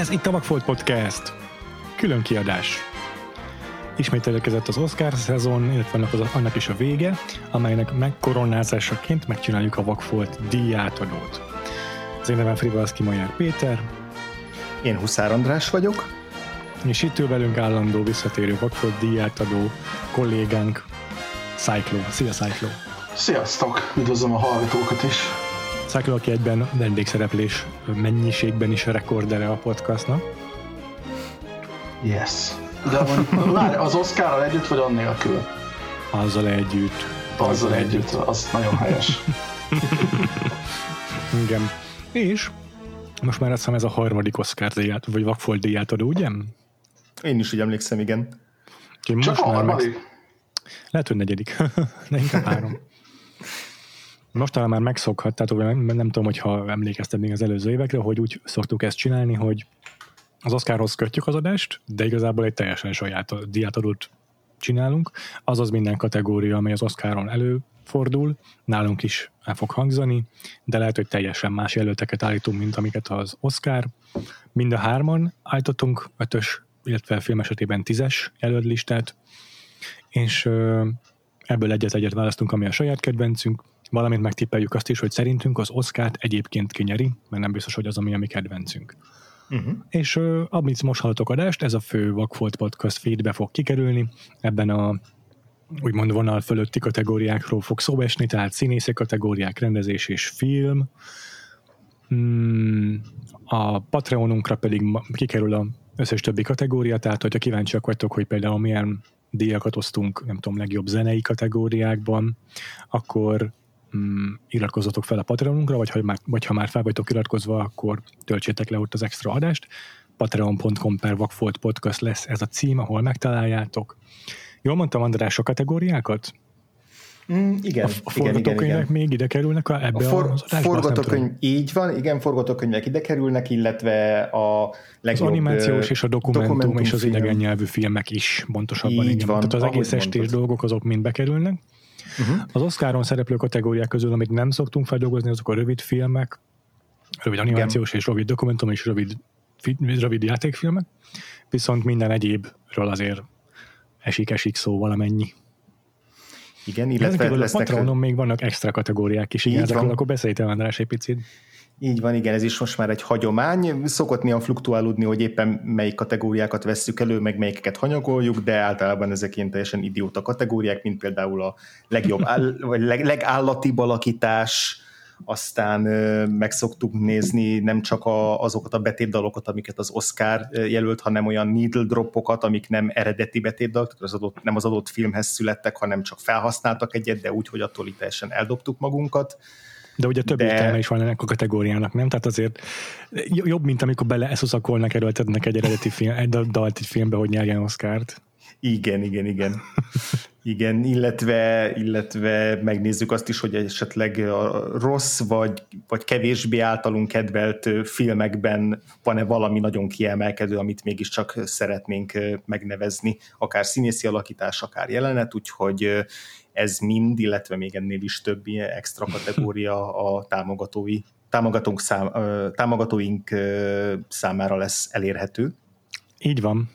Ez itt a Vagfolt Podcast. Külön kiadás. Ismét elérkezett az Oscar szezon, illetve annak, az, annak is a vége, amelynek megkoronázásaként megcsináljuk a Vagfolt díjátadót. Az én nevem Frivalszki Majár Péter. Én Huszár András vagyok. És itt ül velünk állandó visszatérő Vagfolt díjátadó kollégánk Cyclo. Szia Cyclo! Sziasztok! Üdvözlöm a hallgatókat is! Cyclo, aki egyben vendégszereplés mennyiségben is rekordere a podcastnak. Yes. De van, már az Oscarral együtt, vagy annélkül? Azzal együtt. Azzal, Azzal együtt. együtt, az nagyon helyes. Igen. És most már azt hiszem ez a harmadik Oscar díját, vagy Vakfolt díját adó, ugye? Én is úgy emlékszem, igen. Én Csak a harmadik? Meg... Lehet, hogy negyedik, de inkább három. Most talán már megszokhattátok, nem, nem tudom, hogyha emlékeztem még az előző évekre, hogy úgy szoktuk ezt csinálni, hogy az Oscarhoz kötjük az adást, de igazából egy teljesen saját diátadót csinálunk, azaz minden kategória, amely az Oscaron előfordul, nálunk is el fog hangzani, de lehet, hogy teljesen más jelölteket állítunk, mint amiket az Oscar. Mind a hárman állítottunk ötös, illetve film esetében tízes jelölt és ebből egyet-egyet választunk, ami a saját kedvencünk, valamint megtippeljük azt is, hogy szerintünk az Oszkárt egyébként kinyeri, mert nem biztos, hogy az, ami a mi kedvencünk. Uh-huh. És uh, amit most hallottok adást, ez a fő Vagfolt Podcast feedbe fog kikerülni, ebben a úgymond vonal fölötti kategóriákról fog szó esni, tehát színészek kategóriák, rendezés és film. Mm, a Patreonunkra pedig kikerül a összes többi kategória, tehát hogyha kíváncsiak vagytok, hogy például milyen díjakat osztunk, nem tudom, legjobb zenei kategóriákban, akkor mm, iratkozzatok fel a Patreonunkra, vagy ha, már, vagy ha már fel vagytok iratkozva, akkor töltsétek le ott az extra adást. patreon.com per Vagfolt Podcast lesz ez a cím, ahol megtaláljátok. Jól mondtam, András, a kategóriákat? Mm, igen, a forgatókönyvek igen, igen. még ide kerülnek a, ebbe a for, az adásba? Forgatókönyv, így van, igen, forgatókönyvek ide kerülnek, illetve a legjobb... Az animációs és a dokumentum, dokumentum és az idegen nyelvű filmek is pontosabban. Így igen. van, Tehát az egész estés dolgok azok mind bekerülnek. Uh-huh. Az Oscaron szereplő kategóriák közül, amit nem szoktunk feldolgozni, azok a rövid filmek, rövid animációs Igen. és rövid dokumentum és rövid, rövid játékfilmek, viszont minden egyébről azért esik-esik szó valamennyi. Igen, illetve Ezekből lesznek... a Patronon még vannak extra kategóriák is, igen, ezekről akkor beszélj te, András, egy picit. Így van, igen, ez is most már egy hagyomány. Szokott néha fluktuálódni, hogy éppen melyik kategóriákat vesszük elő, meg melyikeket hanyagoljuk, de általában ezek ilyen teljesen idióta kategóriák, mint például a legjobb, áll, vagy leg, legállatibb alakítás, aztán meg szoktuk nézni nem csak a, azokat a betétdalokat, amiket az Oscar jelölt, hanem olyan needle dropokat, amik nem eredeti betétdalok, tehát az adott, nem az adott filmhez születtek, hanem csak felhasználtak egyet, de úgy, hogy attól itt teljesen eldobtuk magunkat de ugye több de... értelme is van ennek a kategóriának, nem? Tehát azért jobb, mint amikor bele eszuszakolnak, erőltetnek egy eredeti film, egy dalt egy filmbe, hogy nyerjen Oscárt. Igen, igen, igen. Igen, illetve, illetve megnézzük azt is, hogy esetleg a rossz vagy, vagy kevésbé általunk kedvelt filmekben van-e valami nagyon kiemelkedő, amit mégiscsak szeretnénk megnevezni, akár színészi alakítás, akár jelenet, úgyhogy ez mind, illetve még ennél is több ilyen extra kategória a támogatói, támogatónk szám, támogatóink számára lesz elérhető. Így van.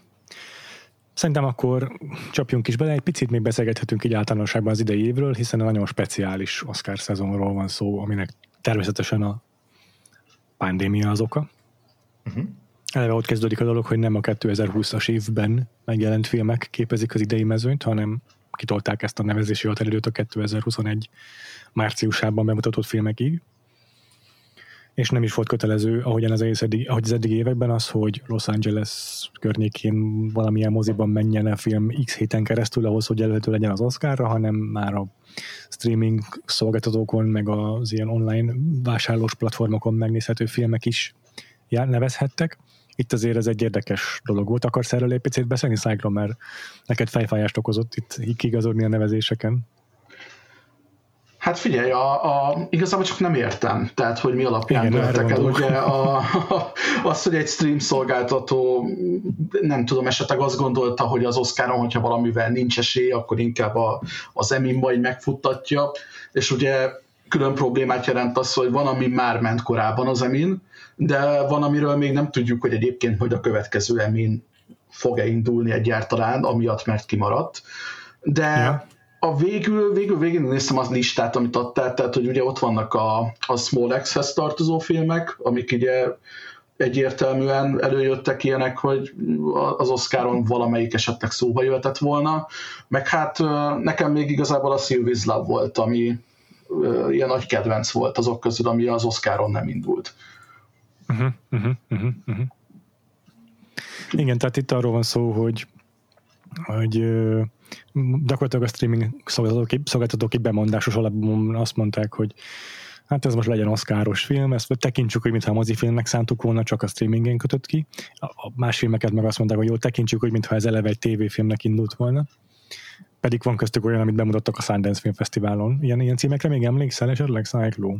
Szerintem akkor csapjunk is bele, egy picit még beszélgethetünk így általánosságban az idei évről, hiszen nagyon speciális Oscar szezonról van szó, aminek természetesen a pandémia az oka. Uh-huh. Eleve ott kezdődik a dolog, hogy nem a 2020-as évben megjelent filmek képezik az idei mezőnyt, hanem kitolták ezt a nevezési határidőt a 2021 márciusában bemutatott filmekig. És nem is volt kötelező, ahogyan az, eddig, ahogy az eddig években az, hogy Los Angeles környékén valamilyen moziban menjen a film x héten keresztül ahhoz, hogy elérhető legyen az Oscarra, hanem már a streaming szolgáltatókon, meg az ilyen online vásárlós platformokon megnézhető filmek is nevezhettek itt azért ez egy érdekes dolog volt. Akarsz erről egy picit beszélni, Szájkról, mert neked fejfájást okozott itt kigazodni a nevezéseken? Hát figyelj, a, a, igazából csak nem értem, tehát hogy mi alapján döntek el. Ugye a, a, az, hogy egy stream szolgáltató, nem tudom, esetleg azt gondolta, hogy az Oscaron, hogyha valamivel nincs esély, akkor inkább a, az Emin majd megfuttatja, és ugye külön problémát jelent az, hogy van, ami már ment korábban az emin, de van, amiről még nem tudjuk, hogy egyébként hogy a következő emin fog-e indulni egyáltalán, amiatt, mert kimaradt. De ja. a végül, végül végén néztem az listát, amit adtál, tehát hogy ugye ott vannak a, a Small X-hez tartozó filmek, amik ugye egyértelműen előjöttek ilyenek, hogy az Oscaron valamelyik esetleg szóba jöhetett volna, meg hát nekem még igazából a Sylvie's Love volt, ami ilyen nagy kedvenc volt azok közül, ami az Oscaron nem indult. Uh-huh, uh-huh, uh-huh. Igen, tehát itt arról van szó, hogy hogy gyakorlatilag a streaming szolgáltatók, szolgáltatók bemondásos alapban azt mondták, hogy hát ez most legyen oszkáros film, ezt tekintsük, hogy mintha a mozifilmnek szántuk volna, csak a streamingen kötött ki. A más filmeket meg azt mondták, hogy jó, tekintsük, hogy mintha ez eleve egy tévéfilmnek indult volna. Pedig van köztük olyan, amit bemutattak a Sundance Film Fesztiválon. Ilyen, ilyen címekre még emlékszel esetleg, Cyclo?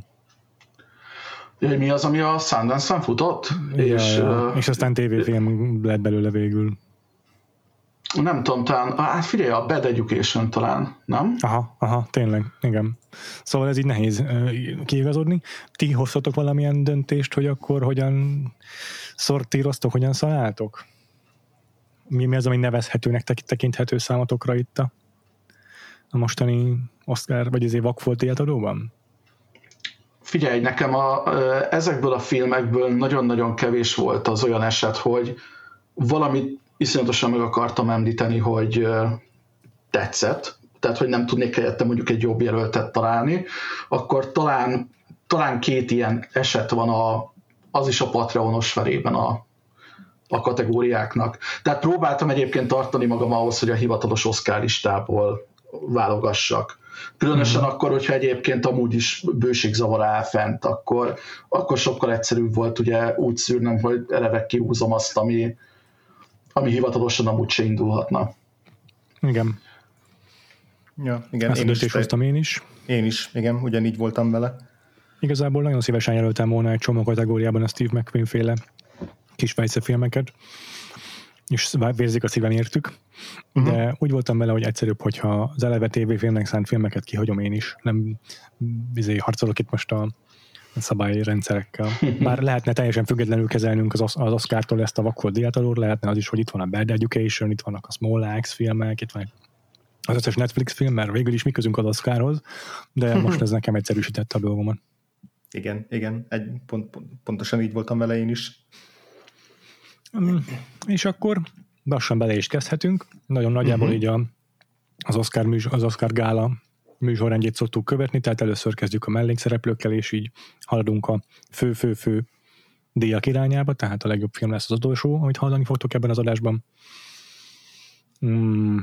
Mi az, ami a Sundance-en futott? Ja, és, ja. Uh, és aztán tévéfilm lett belőle végül. Nem tudom, talán, hát figyelj, a Bad Education talán, nem? Aha, aha, tényleg, igen. Szóval ez így nehéz kiigazodni. Ti hoztatok valamilyen döntést, hogy akkor hogyan szortíroztok, hogyan szaláltok? Mi, mi az, ami nevezhetőnek tekinthető számotokra itt a, a mostani Oscar, vagy azért vakfolt adóban? Figyelj, nekem a, ezekből a filmekből nagyon-nagyon kevés volt az olyan eset, hogy valamit iszonyatosan meg akartam említeni, hogy tetszett, tehát hogy nem tudnék helyette mondjuk egy jobb jelöltet találni, akkor talán, talán két ilyen eset van a, az is a Patreonos felében a, a kategóriáknak. Tehát próbáltam egyébként tartani magam ahhoz, hogy a hivatalos Oscar listából válogassak. Különösen mm. akkor, hogyha egyébként amúgy is bőségzavar áll fent, akkor, akkor sokkal egyszerűbb volt ugye úgy szűrnem, hogy eleve kihúzom azt, ami, ami hivatalosan amúgy se indulhatna. Igen. Ja, igen. Ezt én is hoztam én is. Én is, igen, ugyanígy voltam vele. Igazából nagyon szívesen jelöltem volna egy csomó kategóriában a Steve McQueen féle kis filmeket, és vérzik a szívem értük, uh-huh. de úgy voltam vele, hogy egyszerűbb, hogyha az eleve tévéfilmnek szánt filmeket kihagyom én is, nem bizony harcolok itt most a szabályrendszerekkel. Bár lehetne teljesen függetlenül kezelnünk az, az Oscar-tól ezt a vakfolt diátalót, lehetne az is, hogy itt van a Bad Education, itt vannak a Small Axe filmek, itt van az összes Netflix film, mert végül is mi közünk az Oscarhoz, de most ez nekem egyszerűsítette a dolgomat. Igen, igen, egy, pont, pont, pontosan így voltam vele én is. Mm, és akkor lassan bele is kezdhetünk. Nagyon nagyjából uh-huh. így a, az, Oscar műs, az Oscar gála műsorrendjét szoktuk követni, tehát először kezdjük a mellékszereplőkkel, és így haladunk a fő-fő-fő díjak irányába, tehát a legjobb film lesz az utolsó, amit hallani fogtok ebben az adásban. Mm,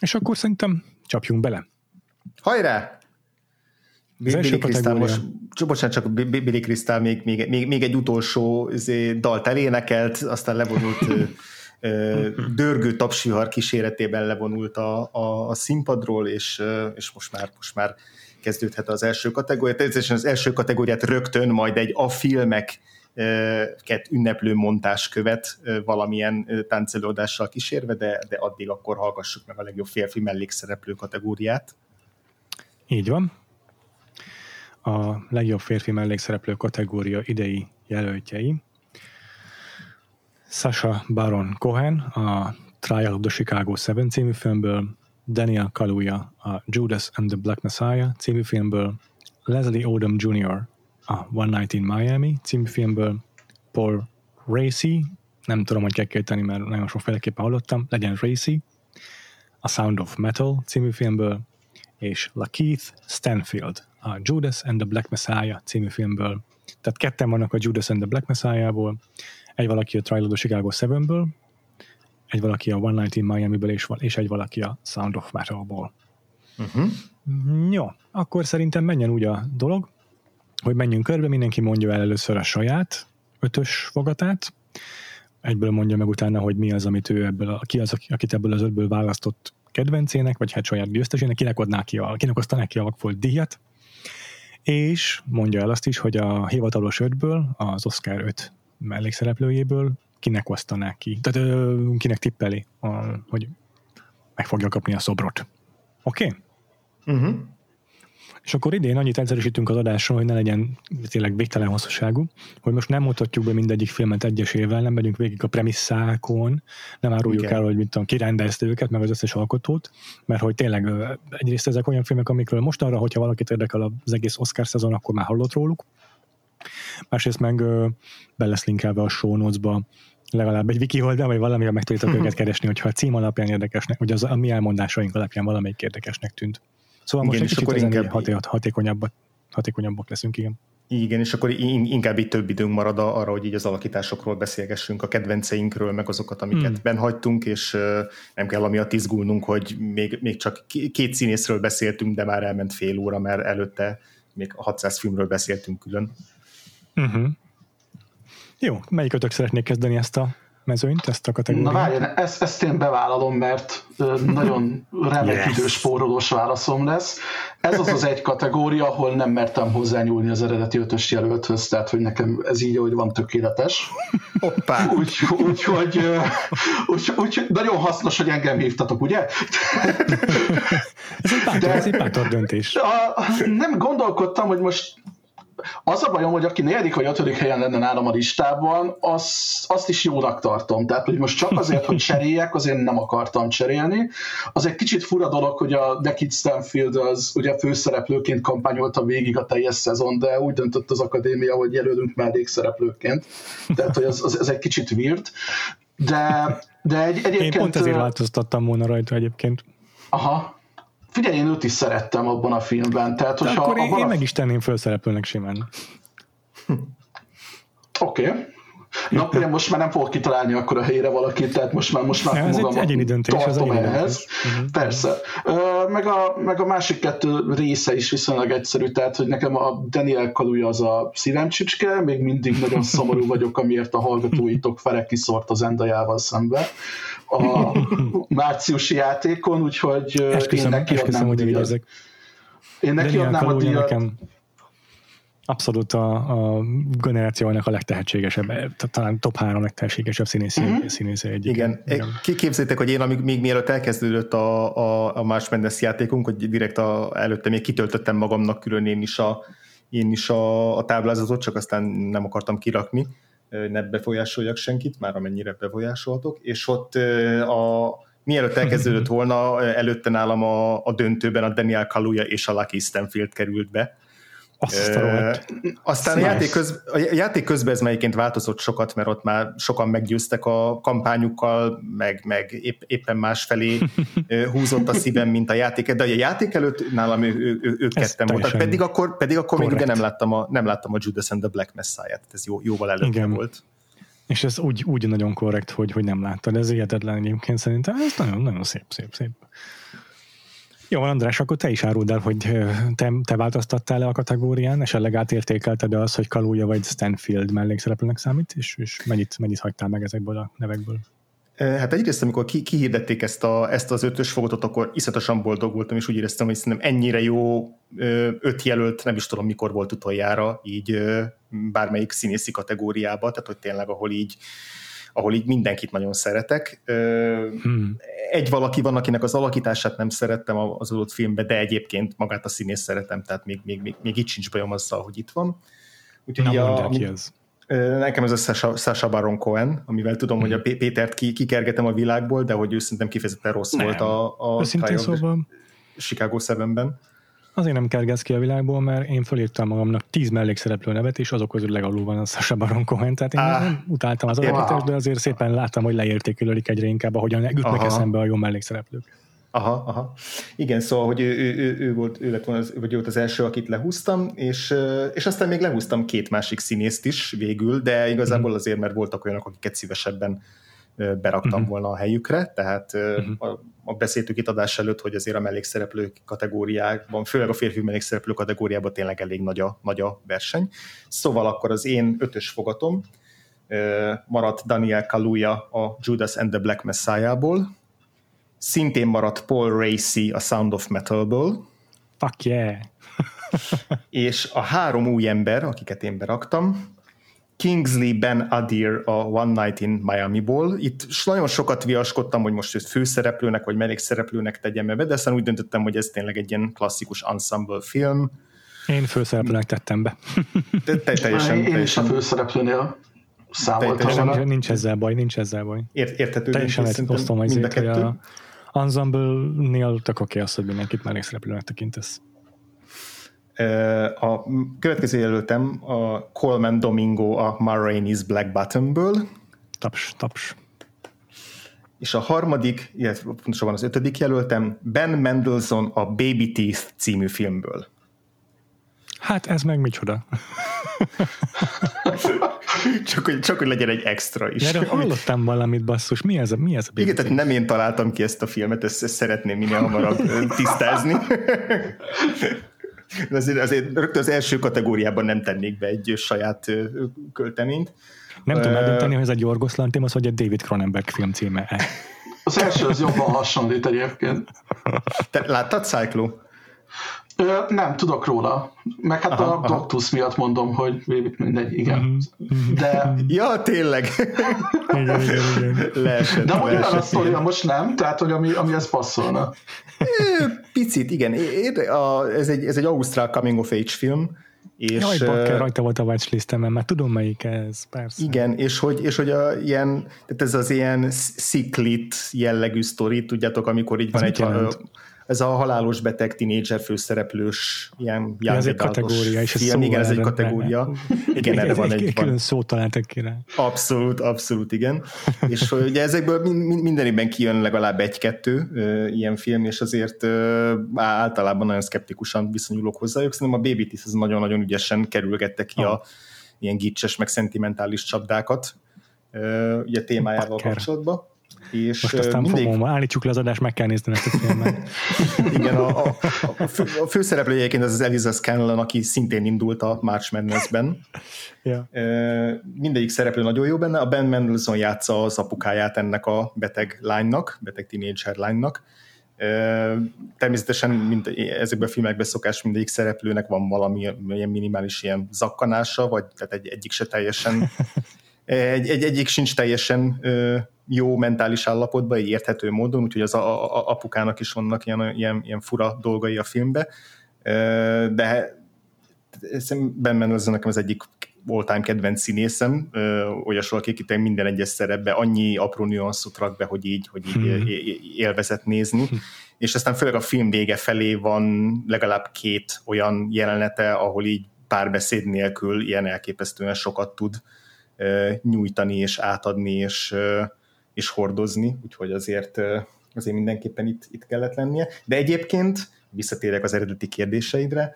és akkor szerintem csapjunk bele. Hajrá! Billy Crystal most, bocsánat, csak Billy Crystal még, még, még, még egy utolsó izé, dalt elénekelt, aztán levonult dörgő tapsihar kíséretében levonult a, a, a színpadról, és, és most, már, most már kezdődhet az első kategória. Természetesen az első kategóriát rögtön majd egy a filmek ünneplő montás követ valamilyen táncelőadással kísérve, de, de addig akkor hallgassuk meg a legjobb férfi mellékszereplő kategóriát. Így van. A legjobb férfi mellékszereplő kategória idei jelöltjei Sasha Baron Cohen a Trial of the Chicago 7 című filmből, Daniel Kaluuya a Judas and the Black Messiah című filmből, Leslie Odom Jr. a One Night in Miami című filmből, Paul Racy, nem tudom, hogy kell kérteni, mert nagyon sokféleképpen hallottam, legyen Racy, a Sound of Metal című filmből, és Lakeith Stanfield a Judas and the Black Messiah című filmből. Tehát ketten vannak a Judas and the Black Messiah-ból, egy valaki a Trial of Chicago 7-ből, egy valaki a One Night in Miami-ből, és, és egy valaki a Sound of Metal-ból. Uh-huh. Jó, akkor szerintem menjen úgy a dolog, hogy menjünk körbe, mindenki mondja el először a saját ötös fogatát, egyből mondja meg utána, hogy mi az, amit ő ebből, ki az, akit ebből az ötből választott kedvencének, vagy hát saját győztesének, kinek adná ki a, kinek osztaná ki a vakfolt díjat, és mondja el azt is, hogy a hivatalos ötből, az Oscar 5 mellékszereplőjéből kinek osztaná ki, tehát ö, kinek tippeli, a, hogy meg fogja kapni a szobrot. Oké? Okay? Uh-huh. És akkor idén annyit egyszerűsítünk az adáson, hogy ne legyen tényleg végtelen hosszúságú, hogy most nem mutatjuk be mindegyik filmet egyesével, nem megyünk végig a premisszákon, nem áruljuk Igen. el, hogy mit tudom, kirendezte őket, meg az összes alkotót, mert hogy tényleg egyrészt ezek olyan filmek, amikről most arra, hogyha valakit érdekel az egész Oscar szezon, akkor már hallott róluk. Másrészt meg be lesz linkelve a show notes-ba legalább egy wiki oldal, vagy valamivel meg tudjátok őket keresni, hogyha a cím alapján érdekesnek, vagy az a mi elmondásaink alapján valamelyik érdekesnek tűnt. Szóval igen, most egy kicsit akkor inkább... haté- hatékonyabbak, hatékonyabbak leszünk, igen. Igen, és akkor inkább itt több időnk marad arra, hogy így az alakításokról beszélgessünk, a kedvenceinkről, meg azokat, amiket hmm. benhagytunk, és nem kell amiatt izgulnunk, hogy még, még csak két színészről beszéltünk, de már elment fél óra, mert előtte még 600 filmről beszéltünk külön. Uh-huh. Jó, melyik ötök szeretnék kezdeni ezt a mezőnyt, ezt a kategóriát? Na várj, ezt, ezt én bevállalom, mert nagyon remek yes. időspórolós válaszom lesz. Ez az az egy kategória, ahol nem mertem hozzányúlni az eredeti ötös jelölthöz, tehát hogy nekem ez így, hogy van tökéletes. Hoppá! Úgyhogy úgy, úgy, úgy, úgy, nagyon hasznos, hogy engem hívtatok, ugye? ez egy bátor, ez egy bátor döntés. A, nem gondolkodtam, hogy most az a bajom, hogy aki negyedik vagy ötödik helyen lenne nálam a listában, az, azt is jónak tartom. Tehát, hogy most csak azért, hogy cseréljek, azért nem akartam cserélni. Az egy kicsit fura dolog, hogy a Dekid Stanfield az ugye főszereplőként kampányolta végig a teljes szezon, de úgy döntött az akadémia, hogy jelölünk mellékszereplőként. Tehát, hogy az, az, az egy kicsit weird. De, de egy, egyébként... Én pont ezért változtattam volna rajta egyébként. Aha, Figyelj, én őt is szerettem abban a filmben. Tehát, hogyha akkor én, én a... meg is tenném fölszereplőnek simán. Oké. Okay. Na, én most már nem fogok kitalálni akkor a helyre valakit, tehát most már, most már ja, ez egy egyéni döntés, tartom ehhez. Döntés. Uh-huh. Persze. Meg a, meg a másik kettő része is viszonylag egyszerű, tehát hogy nekem a Daniel Kaluja az a szívemcsicske, még mindig nagyon szomorú vagyok, amiért a hallgatóitok fele kiszort az endajával szembe a márciusi játékon, úgyhogy esküszöm, én neki adnám hogy így. Én neki Daniel adnám a díjat. Nekem abszolút a, a generációnak a legtehetségesebb, talán top három legtehetségesebb színészi, uh-huh. színészi egyik. Igen. Igen. Kiképzétek, hogy én amíg még mielőtt elkezdődött a, a, a Más Mendes játékunk, hogy direkt a, előtte még kitöltöttem magamnak külön én is a, én is a, a táblázatot, csak aztán nem akartam kirakni ne befolyásoljak senkit, már amennyire befolyásoltok, és ott a, mielőtt elkezdődött volna, előtte nálam a, a döntőben a Daniel Kaluja és a Lucky Stanfield került be, azt e, aztán a játék, köz, a játék közben ez melyiként változott sokat, mert ott már sokan meggyőztek a kampányukkal, meg, meg épp, éppen másfelé húzott a szívem, mint a játék, de a játék előtt nálam ő, ő, ő, ők ketten voltak, pedig akkor, pedig akkor még ugye nem láttam, a, nem láttam a Judas and the Black Messiah-t, ez jó, jóval előtte Igen. volt. És ez úgy, úgy nagyon korrekt, hogy, hogy nem láttad, ez hihetetlen egyébként szerintem, ez nagyon, nagyon szép, szép, szép. Jó, András, akkor te is áruld el, hogy te, te változtattál le a kategórián, esetleg átértékelted az, hogy Kaluja vagy Stanfield mellékszereplőnek számít, és, és mennyit, mennyit hagytál meg ezekből a nevekből? Hát egyrészt, amikor ki, kihirdették ezt, a, ezt az ötös fogotot, akkor iszatosan boldog voltam, és úgy éreztem, hogy szerintem ennyire jó öt jelölt, nem is tudom mikor volt utoljára, így bármelyik színészi kategóriába, tehát hogy tényleg, ahol így ahol így mindenkit nagyon szeretek. Hmm. Egy valaki van, akinek az alakítását nem szerettem az adott filmben, de egyébként magát a színész szeretem, tehát még, még, még, még itt sincs bajom azzal, hogy itt van. Úgyhogy Na, a, ki ez? Nekem ez a Sasha, Sasha Baron Cohen, amivel tudom, hmm. hogy a Pétert ki, kikergetem a világból, de hogy ő szerintem kifejezetten rossz nem. volt a, a szóval... Chicago 7-ben. Azért nem kergesz ki a világból, mert én fölírtam magamnak tíz mellékszereplő nevet, és azok közül legalul van a Sasha Baron Cohen, tehát én ah, nem utáltam az alakítást, de azért szépen láttam, hogy leértékelődik egyre inkább, ahogyan ütnek aha. eszembe a jó mellékszereplők. Aha, aha. Igen, szóval, hogy ő, ő, ő, ő, volt, ő lett volna az, vagy volt az első, akit lehúztam, és, és aztán még lehúztam két másik színészt is végül, de igazából mhm. azért, mert voltak olyanok, akiket szívesebben beraktam uh-huh. volna a helyükre, tehát uh-huh. a, a beszéltük itt adás előtt, hogy azért a mellékszereplők kategóriákban, főleg a férfi mellékszereplő kategóriában tényleg elég nagy a, nagy a verseny. Szóval akkor az én ötös fogatom maradt Daniel Kaluuya a Judas and the Black Messiah-ból, szintén maradt Paul Racy a Sound of Metal-ból, Fuck yeah! és a három új ember, akiket én beraktam, Kingsley Ben Adir a One Night in Miami-ból. Itt nagyon sokat viaskodtam, hogy most őt főszereplőnek vagy mellékszereplőnek tegyem be, de aztán úgy döntöttem, hogy ez tényleg egy ilyen klasszikus ensemble film. Én főszereplőnek tettem be. Te, te, teljesen, Én, teljesen, is a főszereplőnél számoltam Teljesen nincs, nincs ezzel baj, nincs ezzel baj. ért, érthető. Teljesen osztom mind a azért, hogy kettő. a Ensemble-nél tök oké az, hogy mindenkit mellékszereplőnek tekintesz. A következő jelöltem a Coleman Domingo a Ma Rainey's Black Bottomből, Taps, taps. és a harmadik, illetve pontosabban az ötödik jelöltem Ben Mendelsohn a Baby Teeth című filmből. Hát ez meg micsoda. Csak hogy, csak hogy legyen egy extra is. Erről hallottam valamit, basszus. Mi ez a, mi ez a Igen, tehát nem én találtam ki ezt a filmet, ezt, ezt szeretném minél hamarabb tisztázni. Azért, azért rögtön az első kategóriában nem tennék be egy saját költeményt. Nem tudom Ö, eldönteni, hogy ez egy Yorgos Lanthimos, vagy egy David Cronenberg film címe. -e. Az első az jobban hasonlít egyébként. Te láttad Cyclo? Ö, nem, tudok róla. Meg hát Aha, a. Doctus miatt mondom, hogy végig mindegy, igen. De, Ja, tényleg. Igen, igen, igen. leesett, de hogy olyan a leesett. sztoria most nem, tehát hogy ami, ami ez passzolna. Picit, igen. Ez egy, ez egy ausztrál coming of age film, és Jaj, bakker, rajta volt a watchlistemen, mert tudom melyik ez, persze. Igen, és hogy, és hogy a, ilyen, tehát ez az ilyen sziklit jellegű sztori, tudjátok, amikor így van Ez egy, jelent? Ez a halálos beteg tinédzser főszereplős ilyen Ja, ez egy kategória, és film. szó Igen, ez egy kategória. Igen, erre van egy, egy, külön szót találtak ki rá. Abszolút, abszolút, igen. És hogy ugye ezekből min- min- minden évben kijön legalább egy-kettő ilyen film, és azért általában nagyon szkeptikusan viszonyulok hozzájuk. Szerintem a Baby Teeth az nagyon-nagyon ügyesen kerülgette ki a ilyen gicses, meg szentimentális csapdákat ugye témájával Bakker. kapcsolatban. És Most aztán mindig, fogom, állítsuk le az adást, meg kell nézni ezt a filmet. igen, a, a, a, fő, a főszereplő egyébként az az Eliza Scanlon, aki szintén indult a March Madness-ben. Ö, mindegyik szereplő nagyon jó benne, a Ben Mendelsohn játsza az apukáját ennek a beteg lánynak, beteg teenager lánynak. Természetesen mind, ezekben a filmekben szokás mindegyik szereplőnek van valami ilyen minimális ilyen zakkanása, vagy tehát egy, egyik se teljesen egy, egy, egyik sincs teljesen jó mentális állapotban, egy érthető módon, úgyhogy az a, a, a apukának is vannak ilyen, ilyen, ilyen fura dolgai a filmbe, de Ben Mendelsohn nekem az egyik all-time kedvenc színészem, ö, olyas valaki, aki tényleg minden egyes szerepbe annyi apró nüanszot rak be, hogy így, hogy így Hmm. élvezet nézni. És aztán főleg a film vége felé van legalább két olyan jelenete, ahol így párbeszéd nélkül ilyen elképesztően sokat tud nyújtani és átadni és, és hordozni, úgyhogy azért, azért mindenképpen itt, itt kellett lennie. De egyébként, visszatérek az eredeti kérdéseidre,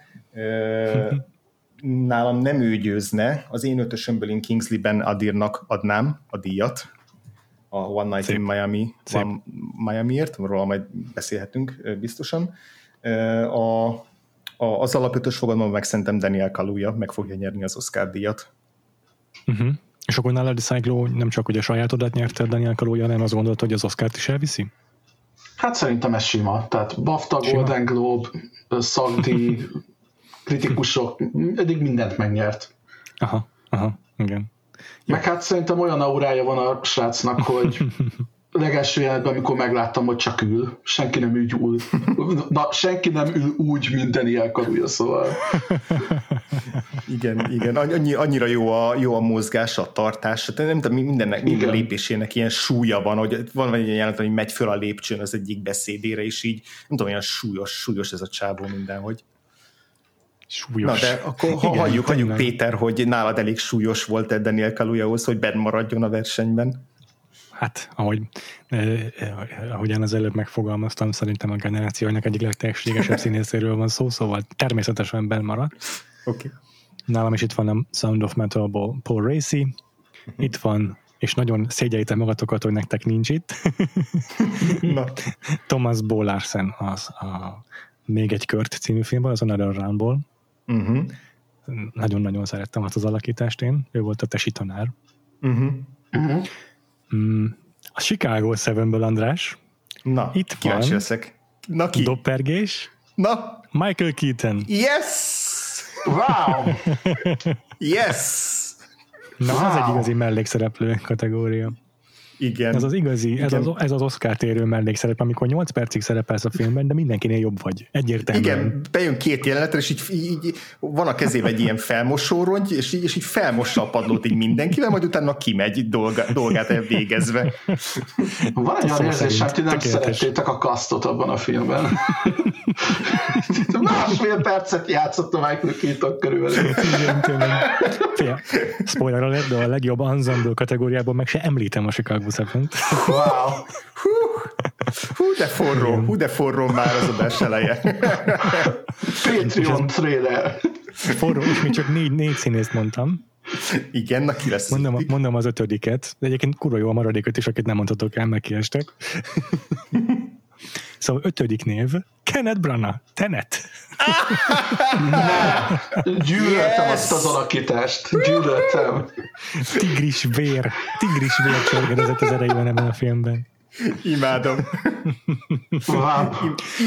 nálam nem ő győzne, az én ötösömből én Kingsley Ben Adirnak adnám a díjat, a One Night Szép. in Miami, Szép. One, Miamiért, róla majd beszélhetünk biztosan. A, a, az alapötös fogadalom meg szerintem Daniel Kaluuya meg fogja nyerni az Oscar díjat. Uh-huh. És akkor nálad a Cyclo nem csak hogy a sajátodat nyerte Daniel Kaluuya, hanem azt gondolt, hogy az Oscárt is elviszi? Hát szerintem ez sima. Tehát BAFTA, Sima. Golden Globe, szakdíj, kritikusok, eddig mindent megnyert. Aha, aha, igen. Meg hát szerintem olyan aurája van a srácnak, hogy legelső jelenetben, amikor megláttam, hogy csak ül, senki nem ül úgy, na, senki nem ül úgy, mint Daniel Kaluuya, szóval Igen, igen, annyi, annyira jó a, jó a mozgás, a tartás, tehát nem tudom, mindennek, minden Igen. lépésének ilyen súlya van, hogy van egy ilyen jelenet, hogy megy föl a lépcsőn az egyik beszédére, és így, nem tudom, olyan súlyos, súlyos ez a csávó mindenhogy. Súlyos. Na de akkor ha Igen, halljuk, halljuk. Péter, hogy nálad elég súlyos volt Ed Daniel Kaluuyahoz, hogy benn maradjon a versenyben. Hát, ahogy, eh, eh, ahogyan az előbb megfogalmaztam, szerintem a generációnak egyik legtehetségesebb színészéről van szó, szóval természetesen benn marad. Oké. Okay. Nálam is itt van a Sound of Metal-ból Paul Racy, itt van, és nagyon szégyeljétek magatokat, hogy nektek nincs itt, Na, Thomas Bo Larsen az a Még egy kört című filmből, az Another Roundból. uh-huh. Nagyon-nagyon szerettem azt az alakítást én, ő volt a tesi tanár. Uh-huh. uh-huh. Mm, a Chicago 7-ből András, Na, Itt kíváncsi van. leszek. Na ki? doppergés, Na, Michael Keaton. yes! Wow! Yes! Na, wow. az egy igazi mellékszereplő kategória. Igen. Ez az igazi, Igen. Ez, az, ez az Oscar térő mellékszerep, amikor 8 percig szerepelsz a filmben, de mindenkinél jobb vagy. Egyértelműen. Igen, bejön két jelenetre, és így, így van a kezében egy ilyen felmosórongy, és így, és így felmossa a padlót így mindenkivel, majd utána kimegy dolga, dolgát elvégezve. Van egy olyan érzésem, hogy nem szerettétek a kasztot abban a filmben. Másfél percet játszott a Michael Keaton körül. Igen, tényleg. Spoiler alert, de a legjobb ensemble kategóriában meg se említem a Chicago Seven. Wow. Hú, hú, de forró, hú, de forró már az adás eleje. Patreon trailer. Forró, és még csak négy, négy színészt mondtam. Igen, na ki lesz mondom, mondom az ötödiket, de egyébként kurva jó a maradékot is, akit nem mondhatok el, meg kiestek. Szóval ötödik név, Kenneth Branagh, Tenet. Gyűlöltem yes. azt az alakítást, gyűlöltem. Tigris vér, tigris vér csörgedezett az erejében ebben a filmben. Imádom. Wow.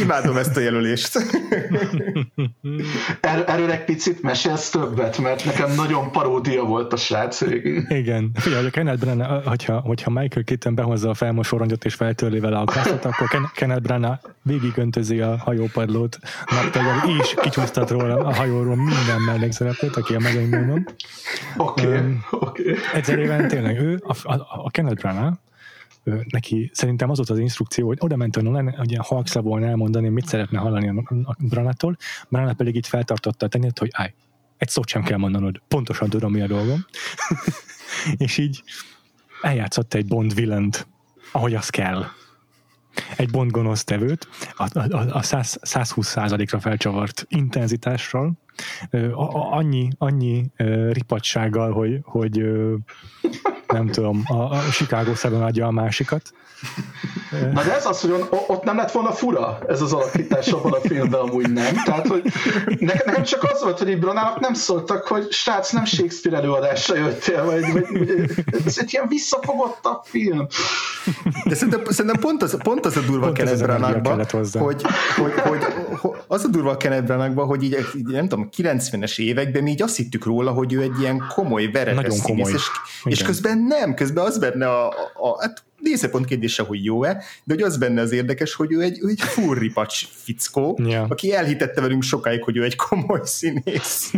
Imádom ezt a jelölést. Er, erről egy picit mesélsz többet, mert nekem nagyon paródia volt a srác végén. Igen. Figyelj, hogy a Kenneth Branagh, hogyha, hogyha Michael Keaton behozza a felmosorongyot és feltörli vele a kasszot, akkor Ken, Kenneth Branagh végigöntözi a hajópadlót naptagyal, és kicsúsztat róla a hajóról minden mellékszereplőt, aki a mezőnyben Oké, okay, um, oké. Okay. Egyszerűen tényleg ő, a, a, a Kenneth Branagh, neki szerintem az volt az instrukció, hogy oda ment a Nolan, hogy ilyen halkszavon elmondani, mit szeretne hallani a Branattól, Branat pedig itt feltartotta a tenyét, hogy állj, egy szót sem kell mondanod, pontosan tudom, mi a dolgom. és így eljátszott egy Bond villent, ahogy az kell. Egy Bond gonosz tevőt, a, a, a 100, 120 százalékra felcsavart intenzitással, annyi, annyi ripatsággal, hogy, hogy nem tudom, a, a Chicago 7 adja a másikat. Na de ez az, hogy ott nem lett volna fura ez az alakítás abban a filmben, amúgy nem. Tehát, hogy nekem csak az volt, hogy Ibronának nem szóltak, hogy srác, nem Shakespeare előadásra jöttél, vagy, vagy, vagy ez egy ilyen visszafogottabb film. De szerintem, szerintem pont, az, pont az a durva Kenneth Branagban, hogy, hogy, hogy, hogy, az a durva Kenneth Branagban, hogy így, így, nem tudom, 90-es években mi így azt hittük róla, hogy ő egy ilyen komoly, veretes színész, és, és közben nem, közben az benne a, a, a hát nézőpont kérdése, hogy jó-e, de hogy az benne az érdekes, hogy ő egy, ő egy furripacs fickó, yeah. aki elhitette velünk sokáig, hogy ő egy komoly színész.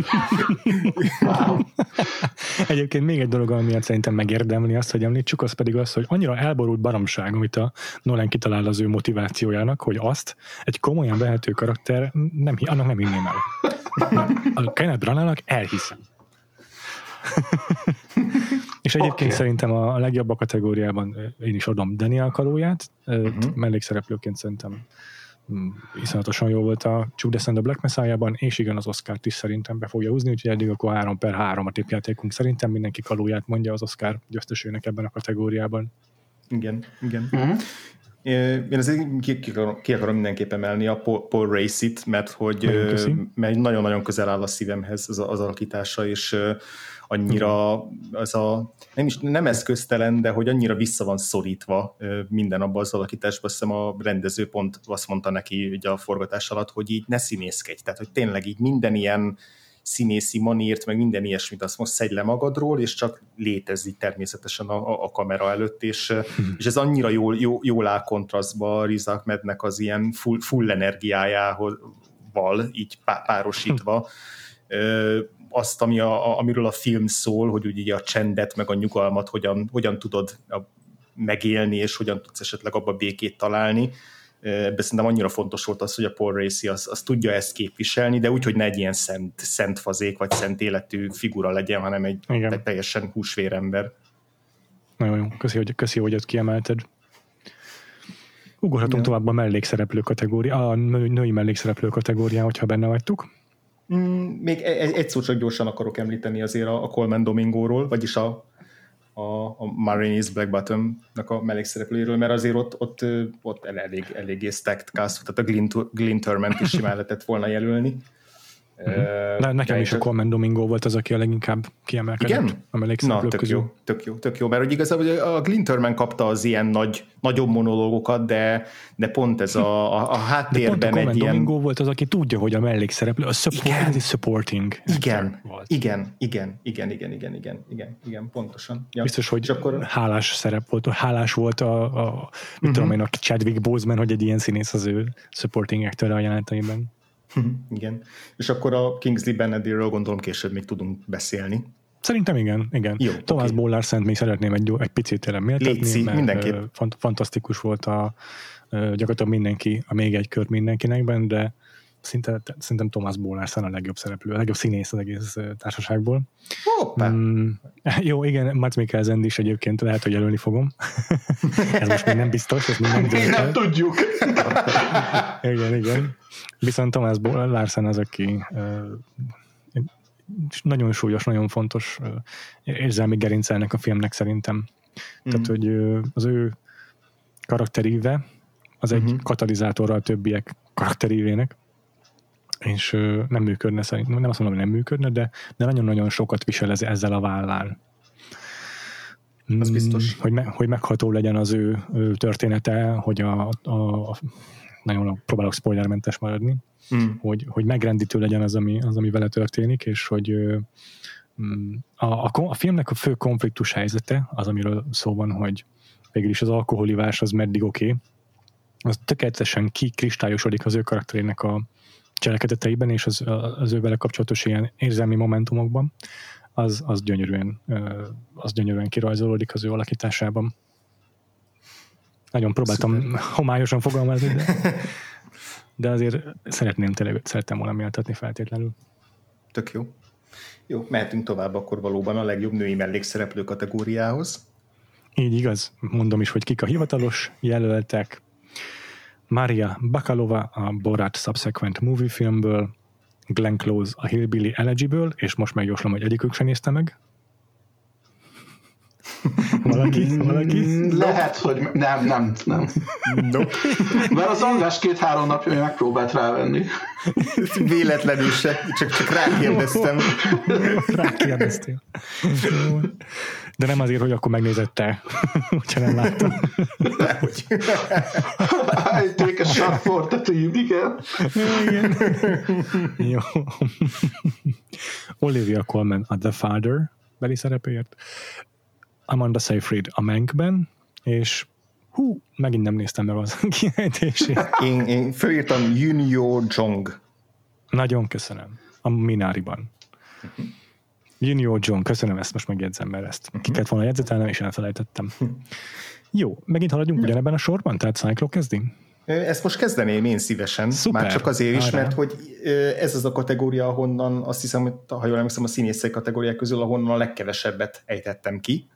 wow. Egyébként még egy dolog, amiatt szerintem megérdemli azt, hogy említsük, az pedig az, hogy annyira elborult baromság, amit a Nolan kitalál az ő motivációjának, hogy azt egy komolyan vehető karakter nem, annak nem hinném el. A Kenneth Branagh elhiszem. És egyébként okay. szerintem a legjobb a kategóriában én is adom Daniel Kalóját, uh-huh. mellékszereplőként szerintem mm, iszonyatosan jó volt a Judas and the Black Messiah-ban, és igen, az Oscar-t is szerintem be fogja húzni, úgyhogy eddig akkor 3 per 3 a tippjátékunk. Szerintem mindenki kalóját mondja az Oscar győztesőnek ebben a kategóriában. Igen, igen. Uh-huh. Én azért ki, ki, akarom, ki akarom mindenképp emelni a Paul, Paul Race-it, mert hogy mert nagyon-nagyon közel áll a szívemhez az, az alakítása, és annyira az a, nem, is, nem eszköztelen, de hogy annyira vissza van szorítva minden abban az alakításban, azt hiszem a rendező pont azt mondta neki ugye a forgatás alatt, hogy így ne színészkedj, tehát hogy tényleg így minden ilyen színészi manírt, meg minden ilyesmit, azt most szedj le magadról, és csak létezni természetesen a, a kamera előtt, és, hmm. és ez annyira jól, jól, jól áll kontrasztba Riz Ahmednek az ilyen full, full energiájával, így párosítva, azt, ami a, amiről a film szól, hogy ugye a csendet, meg a nyugalmat hogyan, hogyan tudod megélni, és hogyan tudsz esetleg abba békét találni. Ebben szerintem annyira fontos volt az, hogy a Paul Racy az, az tudja ezt képviselni, de úgy, hogy ne egy ilyen szent, szent fazék, vagy szent életű figura legyen, hanem egy Igen. teljesen húsvérember. Nagyon jó. Köszi, hogy, köszi, hogy ezt kiemelted. Ugorhatunk tovább a mellékszereplő kategória, a női mellékszereplő kategóriá, hogyha benne vagytok. Mm, még egy, egy szót csak gyorsan akarok említeni azért a, a Coleman Domingóról, vagyis a, a, a Marines Black Bottom-nak a mellékszereplőjéről, mert azért ott, ott, ott elég, eléggé stacked cast, tehát a Glyn Turment is simán lehetett volna jelölni. Uh-huh. Ne, nekem is a Colman Domingo volt az, aki a leginkább kiemelkedett. Igen? Na, tök közül. jó, tök jó, tök jó, mert hogy igazából a Glinterman kapta az ilyen nagy, nagyobb monológokat, de, de pont ez a, a, a háttérben de pont a egy ilyen... Domingo volt az, aki tudja, hogy a mellékszereplő, a support, igen. supporting. Igen, volt. igen, igen, igen, igen, igen, igen, igen, igen, pontosan. Ja. Biztos, hogy akkor... hálás szerep volt, hálás volt a, a uh-huh. mit tudom mhm. én, a Chadwick Boseman, hogy egy ilyen színész az ő supporting actor a jeleneteiben. igen. És akkor a Kingsley Benedéről gondolom később még tudunk beszélni. Szerintem igen, igen. Jó, Tomás okay. Bollár szent még szeretném egy, egy picit tényleg méltatni, Léci, mert mindenképp. Fant- fantasztikus volt a gyakorlatilag mindenki, a még egy kör mindenkinek benne, de szinte, szerintem Tomás Bollár a legjobb szereplő, a legjobb színész az egész társaságból. Hoppá. Mm, jó, igen, Matt Mikkelsen is egyébként lehet, hogy jelölni fogom. ez most még nem biztos, ez még nem Mi nem tudjuk. igen, igen. Viszont Tomás Larsen az, aki nagyon súlyos, nagyon fontos érzelmi gerincelnek a filmnek szerintem. Mm. Tehát, hogy az ő karakteríve az egy uh-huh. katalizátorra a többiek karakterívének, és nem működne szerintem, nem azt mondom, hogy nem működne, de, de nagyon-nagyon sokat visel ez, ezzel a vállán. Az biztos. Hogy, me, hogy megható legyen az ő, ő története, hogy a, a, a nagyon próbálok spoilermentes maradni, mm. hogy, hogy megrendítő legyen az ami, az, ami vele történik, és hogy mm, a, a, a filmnek a fő konfliktus helyzete, az, amiről szó van, hogy végül is az alkoholivás az meddig oké, okay, az tökéletesen kikristályosodik az ő karakterének a cselekedeteiben, és az, az ő vele kapcsolatos ilyen érzelmi momentumokban, az, az, gyönyörűen, az gyönyörűen kirajzolódik az ő alakításában. Nagyon próbáltam Szuper. homályosan fogalmazni, de, de azért szeretném tényleg, szerettem volna méltatni feltétlenül. Tök jó. Jó, mehetünk tovább akkor valóban a legjobb női mellékszereplő kategóriához. Így igaz, mondom is, hogy kik a hivatalos jelöltek. Maria Bakalova a Borat Subsequent Movie filmből, Glenn Close a Hillbilly Elegy-ből, és most megjóslom, hogy egyikük sem nézte meg. Valaki? Valaki? Lehet, hogy nem, nem, nem. Nope. Mert az András két-három napja megpróbált rávenni. Véletlenül se, csak, csak rákérdeztem. Rákérdeztél. De nem azért, hogy akkor megnézett te, hogyha nem láttam. Egy take a shot for the team, igen. igen. Jó. Olivia Colman a The Father beli szerepéért. Amanda Seyfried a Mankben, és hú, megint nem néztem meg az kiejtését. Én, én fölírtam Junior Jong. Nagyon köszönöm. A Mináriban. Uh-huh. Junior John, köszönöm ezt, most megjegyzem, mert ezt uh-huh. ki kellett volna jegyzetelnem, és elfelejtettem. Jó, megint haladjunk ugyanebben a sorban, tehát Cyclo kezdi? Ezt most kezdeném én szívesen, Szuper. már csak azért is, Arra. mert hogy ez az a kategória, ahonnan azt hiszem, hogy ha jól emlékszem, a színészek kategóriák közül, ahonnan a legkevesebbet ejtettem ki.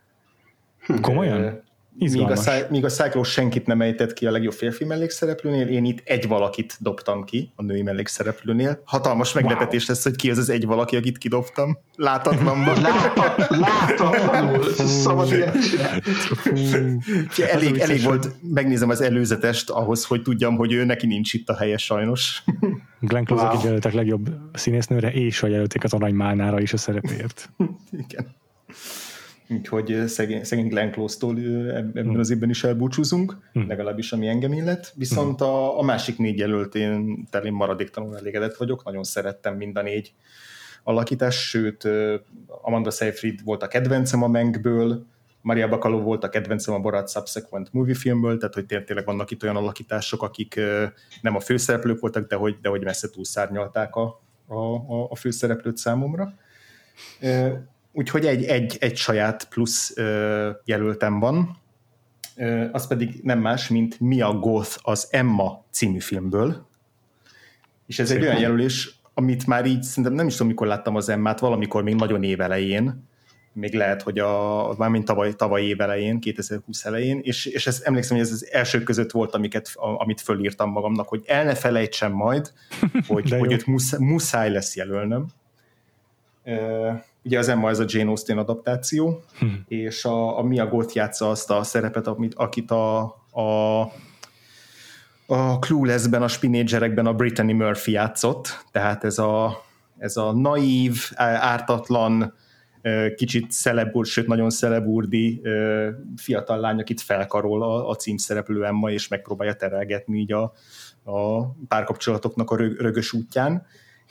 Komolyan? Míg a, míg a Cyclo senkit nem ejtett ki a legjobb férfi mellékszereplőnél, én itt egy valakit dobtam ki a női mellékszereplőnél. Hatalmas meglepetés wow. lesz, hogy ki az az egy valaki, akit kidobtam. Látatlanban. Látatlanul. Szabad elég, elég volt, megnézem az előzetest ahhoz, hogy tudjam, hogy ő neki nincs itt a helye sajnos. Glenn Close, wow. jelöltek legjobb színésznőre, és a jelölték az aranymálnára is a szerepért. Igen. Úgyhogy szegény, szegény Glenn Close-tól ebben hmm. az évben is elbúcsúzunk, hmm. legalábbis ami engem illet. Viszont hmm. a, a másik négy jelölt én terén maradéktalanul elégedett vagyok, nagyon szerettem mind a négy alakítás, sőt Amanda Seyfried volt a kedvencem a Menkből, Maria Bacalov volt a kedvencem a Borat Subsequent movie filmből, tehát hogy tényleg vannak itt olyan alakítások, akik nem a főszereplők voltak, de hogy, de hogy messze túlszárnyalták a, a, a főszereplőt számomra úgyhogy egy, egy, egy saját plusz ö, jelöltem van, ö, az pedig nem más, mint Mia Goth az Emma című filmből, és ez Szépen. egy olyan jelölés, amit már így szerintem nem is tudom, mikor láttam az Emmát, valamikor még nagyon évelején, még lehet, hogy a, mármint tavaly, tavaly év elején, 2020 elején, és, és ezt emlékszem, hogy ez az első között volt, amiket, amit fölírtam magamnak, hogy el ne felejtsem majd, hogy, hogy őt muszáj, muszáj lesz jelölnöm ugye az Emma ez a Jane Austen adaptáció, hmm. és a, a Mia Goth játsza azt a szerepet, amit, akit a, a, a Clueless-ben, a Spinégerekben a Brittany Murphy játszott, tehát ez a, ez a naív, ártatlan, kicsit szelebúr, sőt nagyon szelebúrdi fiatal lány, akit felkarol a, a címszereplő Emma, és megpróbálja terelgetni így a, a párkapcsolatoknak a rögös útján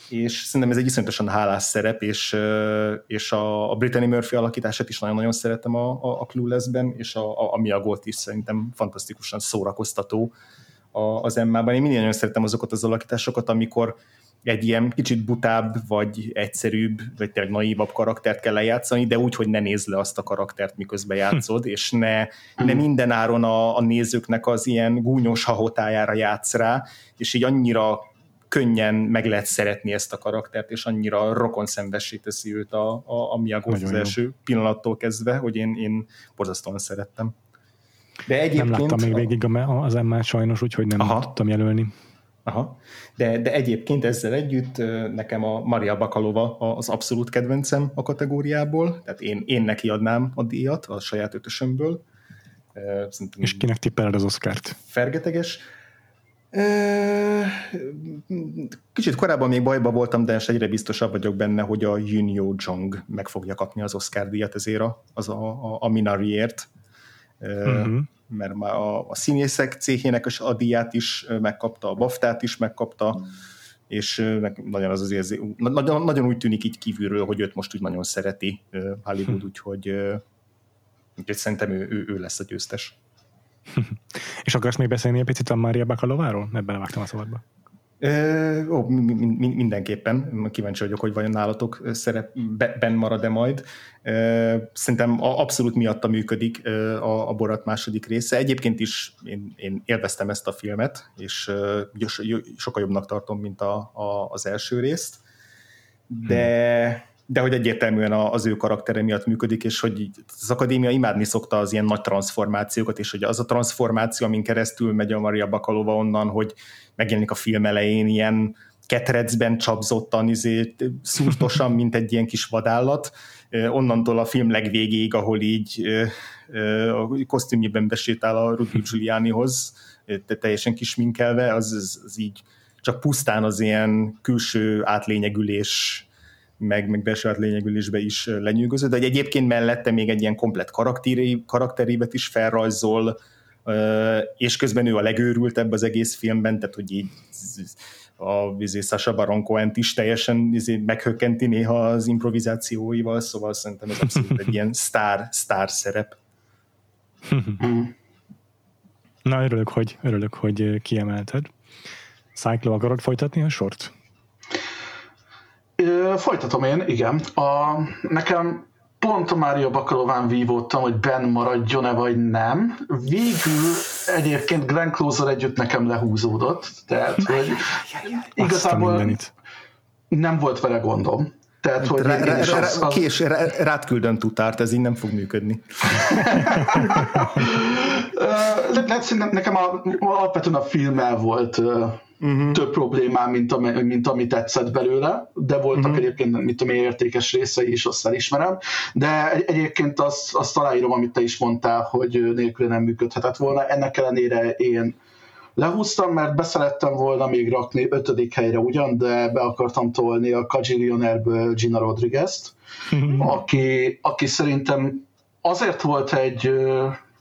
és szerintem ez egy iszonyatosan hálás szerep, és, és a, a Brittany Murphy alakítását is nagyon-nagyon szeretem a, a, a Clueless-ben, és a, a, a Mia Gold is szerintem fantasztikusan szórakoztató a, az Emmában. Én mindig nagyon szeretem azokat az alakításokat, amikor egy ilyen kicsit butább, vagy egyszerűbb, vagy tényleg naívabb karaktert kell lejátszani, de úgy, hogy ne nézd le azt a karaktert, miközben játszod, és ne, ne minden áron a, a nézőknek az ilyen gúnyos hahotájára játsz rá, és így annyira könnyen meg lehet szeretni ezt a karaktert, és annyira rokon szembessé teszi őt a, a, a Miyagi az első jó. pillanattól kezdve, hogy én, én borzasztóan szerettem. De egyébként... Nem láttam még végig az emmát sajnos, úgyhogy nem Aha. tudtam jelölni. Aha. De, de egyébként ezzel együtt nekem a Maria Bakalova az abszolút kedvencem a kategóriából, tehát én, én neki adnám a díjat a saját ötösömből. Szerintem És kinek tippeled az Oscárt? Fergeteges. Kicsit korábban még bajba voltam, de egyre biztosabb vagyok benne, hogy a Yun Jong meg fogja kapni az Oscar díjat ezért a, az a, a, a Minariért. Uh-huh. Mert már a, a színészek céhének a díját is megkapta, a baftát is megkapta, uh-huh. és nagyon az az érzé, nagyon, nagyon úgy tűnik így kívülről, hogy őt most úgy nagyon szereti Hollywood, uh-huh. úgyhogy, úgyhogy szerintem ő, ő, ő lesz a győztes. És akarsz még beszélni egy picit a Mária Bakalováról? Ebben vágtam a szabadba. Ö, ó, mindenképpen. Kíváncsi vagyok, hogy vajon nálatok szerepben marad-e majd. Szerintem abszolút miatta működik a, a Borat második része. Egyébként is én, én élveztem ezt a filmet, és sokkal jobbnak tartom, mint a, a, az első részt. De... De hogy egyértelműen az ő karaktere miatt működik, és hogy az akadémia imádni szokta az ilyen nagy transformációkat, és hogy az a transformáció, amin keresztül megy a Maria Bakalova onnan, hogy megjelenik a film elején ilyen ketrecben csapzottan, izé, szúrtosan, mint egy ilyen kis vadállat, onnantól a film legvégéig, ahol így a kosztümjében besétál a Rudy Giulianihoz, teljesen kisminkelve, az, az, az így csak pusztán az ilyen külső átlényegülés meg, meg belső lényegülésbe is lenyűgöző, de egyébként mellette még egy ilyen komplet karakteri, karakterévet is felrajzol, és közben ő a legőrültebb az egész filmben, tehát hogy így a vizé Sasha Baron Cohen is teljesen izé, meghökkenti néha az improvizációival, szóval szerintem ez abszolút egy ilyen sztár, sztár szerep. Na, örülök, hogy, örülök, hogy kiemelted. Cyclo, akarod folytatni a sort? Folytatom én, igen. A, nekem pont a Mária Bakalován vívódtam, hogy Ben maradjon-e vagy nem. Végül egyébként Glenn Closer együtt nekem lehúzódott, tehát hogy igazából nem volt vele gondom. Tehát, hogy rá, rá, rá, az, az... Kés, rá, rád küldön tutárt, ez így nem fog működni. Lehet, nekem a, alapvetően a filmmel volt uh-huh. több problémám, mint, ami, mint ami tetszett belőle, de voltak uh-huh. egyébként, mit tudom, értékes részei is, azt elismerem, de egy, egyébként azt, azt aláírom, amit te is mondtál, hogy nélkül nem működhetett volna. Ennek ellenére én lehúztam, mert beszerettem volna még rakni ötödik helyre ugyan, de be akartam tolni a Kajillionaire-ből Gina Rodriguez-t, uh-huh. aki, aki szerintem azért volt egy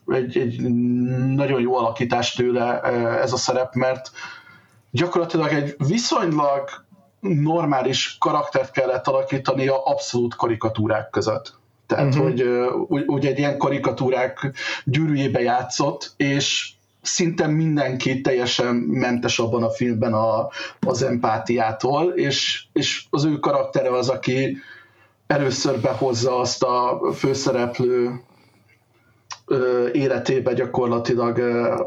egy, egy nagyon jó alakítás tőle ez a szerep, mert gyakorlatilag egy viszonylag normális karaktert kellett alakítani a abszolút karikatúrák között. Tehát, uh-huh. hogy úgy, úgy egy ilyen karikatúrák gyűrűjébe játszott, és szinte mindenki teljesen mentes abban a filmben a, az empátiától, és, és az ő karaktere az, aki először behozza azt a főszereplő életébe gyakorlatilag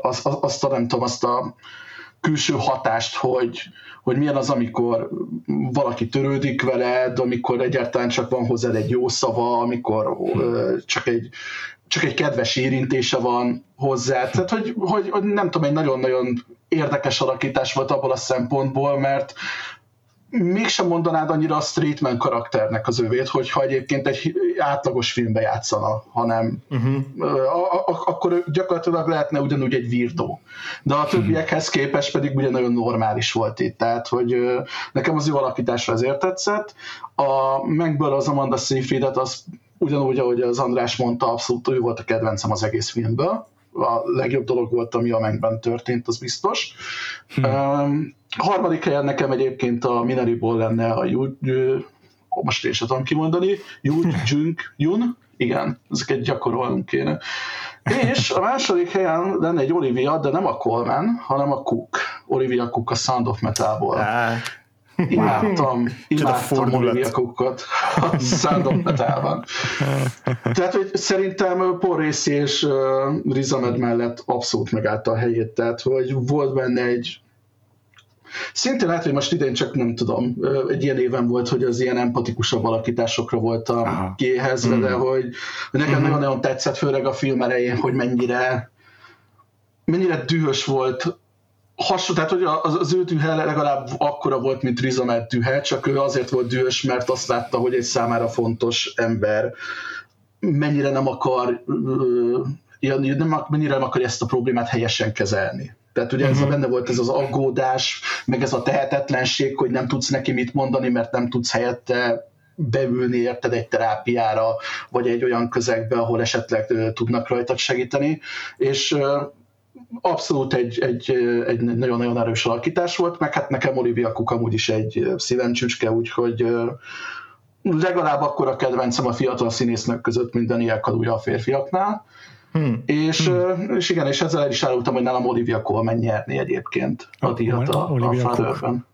azt, azt a nem tudom, azt a külső hatást, hogy, hogy milyen az, amikor valaki törődik veled, amikor egyáltalán csak van hozzá egy jó szava, amikor ö, csak egy csak egy kedves érintése van hozzá. Tehát, hogy, hogy, hogy nem tudom, egy nagyon-nagyon érdekes alakítás volt abból a szempontból, mert mégsem mondanád annyira a Streetman karakternek az övét, hogyha egyébként egy átlagos filmbe játszana, hanem uh-huh. akkor gyakorlatilag lehetne ugyanúgy egy virtó. De a többiekhez képest pedig ugye nagyon normális volt itt, tehát hogy nekem az jó alakításra ezért tetszett. A Megből az Amanda Seyfriedet az ugyanúgy, ahogy az András mondta, abszolút ő volt a kedvencem az egész filmből. A legjobb dolog volt, ami a Megben történt, az biztos. Hmm. Um, a harmadik helyen nekem egyébként a Minariból lenne a Yu, most én sem tudom kimondani, Yu Jung Yun, igen, ezeket gyakorolnunk kéne. És a második helyen lenne egy Olivia, de nem a Coleman, hanem a Cook. Olivia Cook a Sound of Metalból. Imádtam, imádtam Olivia Cookot a Metalban. Tehát, hogy szerintem Paul Racy és uh, Riz Ahmed mellett abszolút megállta a helyét, tehát, hogy volt benne egy Szintén lehet, hogy most idén csak nem tudom, egy ilyen éven volt, hogy az ilyen empatikusabb alakításokra voltam kiéhezve, mm. de hogy, hogy nekem mm. nagyon-nagyon tetszett, főleg a film elején, hogy mennyire mennyire dühös volt hasonló, tehát hogy az, az ő dühe legalább akkora volt, mint Rizomet dühe, csak ő azért volt dühös, mert azt látta, hogy egy számára fontos ember mennyire nem akar nem, mennyire nem akar ezt a problémát helyesen kezelni. Tehát ugye uh-huh. ez a mhm. benne volt ez az aggódás, meg ez a tehetetlenség, hogy nem tudsz neki mit mondani, mert nem tudsz helyette beülni érted egy terápiára, vagy egy olyan közegbe, ahol esetleg tudnak rajtad segíteni, és abszolút egy, egy, egy nagyon-nagyon erős alakítás volt, meg hát nekem Olivia Cook amúgy is egy szívemcsücske, úgyhogy legalább akkor a kedvencem a fiatal színésznek között, mint Daniel Kaluja a férfiaknál, Hmm. És, hmm. és igen, és ezzel el is árultam, hogy nálam Olivia Colman nyerni egyébként a díjat a, a Fatherben.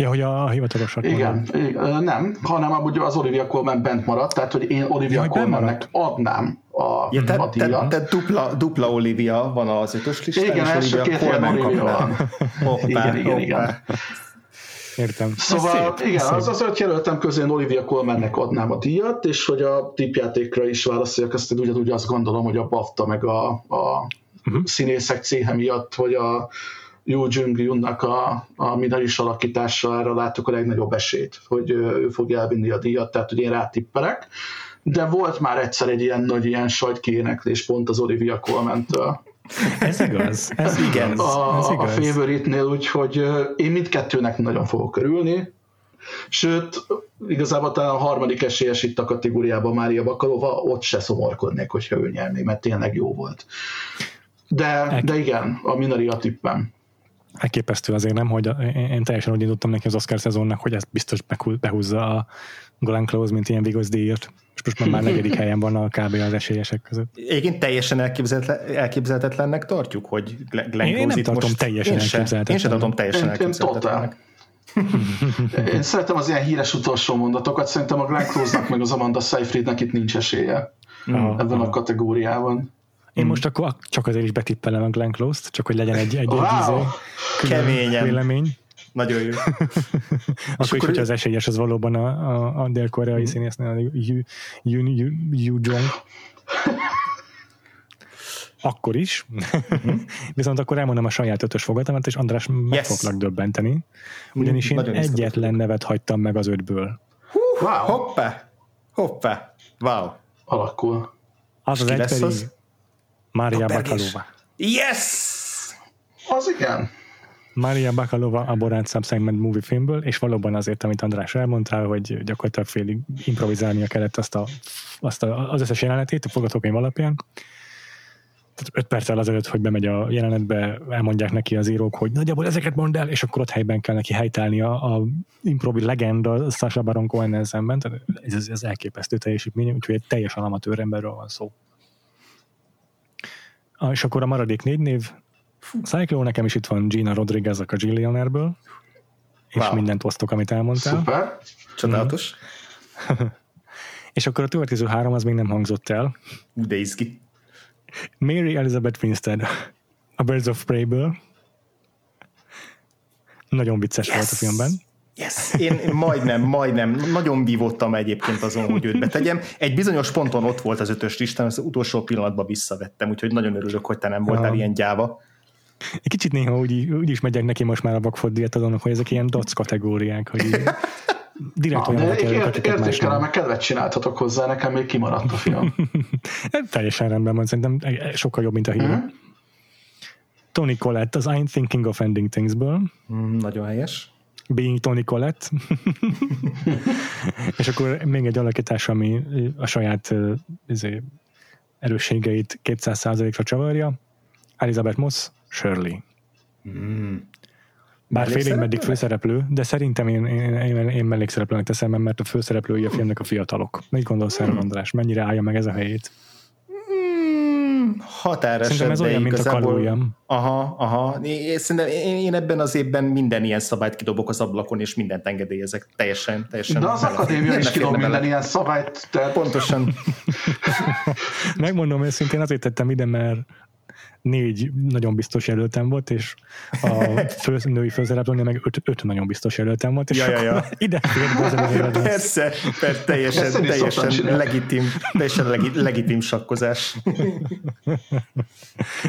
Ja, hogy a hivatalosak. Igen, igen, nem, hanem amúgy az Olivia Colman bent maradt, tehát hogy én Olivia ja, Colmannek adnám a, ja, te, a díjat. Te, te dupla, dupla Olivia van az ötös listán, igen, és Olivia két Colman Olivia van. Hoppá, igen, igen, hoppá. igen. Értem. Szóval szép, igen, szép. az az öt jelöltem közé én Olivia Colmannek adnám a díjat, és hogy a tipjátékra is válaszoljak, azt ugyanúgy azt gondolom, hogy a BAFTA meg a, a uh-huh. színészek céhe miatt, hogy a Yu Jung Yunnak a, a mineris alakítására látok a legnagyobb esélyt, hogy ő fogja elvinni a díjat, tehát hogy én rátippelek. De volt már egyszer egy ilyen nagy ilyen sajtkéneklés pont az Olivia Colman-től ez igaz, ez igen. A, ez igaz. a favorite-nél, úgyhogy én mindkettőnek nagyon fogok örülni. Sőt, igazából talán a harmadik esélyes itt a kategóriában Mária Bakalova, ott se szomorkodnék, hogyha ő nyerné, mert tényleg jó volt. De, de igen, a Minari a tippem. Elképesztő azért nem, hogy én teljesen úgy indultam neki az Oscar szezonnak, hogy ezt biztos behúzza a Glenn Close, mint ilyen díjat és most már, már negyedik helyen van a kb. az esélyesek között. Igen, teljesen elképzelhetetlennek tartjuk, hogy Glenn Én, én nem tartom most... teljesen én elképzelhetetlennek. Én sem tartom teljesen elképzelhetetlennek. Én szeretem az ilyen híres utolsó mondatokat, szerintem a Glenn Close-nak meg az Amanda Seyfriednek itt nincs esélye aha, ebben aha. a kategóriában. Én most akkor csak azért is betippelem a Glenn Close-t, csak hogy legyen egy, egy, wow. egy izé, Keményen. vélemény. Nagyon jó. akkor is, hogyha az esélyes az valóban a, a, a dél-koreai mm. színésznél, a Yu, Yu, Yu, Yu Jong. Akkor is. Mm-hmm. Viszont akkor elmondom a saját ötös fogatamat, és András meg yes. foglak döbbenteni. Ugyanis én Nagyon egyetlen nevet hagytam meg az ötből. Hú, wow. Hoppá! Hoppá! Wow! Alakul. Az az egy pedig az? Mária Bakalova. Yes! Az igen. Maria Bakalova a Borán Subsegment movie filmből, és valóban azért, amit András elmondtál, hogy gyakorlatilag félig improvizálnia kellett azt, a, azt a, az összes jelenetét a forgatókönyv alapján. Tehát öt perccel azelőtt, hogy bemegy a jelenetbe, elmondják neki az írók, hogy nagyjából ezeket mondd el, és akkor ott helyben kell neki helytállni a, a improvi legenda Sasha Baron cohen szemben. Tehát ez, ez elképesztő teljesítmény, úgyhogy egy teljesen amatőr emberről van szó. És akkor a maradék négy név, Cyclo, nekem is itt van Gina Rodriguez a Gillionaire-ből, és wow. mindent osztok, amit elmondtál. Szuper, csodálatos. és akkor a következő három az még nem hangzott el. De izgi. Mary Elizabeth Winstead a Birds of Prey-ből. Nagyon vicces yes. volt a filmben. Yes, én, majdnem, majdnem, nagyon vívottam egyébként azon, hogy őt betegyem. Egy bizonyos ponton ott volt az ötös listán, az utolsó pillanatban visszavettem, úgyhogy nagyon örülök, hogy te nem voltál ja. ilyen gyáva. Egy kicsit néha úgy, úgy is megyek neki most már a Bakford dietadónak, hogy ezek ilyen doc kategóriák, hogy direkt ah, olyan ért, Értékelem, meg kedvet csináltatok hozzá, nekem még kimaradt a film. Teljesen rendben van, szerintem sokkal jobb, mint a hír. Mm-hmm. Tony Collette, az I'm Thinking of Ending Things-ből. Mm, nagyon helyes. Being Tony Collette. és akkor még egy alakítás, ami a saját izé, erősségeit 200%-ra csavarja. Elizabeth Moss, Shirley. Mm. Bár félig meddig főszereplő, de szerintem én, én, én, én mellékszereplőnek teszem, mert a főszereplői a filmnek a fiatalok. Mit gondolsz erről, András? Mennyire állja meg ez a helyét? Határeset. Szerintem ez olyan, mint a kalójam. Aha, aha. Én, szerintem én ebben az évben minden ilyen szabályt kidobok az ablakon, és mindent engedélyezek. Teljesen, teljesen. De az akadémia is kidob minden ilyen szabályt. Tehát... Pontosan. Megmondom őszintén, azért tettem ide, mert négy nagyon biztos jelöltem volt, és a fő, női főszereplőnél meg öt, öt nagyon biztos jelöltem volt, és ja, ja, ja. ide Persze, persze, teljesen, teljesen legitim, teljesen legi, legitim sakkozás.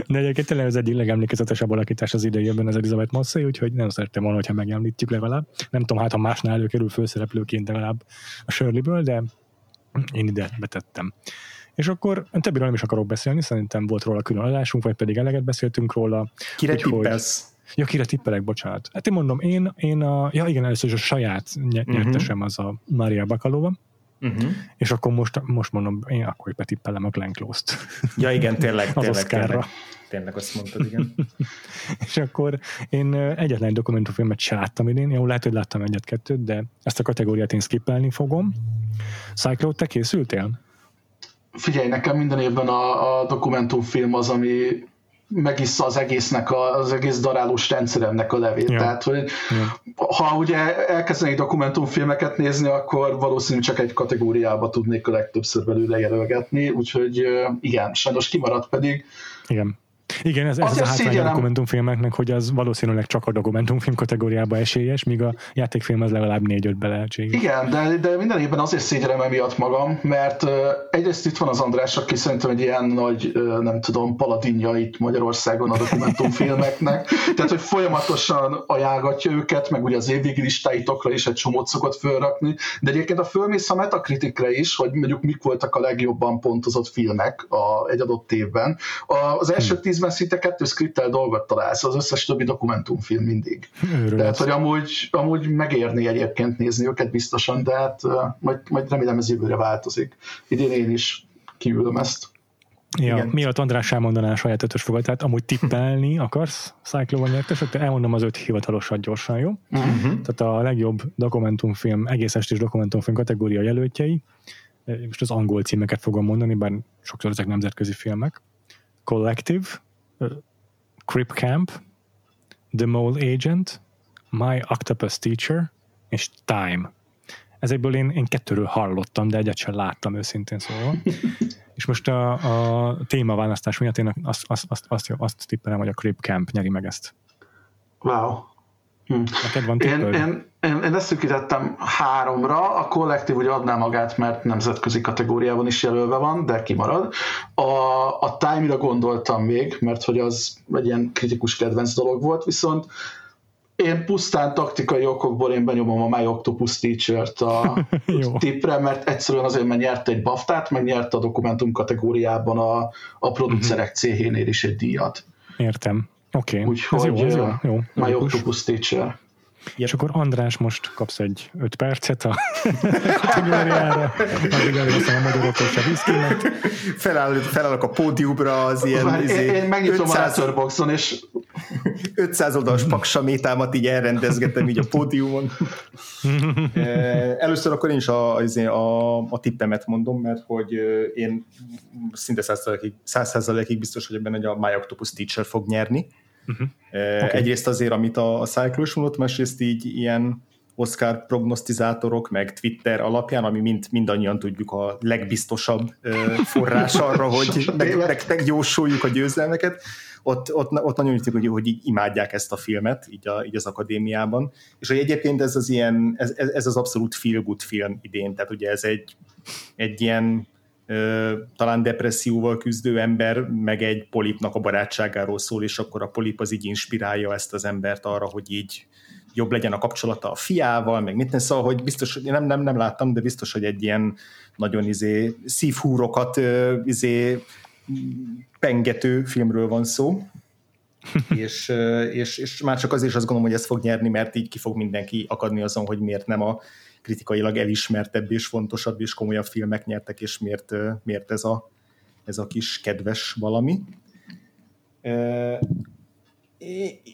De egyébként tényleg az egyik legemlékezetesebb alakítás az idejében az Elizabeth Mossé, úgyhogy nem szerettem volna, hogyha megemlítjük legalább. Nem tudom, hát ha másnál előkerül főszereplőként legalább a Shirley-ből, de én ide betettem. És akkor többiről nem is akarok beszélni, szerintem volt róla külön adásunk, vagy pedig eleget beszéltünk róla. Kire úgy, tippelsz? Ja, kire tippelek, bocsánat. Hát én mondom, én, én a, ja igen, először is a saját nyertesem uh-huh. az a Maria Bakalova, Uh-huh. És akkor most, most mondom, én akkor betippelem a Glenn Close-t. Ja igen, tényleg, az tényleg, tényleg, tényleg azt mondtad, igen. és akkor én egyetlen dokumentumfilmet se láttam idén, jó, lehet, hogy láttam egyet-kettőt, de ezt a kategóriát én skippelni fogom. Cyclone, te készültél? Figyelj, nekem minden évben a, a dokumentumfilm az, ami megissza az egésznek, a, az egész darálós rendszeremnek a levét. Ja. Tehát, hogy ja. ha ugye elkezdenék dokumentumfilmeket nézni, akkor valószínűleg csak egy kategóriába tudnék a legtöbbször belőle jelölgetni, úgyhogy igen, sajnos kimaradt pedig. Igen. Igen, ez, ez az a hátrány a dokumentumfilmeknek, hogy az valószínűleg csak a dokumentumfilm kategóriába esélyes, míg a játékfilm az legalább négy-ötbe lehetséges. Igen, de, de minden évben azért szégyelem emiatt magam, mert uh, egyrészt itt van az András, aki szerintem egy ilyen nagy, uh, nem tudom, paladinja itt Magyarországon a dokumentumfilmeknek, tehát hogy folyamatosan ajánlgatja őket, meg ugye az évvégi listáitokra is egy csomót szokott fölrakni, de egyébként a fölmész a Metacriticre is, hogy mondjuk mik voltak a legjobban pontozott filmek a, egy adott évben. A, az első hmm. tíz tízben szinte kettő skriptel dolgot találsz, az összes többi dokumentumfilm mindig. Őrület. Tehát, hogy amúgy, amúgy megérni egyébként nézni őket biztosan, de hát majd, majd remélem ez jövőre változik. Idén én is kiülöm ezt. Ja, Igen. miatt András elmondaná a saját ötös fogat, tehát amúgy tippelni akarsz Cyclone nyertes, akkor elmondom az öt hivatalosat gyorsan, jó? Uh-huh. Tehát a legjobb dokumentumfilm, egész estés dokumentumfilm kategória jelöltjei, most az angol címeket fogom mondani, bár sokszor ezek nemzetközi filmek. Collective, Crip Camp, The Mole Agent, My Octopus Teacher és Time. Ezekből én, én kettőről hallottam, de egyet sem láttam őszintén szóval. és most a, a témaválasztás miatt én azt, azt, azt, azt, azt tippelem, hogy a Crip Camp nyeri meg ezt. Wow. Hm. Neked van én, én, én, én ezt szűkítettem háromra, a kollektív ugye adná magát, mert nemzetközi kategóriában is jelölve van, de kimarad. A, a Time-ra gondoltam még, mert hogy az egy ilyen kritikus kedvenc dolog volt, viszont én pusztán taktikai okokból én benyomom a My Octopus Teacher-t a tippre, mert egyszerűen azért, mert nyert egy baftát, meg nyert a dokumentum kategóriában a, a producerek uh-huh. céhénél is egy díjat. Értem. Oké, okay. Úgyhogy ez jó, ez jó, jó. My Octopus Teacher. Yep. És akkor András, most kapsz egy öt percet a kategóriára, addig először a magyarokról se viszkinek. Feláll, felállok a pódiumra az ilyen... Már izé, én, én megnyitom 500, a Letterboxon, és 500 oldalas paksamétámat így elrendezgetem így a pódiumon. Először akkor én is a, a, izé, a, a tippemet mondom, mert hogy én szinte 100%-ig biztos vagyok benne, hogy a My Octopus Teacher fog nyerni Uh-huh. Okay. Egyrészt azért, amit a, a Cyclus mondott, másrészt így ilyen Oscar prognosztizátorok, meg Twitter alapján, ami mind, mindannyian tudjuk a legbiztosabb forrás arra, hogy meg, meg, megjósoljuk a győzelmeket, ott, ott, ott nagyon úgy hogy, hogy így imádják ezt a filmet, így, a, így az akadémiában, és hogy egyébként ez az ilyen, ez, ez az abszolút feel good film idén, tehát ugye ez egy, egy ilyen talán depresszióval küzdő ember, meg egy polipnak a barátságáról szól, és akkor a polip az így inspirálja ezt az embert arra, hogy így jobb legyen a kapcsolata a fiával, meg mit szóval, hogy biztos, nem, nem, nem láttam, de biztos, hogy egy ilyen nagyon izé, szívhúrokat izé, pengető filmről van szó, és, és, és már csak azért is azt gondolom, hogy ez fog nyerni, mert így ki fog mindenki akadni azon, hogy miért nem a kritikailag elismertebb és fontosabb és komolyabb filmek nyertek, és miért, miért ez, a, ez a kis kedves valami.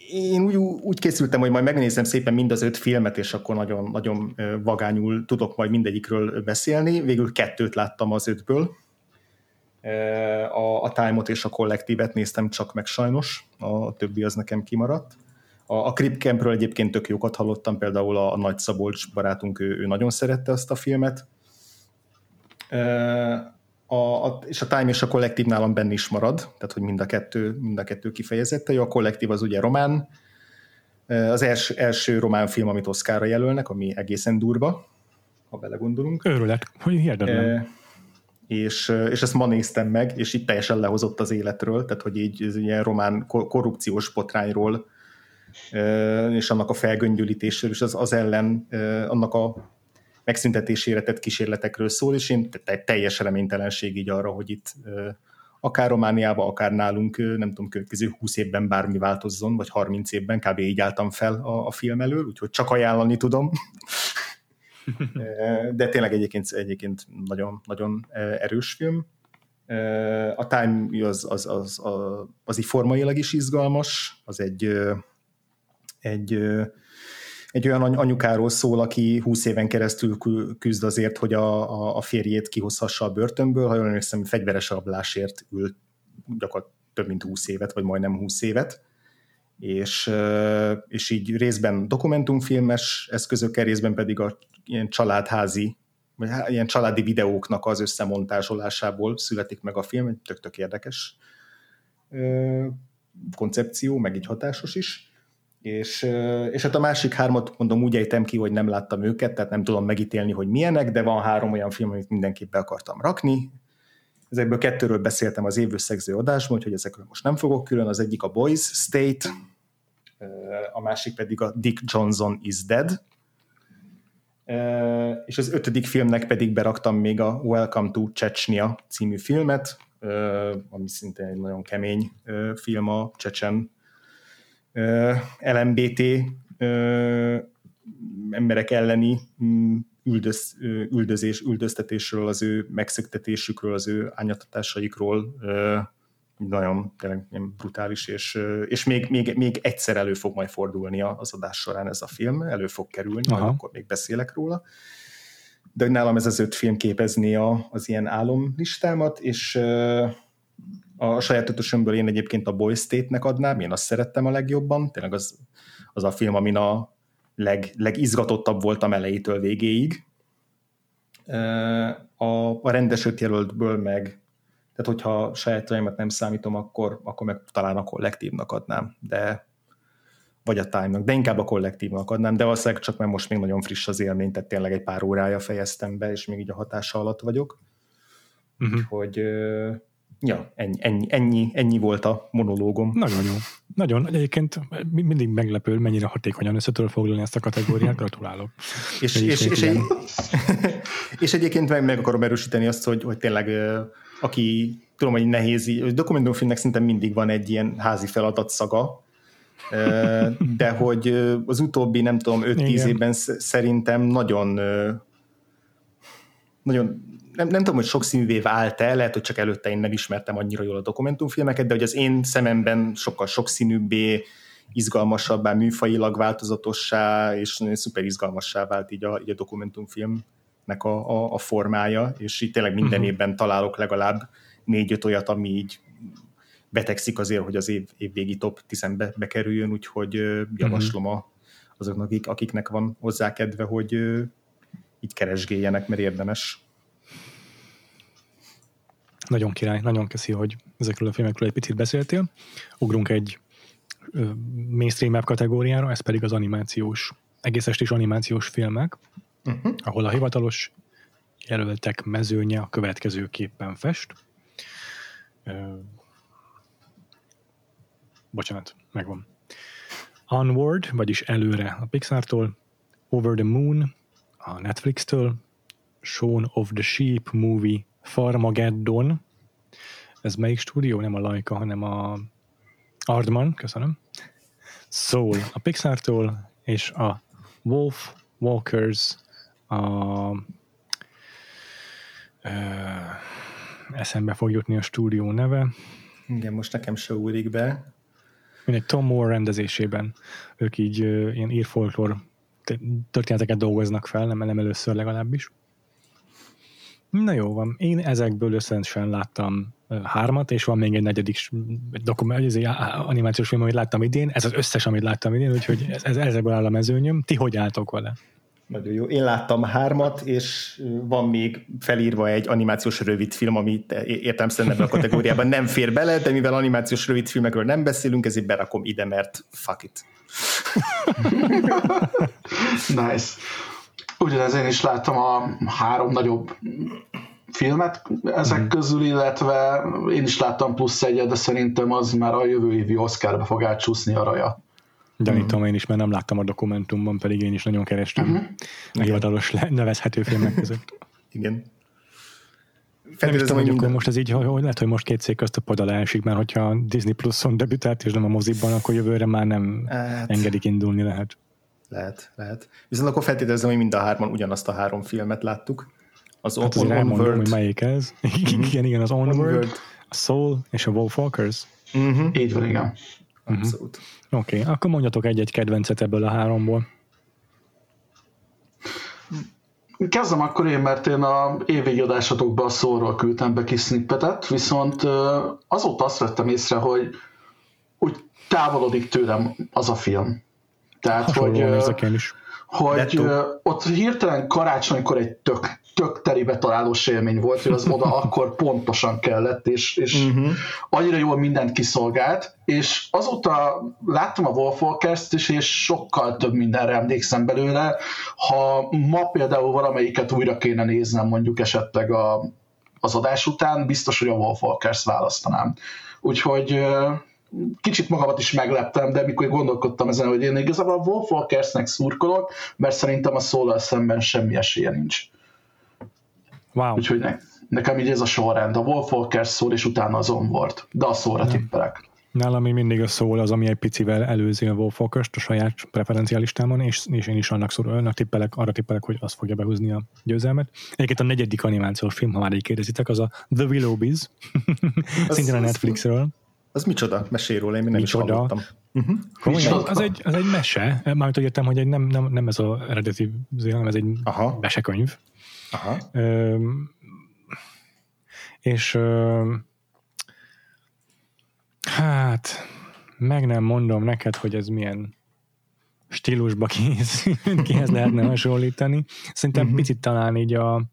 Én úgy, úgy készültem, hogy majd megnézem szépen mind az öt filmet, és akkor nagyon, nagyon vagányul tudok majd mindegyikről beszélni. Végül kettőt láttam az ötből. A, a Time-ot és a Kollektívet néztem csak meg sajnos, a többi az nekem kimaradt. A, a Crip Campről egyébként tök jókat hallottam, például a, a Nagy Szabolcs barátunk, ő, ő nagyon szerette azt a filmet. A, a, és a Time és a Kollektív nálam benne is marad, tehát hogy mind a kettő, mind a kettő kifejezette. Jó, a Kollektív az ugye román, az első, első román film, amit Oszkára jelölnek, ami egészen durva, ha belegondolunk. Örülök, hogy hihetetlen. és, és ezt ma néztem meg, és itt teljesen lehozott az életről, tehát hogy így ez ilyen román korrupciós potrányról és annak a felgöngyölítésről, és az, az ellen, annak a megszüntetésére tett kísérletekről szól, és én teljes reménytelenség így arra, hogy itt akár Romániában, akár nálunk, nem tudom, következő 20 évben bármi változzon, vagy 30 évben, kb. így álltam fel a, a film elől, úgyhogy csak ajánlani tudom. De tényleg egyébként, egyébként nagyon, nagyon erős film. A Time az, az, az, az, az így formailag is izgalmas, az egy egy, egy olyan anyukáról szól, aki 20 éven keresztül küzd azért, hogy a, a, férjét kihozhassa a börtönből, ha jól emlékszem, fegyveres rablásért ül gyakorlatilag több mint 20 évet, vagy majdnem 20 évet, és, és így részben dokumentumfilmes eszközökkel, részben pedig a ilyen családházi, vagy ilyen családi videóknak az összemontázsolásából születik meg a film, tök-tök érdekes koncepció, meg így hatásos is és, és hát a másik hármat mondom úgy ejtem ki, hogy nem láttam őket, tehát nem tudom megítélni, hogy milyenek, de van három olyan film, amit mindenképp be akartam rakni. Ezekből kettőről beszéltem az évőszegző adásban, úgyhogy ezekről most nem fogok külön. Az egyik a Boys State, a másik pedig a Dick Johnson is Dead, és az ötödik filmnek pedig beraktam még a Welcome to Chechnya című filmet, ami szintén egy nagyon kemény film a csecsen LMBT emberek elleni mm, üldöz, üldözés, üldöztetésről, az ő megszöktetésükről, az ő ányatatásaikról nagyon tényleg brutális, és, és még, még, még egyszer elő fog majd fordulni az adás során ez a film, elő fog kerülni, majd akkor még beszélek róla. De nálam ez az öt film képezni a, az ilyen álomlistámat, és a saját ötösömből én egyébként a Boy State-nek adnám, én azt szerettem a legjobban, tényleg az, az a film, amin a leg, legizgatottabb voltam elejétől végéig. A, a rendes öt jelöltből meg, tehát hogyha saját nem számítom, akkor, akkor meg talán a kollektívnak adnám, de vagy a time de inkább a kollektívnak adnám, de valószínűleg csak mert most még nagyon friss az élmény, tehát tényleg egy pár órája fejeztem be, és még így a hatása alatt vagyok. Uh-huh. Úgyhogy ja, ennyi, ennyi, ennyi, ennyi volt a monológom. Nagyon jó. Nagyon. Egyébként mindig meglepő, mennyire hatékonyan össze tudod foglalni ezt a kategóriát. Gratulálok. és, és, és, egy, és egyébként meg, meg akarom erősíteni azt, hogy, hogy tényleg aki tudom, hogy nehéz, dokumentumfilmnek szinte mindig van egy ilyen házi feladat szaga, de hogy az utóbbi, nem tudom, 5-10 évben szerintem nagyon nagyon nem, nem tudom, hogy sokszínűvé vált-e, lehet, hogy csak előtte én nem ismertem annyira jól a dokumentumfilmeket, de hogy az én szememben sokkal sokszínűbbé, izgalmasabbá, műfajilag változatossá, és szuper izgalmassá vált így a, így a dokumentumfilmnek a, a, a formája, és így tényleg minden uh-huh. évben találok legalább négy-öt olyat, ami így betegszik azért, hogy az év, évvégi top 10-be bekerüljön, úgyhogy javaslom uh-huh. a, azoknak, akik, akiknek van hozzá kedve, hogy így keresgéljenek, mert érdemes. Nagyon király, nagyon köszi, hogy ezekről a filmekről egy picit beszéltél. Ugrunk egy mainstream kategóriára, ez pedig az animációs, egész estés animációs filmek, uh-huh. ahol a hivatalos jelöltek mezőnye a következőképpen fest. Bocsánat, megvan. Onward, vagyis előre a Pixar-tól, Over the Moon a Netflix-től, Shaun of the Sheep movie Farmageddon. Ez melyik stúdió? Nem a Laika, hanem a Ardman, köszönöm. Soul a Pixar-tól, és a Wolf Walkers a ö, eszembe fog jutni a stúdió neve. Igen, most nekem se úrik be. Mindegy Tom Moore rendezésében. Ők így ö, ilyen írfolklór történeteket dolgoznak fel, nem, nem először legalábbis. Na jó van, én ezekből összesen láttam hármat, és van még egy negyedik dokument, ez egy animációs film, amit láttam idén, ez az összes, amit láttam idén, úgyhogy ez, ez ezekből áll a mezőnyöm. Ti hogy álltok vele? Nagyon jó. Én láttam hármat, és van még felírva egy animációs rövidfilm, ami értem szerint a kategóriában nem fér bele, de mivel animációs rövidfilmekről nem beszélünk, ezért berakom ide, mert fuck it. nice. Ugyanez én is láttam a három nagyobb filmet ezek mm. közül, illetve én is láttam plusz egyet, de szerintem az már a jövő évi Oscarba fog átcsúszni a raja. Gyanítom én is, mert nem láttam a dokumentumban, pedig én is nagyon kerestem uh-huh. a hivatalos nevezhető filmek között. Igen. Nem is tudom, hogy minden... most ez így, hogy lehet, hogy most két cég közt a pad alá esik, mert hogyha Disney Plus-on debütált, és nem a moziban, akkor jövőre már nem hát, engedik indulni lehet. Lehet, lehet. Viszont akkor feltételezem, hogy mind a hárman ugyanazt a három filmet láttuk. Az hát On, on, Onward. hogy melyik ez. Mm-hmm. igen, igen, az Onward, Onward, a Soul és a Wolfwalkers. Mm-hmm. Így van, igen. Abszolút. Mm-hmm. Oké, okay, akkor mondjatok egy-egy kedvencet ebből a háromból. Kezdem akkor én, mert én a évvégi adásatokban a szóról küldtem be kis snippetet, viszont azóta azt vettem észre, hogy úgy távolodik tőlem az a film. Tehát, hogy, is. hogy ott hirtelen karácsonykor egy tök tök teribe találós élmény volt, hogy az oda akkor pontosan kellett, és, és uh-huh. annyira jól mindent kiszolgált, és azóta láttam a Wolf Walkers-t is, és sokkal több mindenre emlékszem belőle. Ha ma például valamelyiket újra kéne néznem, mondjuk esetleg a, az adás után, biztos, hogy a Wolf Walkers választanám. Úgyhogy kicsit magamat is megleptem, de mikor gondolkodtam ezen, hogy én igazából a Wolf Walkersnek szurkolok, mert szerintem a szólal szemben semmi esélye nincs. Wow. Úgyhogy ne, nekem így ez a sorrend. A Wolf Walker szól, és utána az Onward. De a szóra Nem. tippelek. Nálam még mindig a szól az, ami egy picivel előzi a Wolf a saját preferencialistámon, és, és én is annak, szól, annak tippelek, arra tippelek, hogy az fogja behúzni a győzelmet. Egyébként a negyedik animációs film, ha már így kérdezitek, az a The Willowbiz, szintén a Netflixről. Az micsoda? Mesél róla, én még nem micsoda? is hallottam. Uh-huh. Az, egy, az egy mese, mármint hogy értem, hogy egy nem, nem, nem ez a eredeti, hanem ez egy Aha. mesekönyv. Aha. Ö, és ö, hát meg nem mondom neked, hogy ez milyen stílusba kész, kihez lehetne hasonlítani. Szerintem uh-huh. picit talán így a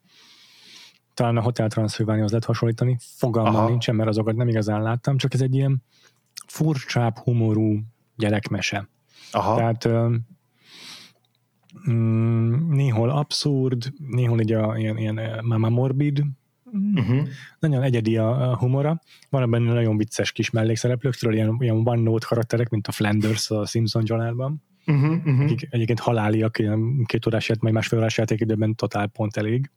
talán a Hotel Transylvaniahoz lehet hasonlítani. Fogalmam Aha. nincsen, mert azokat nem igazán láttam, csak ez egy ilyen furcsább humorú gyerekmese. Aha. Tehát mm, néhol abszurd, néhol így a, ilyen, ilyen mama morbid, uh-huh. nagyon egyedi a, a humora. Van benne nagyon vicces kis mellékszereplők, tudod, ilyen, ilyen one note karakterek, mint a Flanders a Simpson családban. Uh-huh, uh-huh. Akik egyébként haláliak, ilyen két órás, majd másfél órás játékidőben totál pont elég.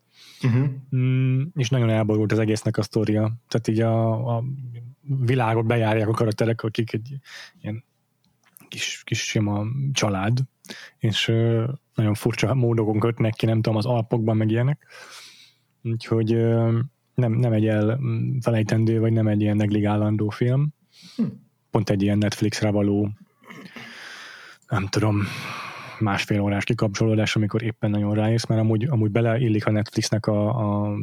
Uh-huh. Mm, és nagyon elborult az egésznek a sztória. Tehát így a, a világot bejárják a karakterek, akik egy ilyen kis, kis sima család, és ö, nagyon furcsa módokon kötnek ki, nem tudom, az Alpokban meg ilyenek. Úgyhogy ö, nem, nem egy elfelejtendő, vagy nem egy ilyen negligálandó film. Hm. Pont egy ilyen Netflixre való nem tudom, másfél órás kikapcsolódás, amikor éppen nagyon rájössz, mert amúgy, amúgy beleillik a Netflixnek a, a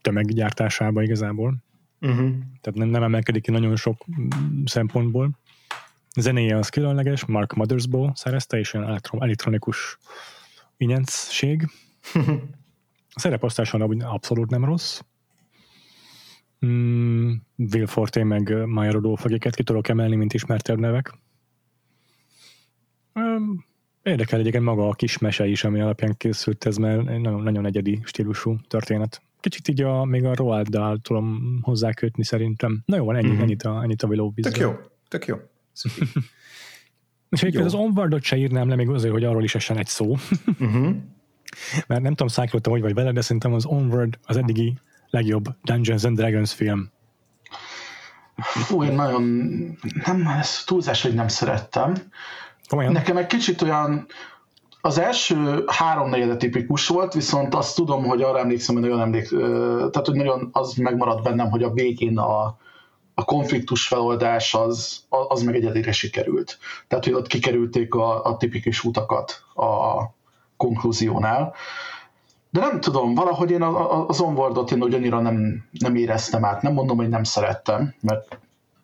tömeggyártásába igazából. Uh-huh. Tehát nem, nem emelkedik ki nagyon sok szempontból. A zenéje az különleges, Mark Mothersbaugh szerezte, és olyan elektronikus ingyenszség. A szereposztáson abszolút nem rossz. Mm, Will Forte meg Maya Rodolph, akiket ki tudok emelni, mint ismertebb nevek. Um, Érdekel egyébként maga a kis mese is, ami alapján készült ez, mert nagyon, nagyon egyedi stílusú történet. Kicsit így a, még a Roald-dal tudom hozzákötni szerintem. Na jó, van, ennyi, mm-hmm. ennyit a, ennyit a Willow Tök jó, tök jó. És egyébként az Onwardot se írnám le még azért, hogy arról is essen egy szó. Uh-huh. Mert nem tudom, szájkoltam, hogy vagy vele, de szerintem az Onward az eddigi legjobb Dungeons and Dragons film. Fú, én nagyon, nem, ez túlzás, hogy nem szerettem. Komolyan? Nekem egy kicsit olyan, az első három negyede tipikus volt, viszont azt tudom, hogy arra emlékszem, hogy nagyon emlék, tehát hogy nagyon az megmaradt bennem, hogy a végén a, a konfliktus feloldás az, az meg egyedére sikerült. Tehát, hogy ott kikerülték a, a tipikus utakat a konklúziónál. De nem tudom, valahogy én az onboardot én ugyannyira nem, nem éreztem át. Nem mondom, hogy nem szerettem, mert,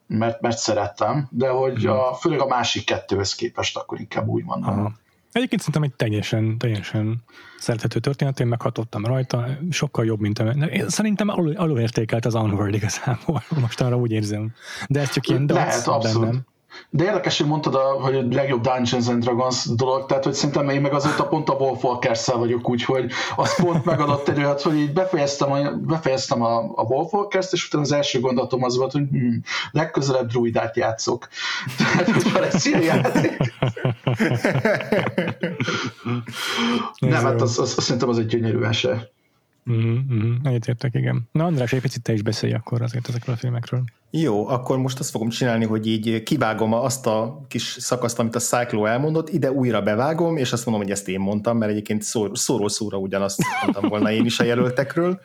mert, mert szerettem, de hogy a, főleg a másik kettőhöz képest akkor inkább úgy. Aha. Egyébként szerintem egy teljesen, teljesen szerethető történet, én meghatottam rajta, sokkal jobb, mint a... Én szerintem alul, alulértékelt az Onward igazából, mostanra úgy érzem. De ez csak ilyen Lehet, abszolút. Bennem. De érdekes, hogy mondtad, a, hogy a legjobb Dungeons and Dragons dolog, tehát hogy szerintem én meg azóta pont a Wolf walkers vagyok, úgyhogy az pont megadott egy olyat, hogy így befejeztem a, befejeztem a, a Wolf Walkers-t, és utána az első gondolatom az volt, hogy hm, legközelebb druidát játszok. Tehát, hogy van egy ilyen játék. Nem, hát az, az, az, szerintem az egy gyönyörű eset. Uh-huh, uh-huh. Egyetértek, igen. Na András, egy picit te is beszélj akkor azért ezekről a filmekről. Jó, akkor most azt fogom csinálni, hogy így kivágom azt a kis szakaszt, amit a Cyclo elmondott, ide újra bevágom, és azt mondom, hogy ezt én mondtam, mert egyébként szóról szóra ugyanazt mondtam volna én is a jelöltekről.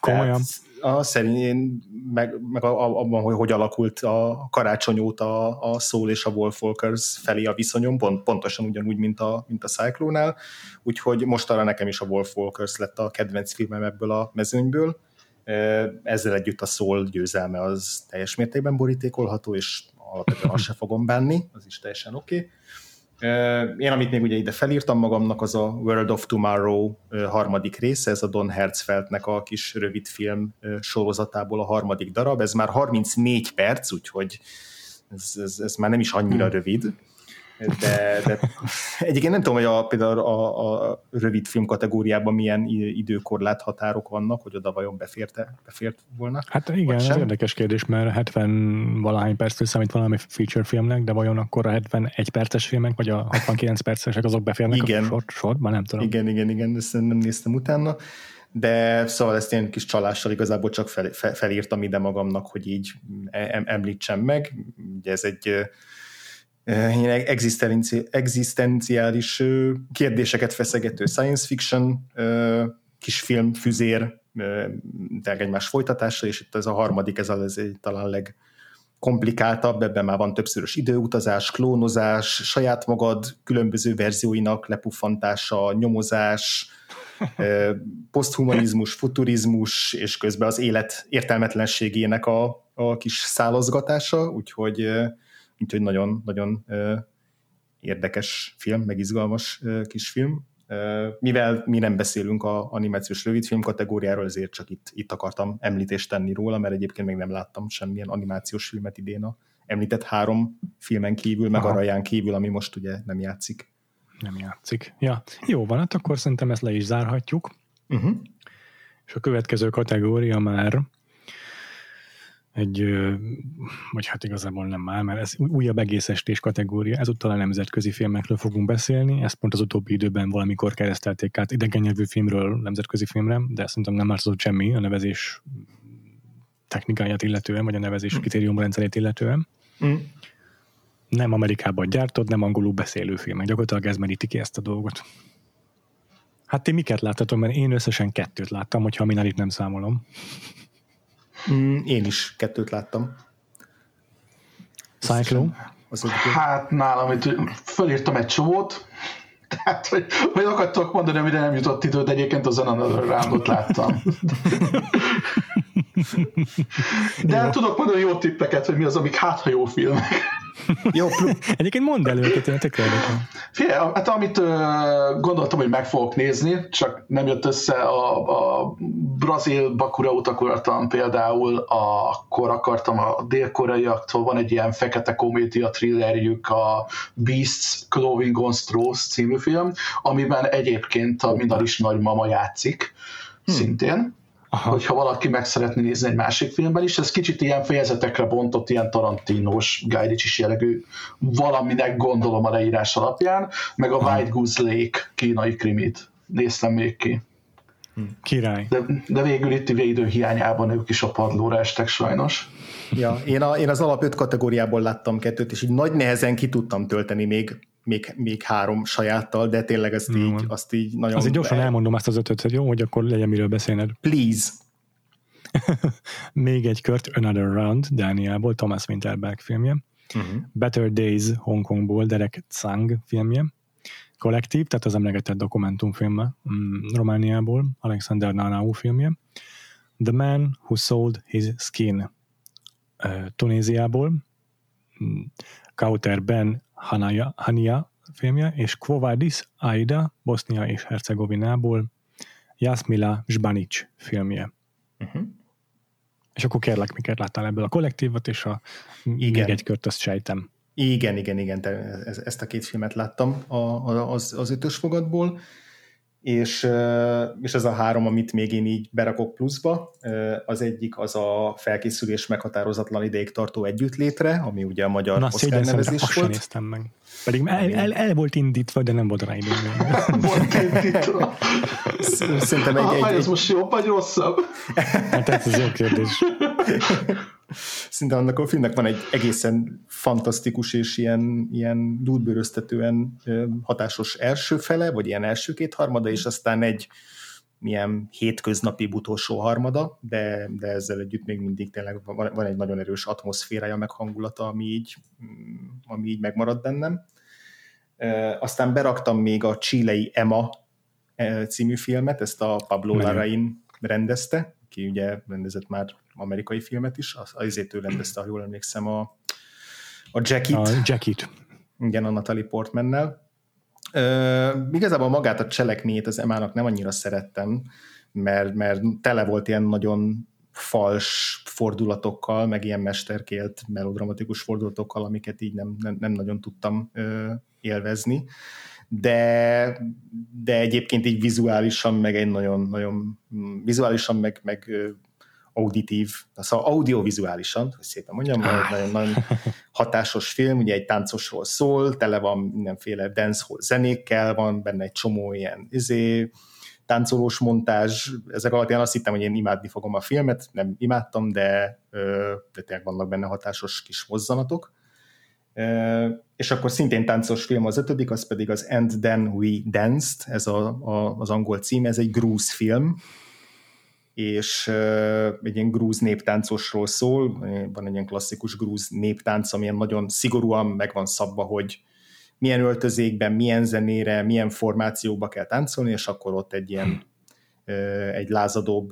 Komolyan? Tehát, a, szerint én, meg, meg abban, hogy hogy alakult a karácsony óta a, a Soul és a Wolfwalkers felé a viszonyom, pont, pontosan ugyanúgy, mint a, mint a Cyclone-nál, úgyhogy most arra nekem is a Wolfwalkers lett a kedvenc filmem ebből a mezőnyből. Ezzel együtt a Soul győzelme az teljes mértékben borítékolható, és alapvetően azt se fogom bánni, az is teljesen oké. Okay. Én, amit még ugye ide felírtam magamnak, az a World of Tomorrow harmadik része, ez a Don Hertzfeldnek a kis rövid film sorozatából a harmadik darab, ez már 34 perc, úgyhogy ez, ez, ez már nem is annyira hmm. rövid de, de egyébként nem tudom, hogy a, például a, a rövid film kategóriában milyen időkorlát határok vannak, hogy oda vajon beférte, befért volna. Hát igen, ez érdekes kérdés, mert 70 valahány perctől számít valami feature filmnek, de vajon akkor a 71 perces filmek, vagy a 69 percesek azok beférnek igen. a sor, sorban, nem tudom. Igen, igen, igen, ezt nem néztem utána de szóval ezt ilyen kis csalással igazából csak fel, fel, felírtam ide magamnak, hogy így említsem meg. Ugye ez egy egzisztenciális kérdéseket feszegető science fiction kisfilm, füzér, de egymás folytatása, és itt ez a harmadik, ez az egy talán leg, komplikáltabb, ebben már van többszörös időutazás, klónozás, saját magad különböző verzióinak lepuffantása, nyomozás, poszthumanizmus, futurizmus, és közben az élet értelmetlenségének a, a kis szálozgatása, úgyhogy úgyhogy nagyon, nagyon érdekes film, meg izgalmas kis film. Mivel mi nem beszélünk a animációs rövidfilm kategóriáról, ezért csak itt, itt akartam említést tenni róla, mert egyébként még nem láttam semmilyen animációs filmet idén a említett három filmen kívül, meg Aha. a Raján kívül, ami most ugye nem játszik. Nem játszik. Ja, jó van, hát akkor szerintem ezt le is zárhatjuk. Uh-huh. És a következő kategória már egy, vagy hát igazából nem már, mert ez újabb egész estés kategória, ezúttal a nemzetközi filmekről fogunk beszélni, ezt pont az utóbbi időben valamikor keresztelték át idegen nyelvű filmről nemzetközi filmre, de szerintem nem változott semmi a nevezés technikáját illetően, vagy a nevezés mm. kritériumrendszerét illetően. Mm. Nem Amerikában gyártott, nem angolul beszélő filmek. Gyakorlatilag ez meríti ki ezt a dolgot. Hát ti miket láttatok, mert én összesen kettőt láttam, hogyha a itt nem számolom. Mm, én is kettőt láttam. Cyclone? Hát nálam itt fölírtam egy csomót, tehát, hogy, hogy akartok mondani, amire nem jutott idő, de egyébként azon a rámot láttam. De tudok mondani jó tippeket, hogy mi az, amik hát, ha jó filmek. Jó, Egyébként mondd elő őket, én tök Figyelj, hát amit gondoltam, hogy meg fogok nézni, csak nem jött össze a, a brazil bakura akartam például, a, akkor akartam a dél-koreaiaktól, van egy ilyen fekete komédia thrillerjük, a Beasts Clothing on Straws című film, amiben egyébként a Minaris nagymama játszik, hmm. szintén Aha. hogyha valaki meg szeretné nézni egy másik filmben is, ez kicsit ilyen fejezetekre bontott, ilyen Tarantinos, Guy Ritchie jellegű valaminek gondolom a leírás alapján, meg a Aha. White Goose Lake kínai krimit néztem még ki. Hm. Király. De, de végül itt idő hiányában ők is a padlóra estek sajnos. Ja, én, a, én az alap öt kategóriából láttam kettőt, és így nagy nehezen ki tudtam tölteni még még, még három sajáttal, de tényleg ezt így, mm. azt így nagyon... Azért gyorsan be... elmondom ezt az ötöt, hogy jó, hogy akkor legyen miről beszélned. Please. még egy kört, Another Round, Dániából, Thomas Winterberg filmje. Uh-huh. Better Days, Hongkongból, Derek Tsang filmje. Kollektív, tehát az emlegetett dokumentumfilme mm, Romániából, Alexander Nanau filmje. The Man Who Sold His Skin, uh, Tunéziából. Mm, Kauter Ben Hanaya, Hania filmje, és Kvovadis Aida, Bosznia és Hercegovinából, Jasmila Zsbanic filmje. Uh-huh. És akkor kérlek, miket láttál ebből a kollektívat, és a igen. még egy kört azt sejtem. Igen, igen, igen, te, ezt a két filmet láttam a, az, az ötös fogadból és, és ez a három, amit még én így berakok pluszba, az egyik az a felkészülés meghatározatlan ideig tartó együttlétre, ami ugye a magyar Na, Oscar nevezés volt. néztem meg. Pedig el, el, el, volt indítva, de nem volt rá idő. volt indítva. Szerintem egy, egy, egy... ez most jobb vagy rosszabb? Hát ez az jó kérdés. Szinte annak a filmnek van egy egészen fantasztikus és ilyen, ilyen dúdbőröztetően hatásos első fele, vagy ilyen első két harmada, és aztán egy milyen hétköznapi utolsó harmada, de, de ezzel együtt még mindig tényleg van, van egy nagyon erős atmoszférája, meg hangulata, ami így, mm, ami így megmarad bennem. Aztán beraktam még a Chilei Emma című filmet, ezt a Pablo Larraín rendezte, ki ugye rendezett már amerikai filmet is, az, azért ő rendezte, ha jól emlékszem, a, a Jackit. A Jackit. Igen, a Natalie Portmannel. Uh, igazából magát a cselekményét az Emának nem annyira szerettem, mert, mert tele volt ilyen nagyon fals fordulatokkal, meg ilyen mesterkélt melodramatikus fordulatokkal, amiket így nem, nem, nem nagyon tudtam uh, élvezni. De, de egyébként így vizuálisan, meg egy nagyon, nagyon vizuálisan, meg, meg auditív, szóval audiovizuálisan, hogy szépen mondjam, ah. nagyon, nagyon hatásos film, ugye egy táncosról szól, tele van mindenféle dancehall zenékkel, van benne egy csomó ilyen izé, táncolós montázs, ezek alapján azt hittem, hogy én imádni fogom a filmet, nem imádtam, de, de tényleg vannak benne hatásos kis mozzanatok. És akkor szintén táncos film az ötödik, az pedig az And Then We Danced, ez a, a, az angol cím, ez egy grúz film, és egy ilyen grúz néptáncosról szól, van egy ilyen klasszikus grúz néptánc, amilyen nagyon szigorúan meg van szabva, hogy milyen öltözékben, milyen zenére, milyen formációba kell táncolni, és akkor ott egy ilyen egy lázadóbb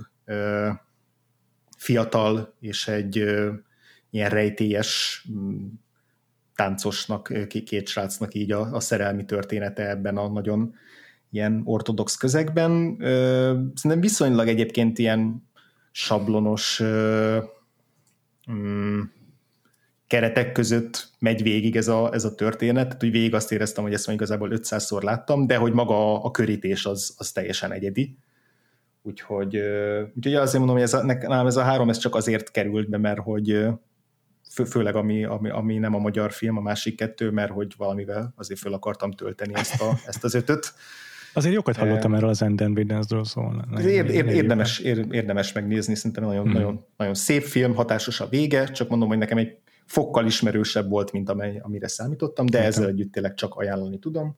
fiatal és egy ilyen rejtélyes mm, táncosnak, két srácnak így a, a szerelmi története ebben a nagyon ilyen ortodox közegben. Szerintem viszonylag egyébként ilyen sablonos mm, keretek között megy végig ez a, ez a történet, tehát hogy végig azt éreztem, hogy ezt már igazából 500-szor láttam, de hogy maga a körítés az, az teljesen egyedi. Úgyhogy, úgyhogy azért mondom, hogy ez a, nálam ez a három ez csak azért került be, mert hogy fő, főleg ami, ami, ami nem a magyar film, a másik kettő, mert hogy valamivel azért föl akartam tölteni ezt, a, ezt az ötöt. Azért jókat hallottam erről az Enden Vidence-ről szólni. Ér, ér, érdemes, ér, érdemes megnézni, szerintem nagyon, hmm. nagyon, nagyon szép film, hatásos a vége, csak mondom, hogy nekem egy fokkal ismerősebb volt, mint amely, amire számítottam, de ezzel együtt tényleg csak ajánlani tudom.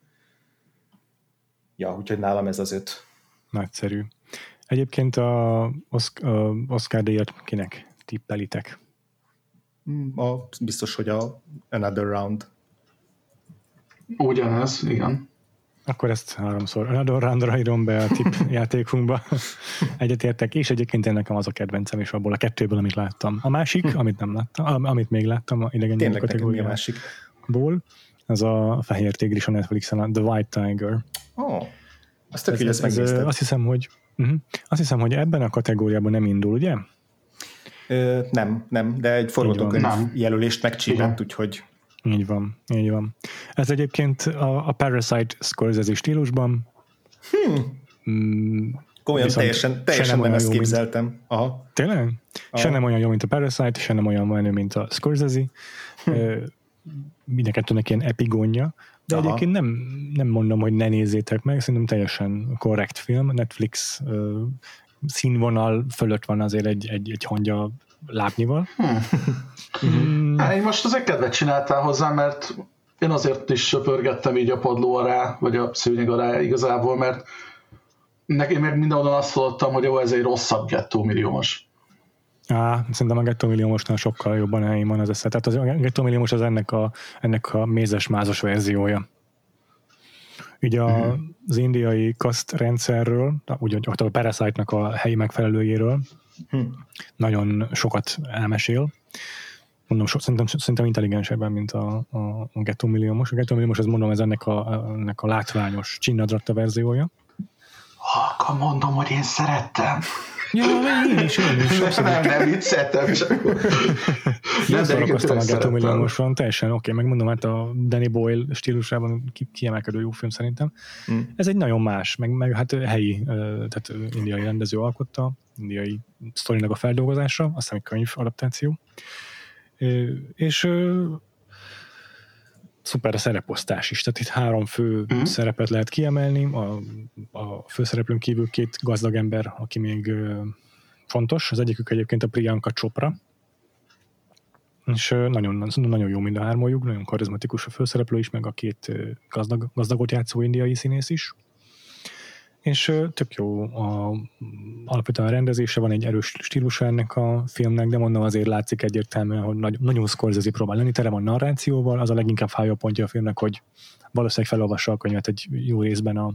Ja, úgyhogy nálam ez az öt. Nagyszerű. Egyébként a Oscar díjat kinek tippelitek? A, biztos, hogy a Another Round. Ugyanez, igen. Akkor ezt háromszor Radorrandra írom be a tip játékunkba. Egyetértek, és egyébként én nekem az a kedvencem, és abból a kettőből, amit láttam. A másik, amit nem láttam, amit még láttam, a idegen Tényleg kategória. a másik. Ból, az a Fehér Tigris a Netflixen, a The White Tiger. Oh, azt tök, ez, ez, ez, azt hiszem, hogy uh-huh, azt hiszem, hogy ebben a kategóriában nem indul, ugye? Ö, nem, nem, de egy forgatókönyv jelölést megcsillant, úgyhogy így van, így van. Ez egyébként a, a Parasite Scorsese stílusban. Hmm. Mm, Komolyan teljesen, teljesen nem, nem ezt képzeltem. Mint... Aha. Tényleg? Aha. Se nem olyan jó, mint a Parasite, se nem olyan menő, mint a Scorsese. Hm. Mindenkettőnek ilyen epigónja. De Aha. egyébként nem, nem mondom, hogy ne nézzétek meg, szerintem teljesen korrekt film. Netflix színvonal fölött van azért egy, egy, egy hangya lábnyival. Hmm. Hát én most azért kedvet csináltál hozzá, mert én azért is söpörgettem így a padló alá, vagy a szőnyeg alá igazából, mert nekem meg mindenhol azt hallottam, hogy jó, ez egy rosszabb gettó milliómos. Á, szerintem a gettó milliómosnál sokkal jobban helyén van az esze. Tehát az, a gettó milliómos az ennek a, ennek a mézes-mázos verziója. Ugye a, uh-huh. az indiai kaszt rendszerről, ugye a Parasite-nak a helyi megfelelőjéről uh-huh. nagyon sokat elmesél. Mondom, so, szerintem, szerintem intelligensebben, mint a, a, a Ghetto Milliómos. A Ghetto Milliómos, az mondom, ez ennek a, ennek a látványos csinnadratta verziója. Halkan mondom, hogy én szerettem. Ja, én is, én is. Nem, nem vicceltem, csak... Nem szórakoztam a Ghetto Milliómoson, teljesen oké, okay, megmondom, hát a Danny Boyle stílusában ki, kiemelkedő jó film szerintem. Mm. Ez egy nagyon más, meg, meg hát helyi, tehát indiai rendező alkotta, indiai sztorinak a feldolgozása, azt hiszem egy könyv adaptáció. És szuper a szereposztás is, tehát itt három fő mm. szerepet lehet kiemelni, a, a főszereplőn kívül két gazdag ember, aki még fontos, az egyikük egyébként a Priyanka Chopra, és nagyon, nagyon jó mind a hármójuk, nagyon karizmatikus a főszereplő is, meg a két gazdag, gazdagot játszó indiai színész is és tök jó a, alapvetően a rendezése, van egy erős stílusa ennek a filmnek, de mondom azért látszik egyértelműen, hogy nagy, nagyon Scorsese próbál lenni, tere van narrációval, az a leginkább fájó pontja a filmnek, hogy valószínűleg felolvassa a könyvet egy jó részben a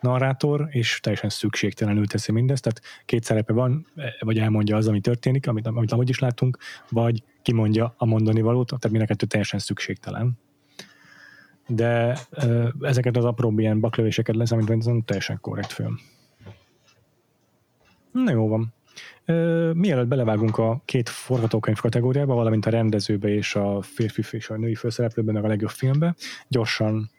narrátor, és teljesen szükségtelenül teszi mindezt, tehát két szerepe van, vagy elmondja az, ami történik, amit, amit amúgy is látunk, vagy kimondja a mondani valót, tehát mind a kettő teljesen szükségtelen de ezeket az apró ilyen baklövéseket leszámítva, ez teljesen korrekt film. Na jó van. Mielőtt belevágunk a két forgatókönyv kategóriába, valamint a rendezőbe és a férfi és a női főszereplőben, meg a legjobb filmbe, gyorsan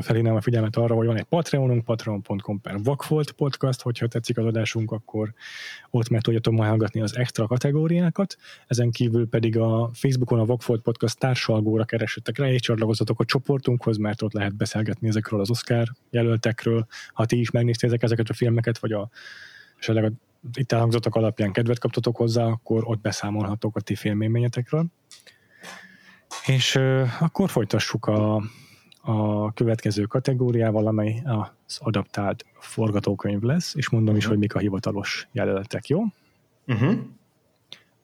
felhívnám a figyelmet arra, hogy van egy Patreonunk, patreon.com per Vakfolt podcast, hogyha tetszik az adásunk, akkor ott meg tudjatok majd hallgatni az extra kategóriákat, ezen kívül pedig a Facebookon a Vakfolt podcast társalgóra keresettek rá, és csatlakozatok a csoportunkhoz, mert ott lehet beszélgetni ezekről az Oscar jelöltekről. Ha ti is megnéztétek ezeket a filmeket, vagy a esetleg a itt elhangzottak alapján kedvet kaptatok hozzá, akkor ott beszámolhatok a ti filmélményetekről. És euh, akkor folytassuk a a következő kategóriával, amely az adaptált forgatókönyv lesz, és mondom is, hogy mik a hivatalos jelöltek, jó? Uh-huh.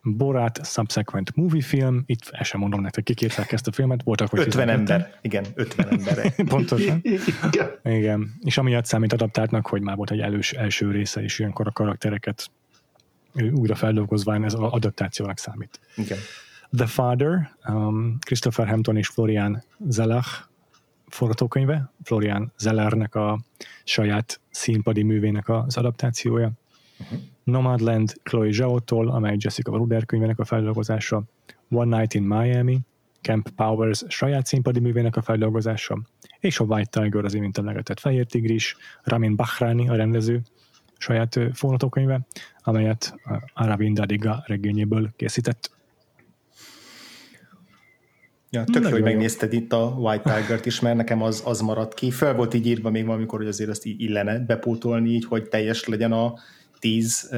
Borat Subsequent Movie Film, itt el sem mondom nektek, kik írták ezt a filmet, voltak, hogy 50 ember, igen, 50 ember. Pontosan. igen. igen. És amiatt számít adaptáltnak, hogy már volt egy elős, első része, és ilyenkor a karaktereket újra feldolgozván ez adaptációnak számít. Igen. The Father, um, Christopher Hampton és Florian Zelach forgatókönyve, Florian Zellernek a saját színpadi művének az adaptációja. Uh-huh. Nomadland Chloe Zhao-tól, amely Jessica Bruder könyvének a feldolgozása, One Night in Miami, Camp Powers saját színpadi művének a feldolgozása, és a White Tiger, az imént emlegetett Fehér Tigris, Ramin Bahrani, a rendező saját forgatókönyve, amelyet Aravinda Diga regényéből készített. Ja, tök jó, hogy megnézted itt a White Tiger-t is, mert nekem az, az maradt ki. Fel volt így írva még valamikor, hogy azért azt így illene bepótolni, így, hogy teljes legyen a, tíz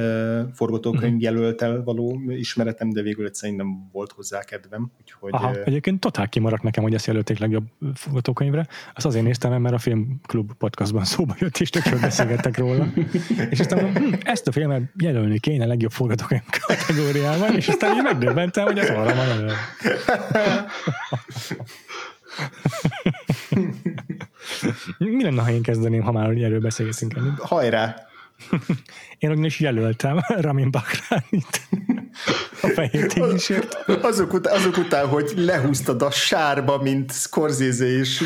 forgatókönyv mhm. jelöltel való ismeretem, de végül egyszerűen nem volt hozzá kedvem. Úgyhogy, Aha, egyébként totál kimaradt nekem, hogy ezt jelölték legjobb forgatókönyvre. Azt azért néztem, mert a Filmklub podcastban szóba jött, és tökről beszélgettek róla. és aztán mondom, hm, ezt a filmet jelölni kéne a legjobb forgatókönyv kategóriában, és aztán így megdöbbentem, hogy ez arra van Mi lenne, ha én kezdeném, ha már erről beszélgetünk? Hajrá! Én ugyanis jelöltem Ramin Bakránit a fehér téglisért. Azok, után, azok után, hogy lehúztad a sárba, mint Scorsese és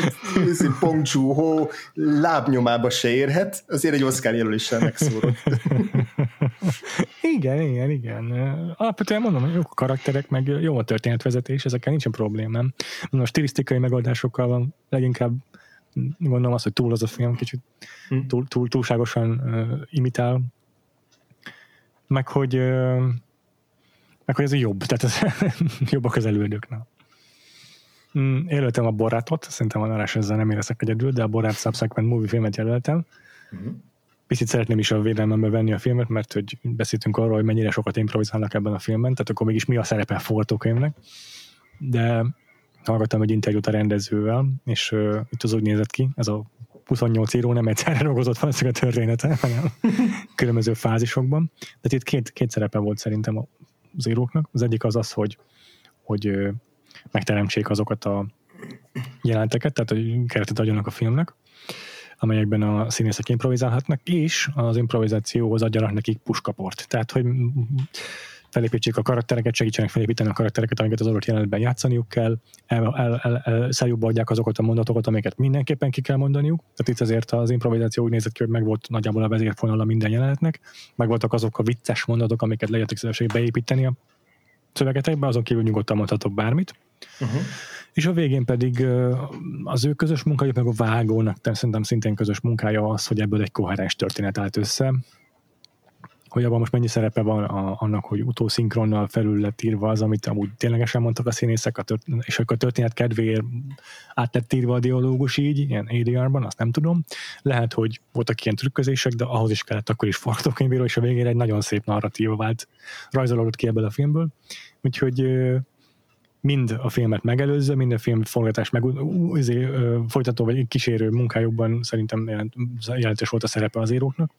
Pong Joon-ho lábnyomába se érhet, azért egy Oscar jelöléssel megszórod. igen, igen, igen. Alapvetően mondom, hogy jók a karakterek, meg jó a történetvezetés, ezekkel nincsen problémám. Mondom, a stilisztikai megoldásokkal van leginkább gondolom azt, hogy túl az a film, kicsit hm. túl, túl, túlságosan uh, imitál, meg hogy uh, meg hogy ez jobb, tehát ez jobbak az elődöknek. Mm, jelöltem a Borátot, szerintem a Narás ezzel nem érezek egyedül, de a Borát Subsequent Movie filmet jelöltem. Uh-huh. Picit szeretném is a védelmembe venni a filmet, mert hogy beszéltünk arról, hogy mennyire sokat improvizálnak ebben a filmben, tehát akkor mégis mi a szerepe a forgatókönyvnek. De hallgattam egy interjút a rendezővel, és uh, itt az úgy nézett ki, ez a 28 író nem egyszerre dolgozott valószínűleg a története, hanem különböző fázisokban. De itt két, két szerepe volt szerintem az íróknak. Az egyik az az, hogy, hogy uh, megteremtsék azokat a jelenteket, tehát hogy keretet adjanak a filmnek, amelyekben a színészek improvizálhatnak, és az improvizációhoz adjanak nekik puskaport. Tehát, hogy felépítsék a karaktereket, segítsenek felépíteni a karaktereket, amiket az adott jelenetben játszaniuk kell, el, el, el, el szájúba adják azokat a mondatokat, amiket mindenképpen ki kell mondaniuk. Tehát itt azért az improvizáció úgy nézett ki, hogy meg volt nagyjából a vezérfonala minden jelenetnek, meg voltak azok a vicces mondatok, amiket legyetek szívesek beépíteni a szövegetekbe, azon kívül nyugodtan mondhatok bármit. Uh-huh. És a végén pedig az ő közös munkájuk, meg a vágónak szerintem szintén közös munkája az, hogy ebből egy koherens történet állt össze, hogy abban most mennyi szerepe van a, annak, hogy utószinkronnal felül lett írva az, amit amúgy ténylegesen mondtak a színészek, a tört, és akkor a történet kedvéért át lett írva a dialógus így, ilyen ADR-ban, azt nem tudom. Lehet, hogy voltak ilyen trükközések, de ahhoz is kellett akkor is forgatókönyvíró, és a végére egy nagyon szép narratíva vált, rajzolódott ki ebből a filmből. Úgyhogy mind a filmet megelőzze, mind a film forgatás meg izé, folytató vagy kísérő munkájukban szerintem jelent, jelentős volt a szerepe az íróknak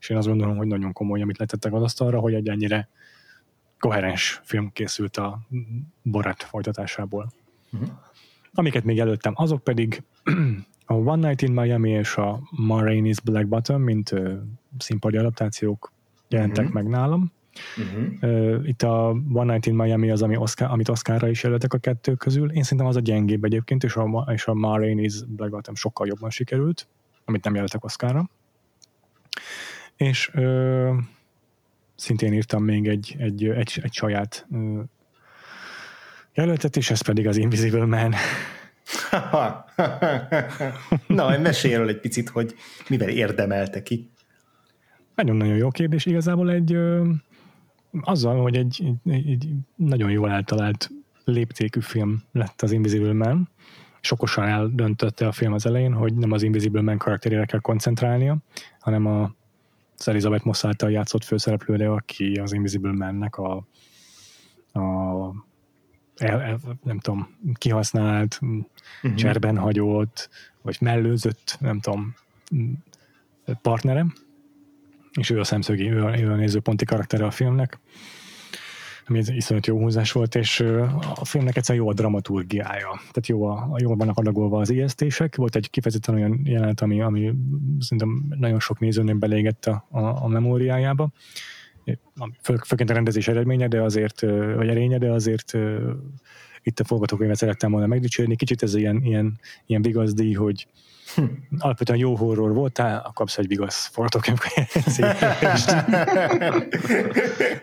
és én azt gondolom, hogy nagyon komoly, amit letettek az asztalra, hogy egy ennyire koherens film készült a Borat folytatásából. Uh-huh. Amiket még előttem, azok pedig a One Night in Miami és a Ma Rainey's Black Bottom, mint uh, színpadi adaptációk jelentek uh-huh. meg nálam. Uh-huh. Uh, itt a One Night in Miami az, ami Oscar, amit Oscarra is jelöltek a kettő közül. Én szerintem az a gyengébb egyébként, és a, és a Ma Rainey's Black Bottom sokkal jobban sikerült, amit nem jelöltek Oscarra. És ö, szintén írtam még egy, egy, egy, egy saját ö, jelöltet, és ez pedig az Invisible Man. Na, mesélj erről egy picit, hogy mivel érdemelte ki. Nagyon-nagyon jó kérdés. Igazából egy ö, azzal, hogy egy, egy, egy nagyon jól eltalált léptékű film lett az Invisible Man. Sokosan eldöntötte a film az elején, hogy nem az Invisible Man karakterére kell koncentrálnia, hanem a Elizabeth Moss által játszott főszereplőre, aki az Invisible Man-nek a, a el, el, nem tudom, kihasznált, uh-huh. cserben hagyott, vagy mellőzött, nem tudom, partnerem, és ő a szemszögi, ő a, ő a nézőponti karaktere a filmnek ami iszonyat jó húzás volt, és a filmnek egyszerűen jó a dramaturgiája. Tehát jó a, jól vannak adagolva az ijesztések. Volt egy kifejezetten olyan jelenet, ami, ami szerintem nagyon sok nézőnél belégett a, a, a memóriájába. Fő, főként a rendezés eredménye, de azért, vagy erénye, de azért itt a forgatókönyvet szerettem volna megdicsérni. Kicsit ez ilyen, ilyen, ilyen bigazdi, hogy hm. alapvetően jó horror voltál, kapsz egy vigasz forgatókönyv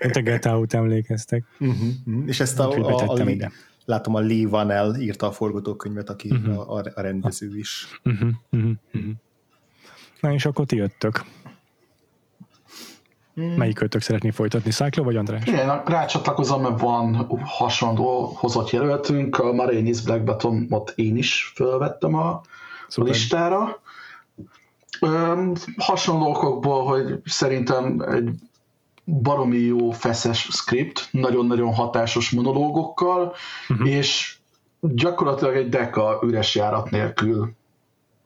Mint a Get Out emlékeztek. Uh-huh, uh-huh. És ezt a, a, a, a ide. látom a Lee Vanell írta a forgatókönyvet, aki uh-huh. a, a rendező is. Uh-huh, uh-huh, uh-huh. Na és akkor ti jöttök. Hmm. Melyik kötök szeretné folytatni, Cyclo vagy András? Igen, rácsatlakozom, mert van hasonló hozott jelöltünk, a Marines Black Bottom-ot én is felvettem a, a listára. Öm, hasonló okokból, hogy szerintem egy baromi jó feszes script, nagyon-nagyon hatásos monológokkal, uh-huh. és gyakorlatilag egy deka üres járat nélkül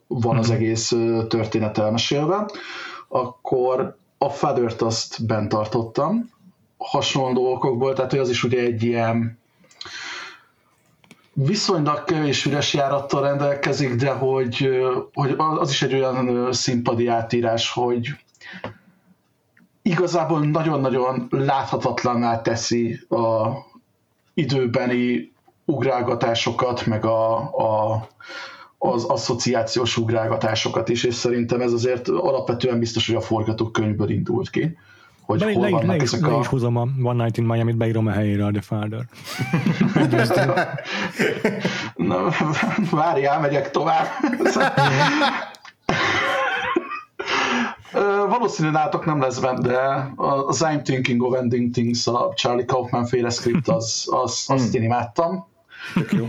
van uh-huh. az egész történet elmesélve, akkor a Feathert azt bent tartottam, hasonló okokból, tehát hogy az is ugye egy ilyen viszonylag kevés üres járattal rendelkezik, de hogy, hogy az is egy olyan színpadi átírás, hogy igazából nagyon-nagyon láthatatlanná teszi a időbeni ugrálgatásokat, meg a, a, az asszociációs ugrálgatásokat is, és szerintem ez azért alapvetően biztos, hogy a forgatókönyvből indult ki hogy le, hol le, vannak le, ezek le a... is húzom a One Night in Miami-t, beírom a helyére a The Father. Na, várjál, megyek tovább. Valószínűleg nátok nem lesz benne, de az I'm Thinking of Ending Things, a Charlie Kaufman féle script, az, az, azt én imádtam. jó.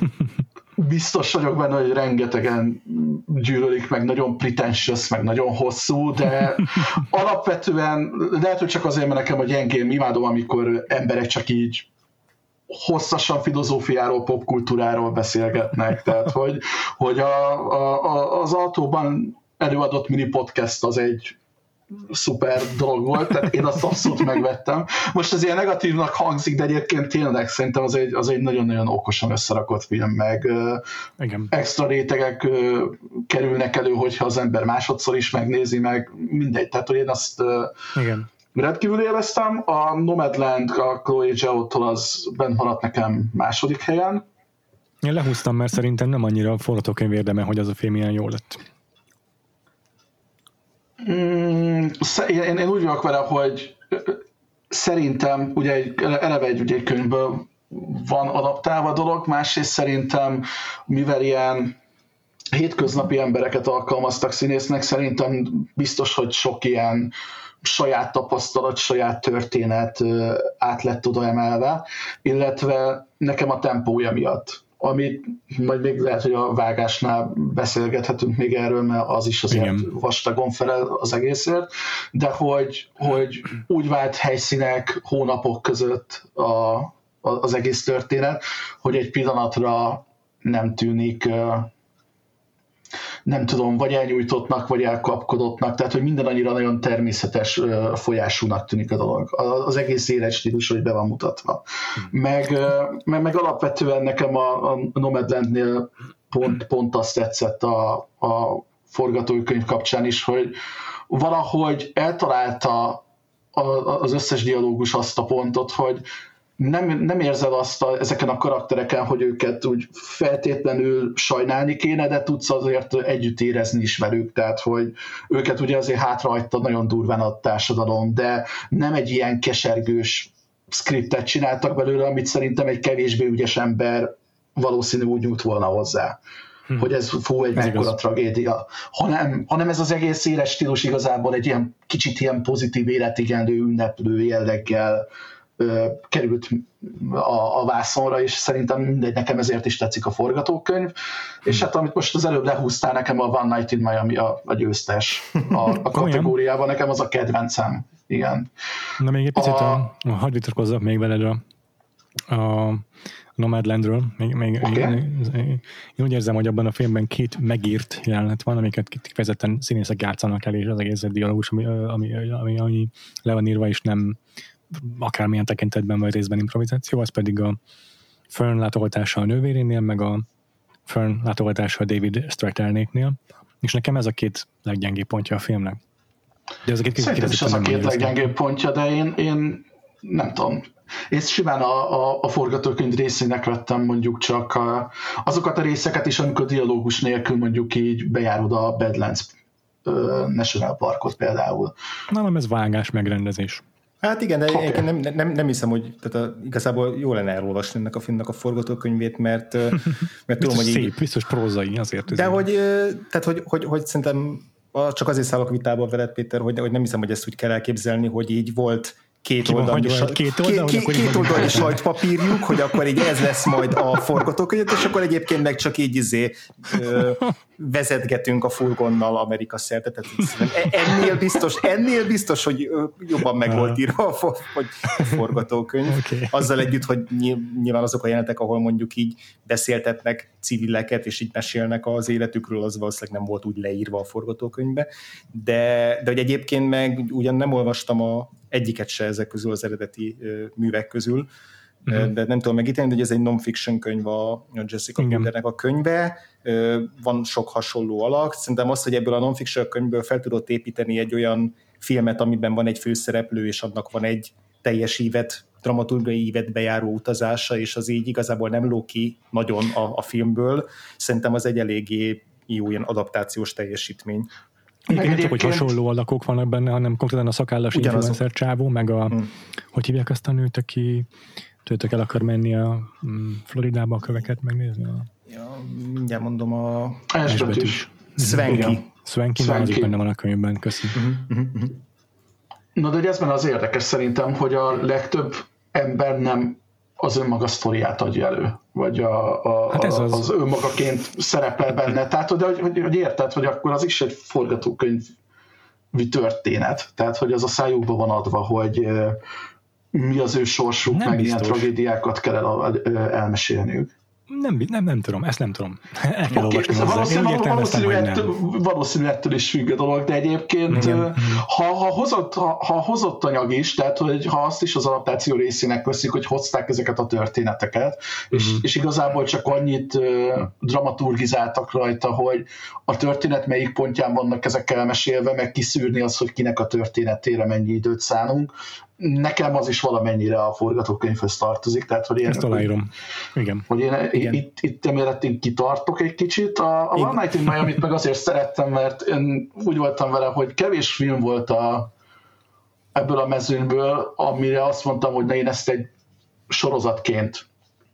Biztos vagyok benne, hogy rengetegen gyűlölik, meg nagyon pretentious, meg nagyon hosszú, de alapvetően lehet, hogy csak azért, mert nekem a gyengém imádom, amikor emberek csak így hosszasan filozófiáról, popkultúráról beszélgetnek, tehát hogy, hogy a, a, a, az autóban előadott mini podcast az egy szuper dolog volt, tehát én azt abszolút megvettem. Most ez ilyen negatívnak hangzik, de egyébként tényleg szerintem az egy, az egy nagyon-nagyon okosan összerakott film, meg Igen. extra rétegek kerülnek elő, hogyha az ember másodszor is megnézi, meg mindegy. Tehát, hogy én azt Igen. rendkívül élveztem. A Nomadland, a Chloe Zhao-tól az bent maradt nekem második helyen. Én lehúztam, mert szerintem nem annyira forgatókönyv érdeme, hogy az a film ilyen jó lett. Mm, én, én úgy vagyok vele, hogy szerintem ugye egy, eleve egy, ugye egy könyvből van adaptálva a dolog, másrészt szerintem, mivel ilyen hétköznapi embereket alkalmaztak színésznek, szerintem biztos, hogy sok ilyen saját tapasztalat, saját történet át lett oda emelve, illetve nekem a tempója miatt amit majd még lehet, hogy a vágásnál beszélgethetünk még erről, mert az is azért Igen. vastagon felel az egészért, de hogy, hogy úgy vált helyszínek hónapok között a, az egész történet, hogy egy pillanatra nem tűnik nem tudom, vagy elnyújtottnak, vagy elkapkodottnak, tehát hogy minden annyira nagyon természetes folyásúnak tűnik a dolog. Az egész életstílus, hogy be van mutatva. Meg, meg, meg alapvetően nekem a, a Nomadlandnél pont, pont azt tetszett a, a forgatókönyv kapcsán is, hogy valahogy eltalálta az összes dialógus azt a pontot, hogy nem, nem érzel azt a, ezeken a karaktereken, hogy őket úgy feltétlenül sajnálni kéne, de tudsz azért együtt érezni is velük, tehát hogy őket ugye azért hátrahagyta nagyon durván a társadalom, de nem egy ilyen kesergős skriptet csináltak belőle, amit szerintem egy kevésbé ügyes ember valószínű úgy nyújt volna hozzá. Hm. hogy ez fú, egy mekkora tragédia, hanem, hanem ez az egész éles stílus igazából egy ilyen kicsit ilyen pozitív életigenlő ünneplő jelleggel került a, a vászonra, és szerintem mindegy, nekem ezért is tetszik a forgatókönyv, és hát amit most az előbb lehúztál, nekem a One Night in Miami a, a győztes a, a kategóriában, nekem az a kedvencem, igen. Na még egy picit, a, a, a hadd vitatkozzak még veled a, a Nomadlandről. Még, még okay. én, én, úgy érzem, hogy abban a filmben két megírt jelenet van, amiket kifejezetten színészek játszanak el, és az egész egy dialógus, ami, ami, ami, ami le van írva, és nem akármilyen tekintetben vagy részben improvizáció, az pedig a Fern látogatása a nővérénél, meg a Fern látogatása a David Stratternéknél, és nekem ez a két leggyengébb pontja a filmnek. De ez a két Szerintem is az a két leggyengébb pontja, de én, én nem tudom, én simán a, a, a forgatókönyv részének vettem mondjuk csak a, azokat a részeket is, amikor dialógus nélkül mondjuk így bejárod a Badlands National Parkot például. nem ez vágás, megrendezés. Hát igen, de okay. nem, nem, nem hiszem, hogy tehát a, igazából jó lenne elolvasni ennek a filmnek a forgatókönyvét, mert, mert tudom, hogy szép, így, biztos prózai azért. De hogy, tehát, hogy, hogy, hogy szerintem csak azért szállok vitába veled, Péter, hogy, hogy nem hiszem, hogy ezt úgy kell elképzelni, hogy így volt két oldalnyi, sa- két oldal, két, két, két oldalnyi sajtpapírjuk, hogy akkor így ez lesz majd a forgatókönyv, és akkor egyébként meg csak így izé, ö, vezetgetünk a furgonnal Amerika szerte. Tehát e- ennél biztos, ennél biztos, hogy jobban meg volt írva a, hogy a forgatókönyv. Okay. Azzal együtt, hogy nyilván azok a jelenetek, ahol mondjuk így beszéltetnek civileket, és így mesélnek az életükről, az valószínűleg nem volt úgy leírva a forgatókönyvbe. De, de hogy egyébként meg ugyan nem olvastam a egyiket se ezek közül az eredeti művek közül, uh-huh. de nem tudom megítélni, hogy ez egy non-fiction könyv a Jessica Biedernek a könyve, van sok hasonló alak, szerintem az, hogy ebből a non-fiction könyvből fel tudott építeni egy olyan filmet, amiben van egy főszereplő, és annak van egy teljes évet, dramaturgiai évet bejáró utazása, és az így igazából nem ló ki nagyon a, a filmből. Szerintem az egy eléggé jó ilyen adaptációs teljesítmény. Igen, nem csak, hogy hasonló alakok vannak benne, hanem konkrétan a szakállas influencer csávó, meg a, hmm. hogy hívják azt a nőt, aki tőtök el akar menni a mm, Floridába a köveket megnézni? A... Ja, mindjárt mondom a... is. Svenki. Svenki, Svenki. az benne van a könyvben, köszönöm. Uh-huh, uh-huh. Na de ez az érdekes szerintem, hogy a legtöbb ember nem az önmaga sztoriát adja elő, vagy a, a, hát ez az. az önmagaként szerepel benne. Tehát, hogy, hogy, hogy érted, hogy akkor az is egy forgatókönyv történet. Tehát, hogy az a szájukba van adva, hogy mi az ő sorsuk, nem meg milyen tragédiákat kell el, elmesélniük. Nem, nem, nem tudom, ezt nem tudom. El kell okay, olvasni valószínűleg, valószínű, ettől, valószínű ettől is függ a dolog, de egyébként Igen. ha, ha, hozott, ha, ha hozott anyag is, tehát hogy ha azt is az adaptáció részének veszik, hogy hozták ezeket a történeteket, és, mhm. és igazából csak annyit uh, dramaturgizáltak rajta, hogy a történet melyik pontján vannak ezek elmesélve, meg kiszűrni az, hogy kinek a történetére mennyi időt szánunk, nekem az is valamennyire a forgatókönyvhöz tartozik, tehát hogy én, Ezt aláírom. Igen. Hogy én Igen. itt, itt emiatt én kitartok egy kicsit. A, a One Night in miami meg azért szerettem, mert én úgy voltam vele, hogy kevés film volt a, ebből a mezőnyből, amire azt mondtam, hogy ne én ezt egy sorozatként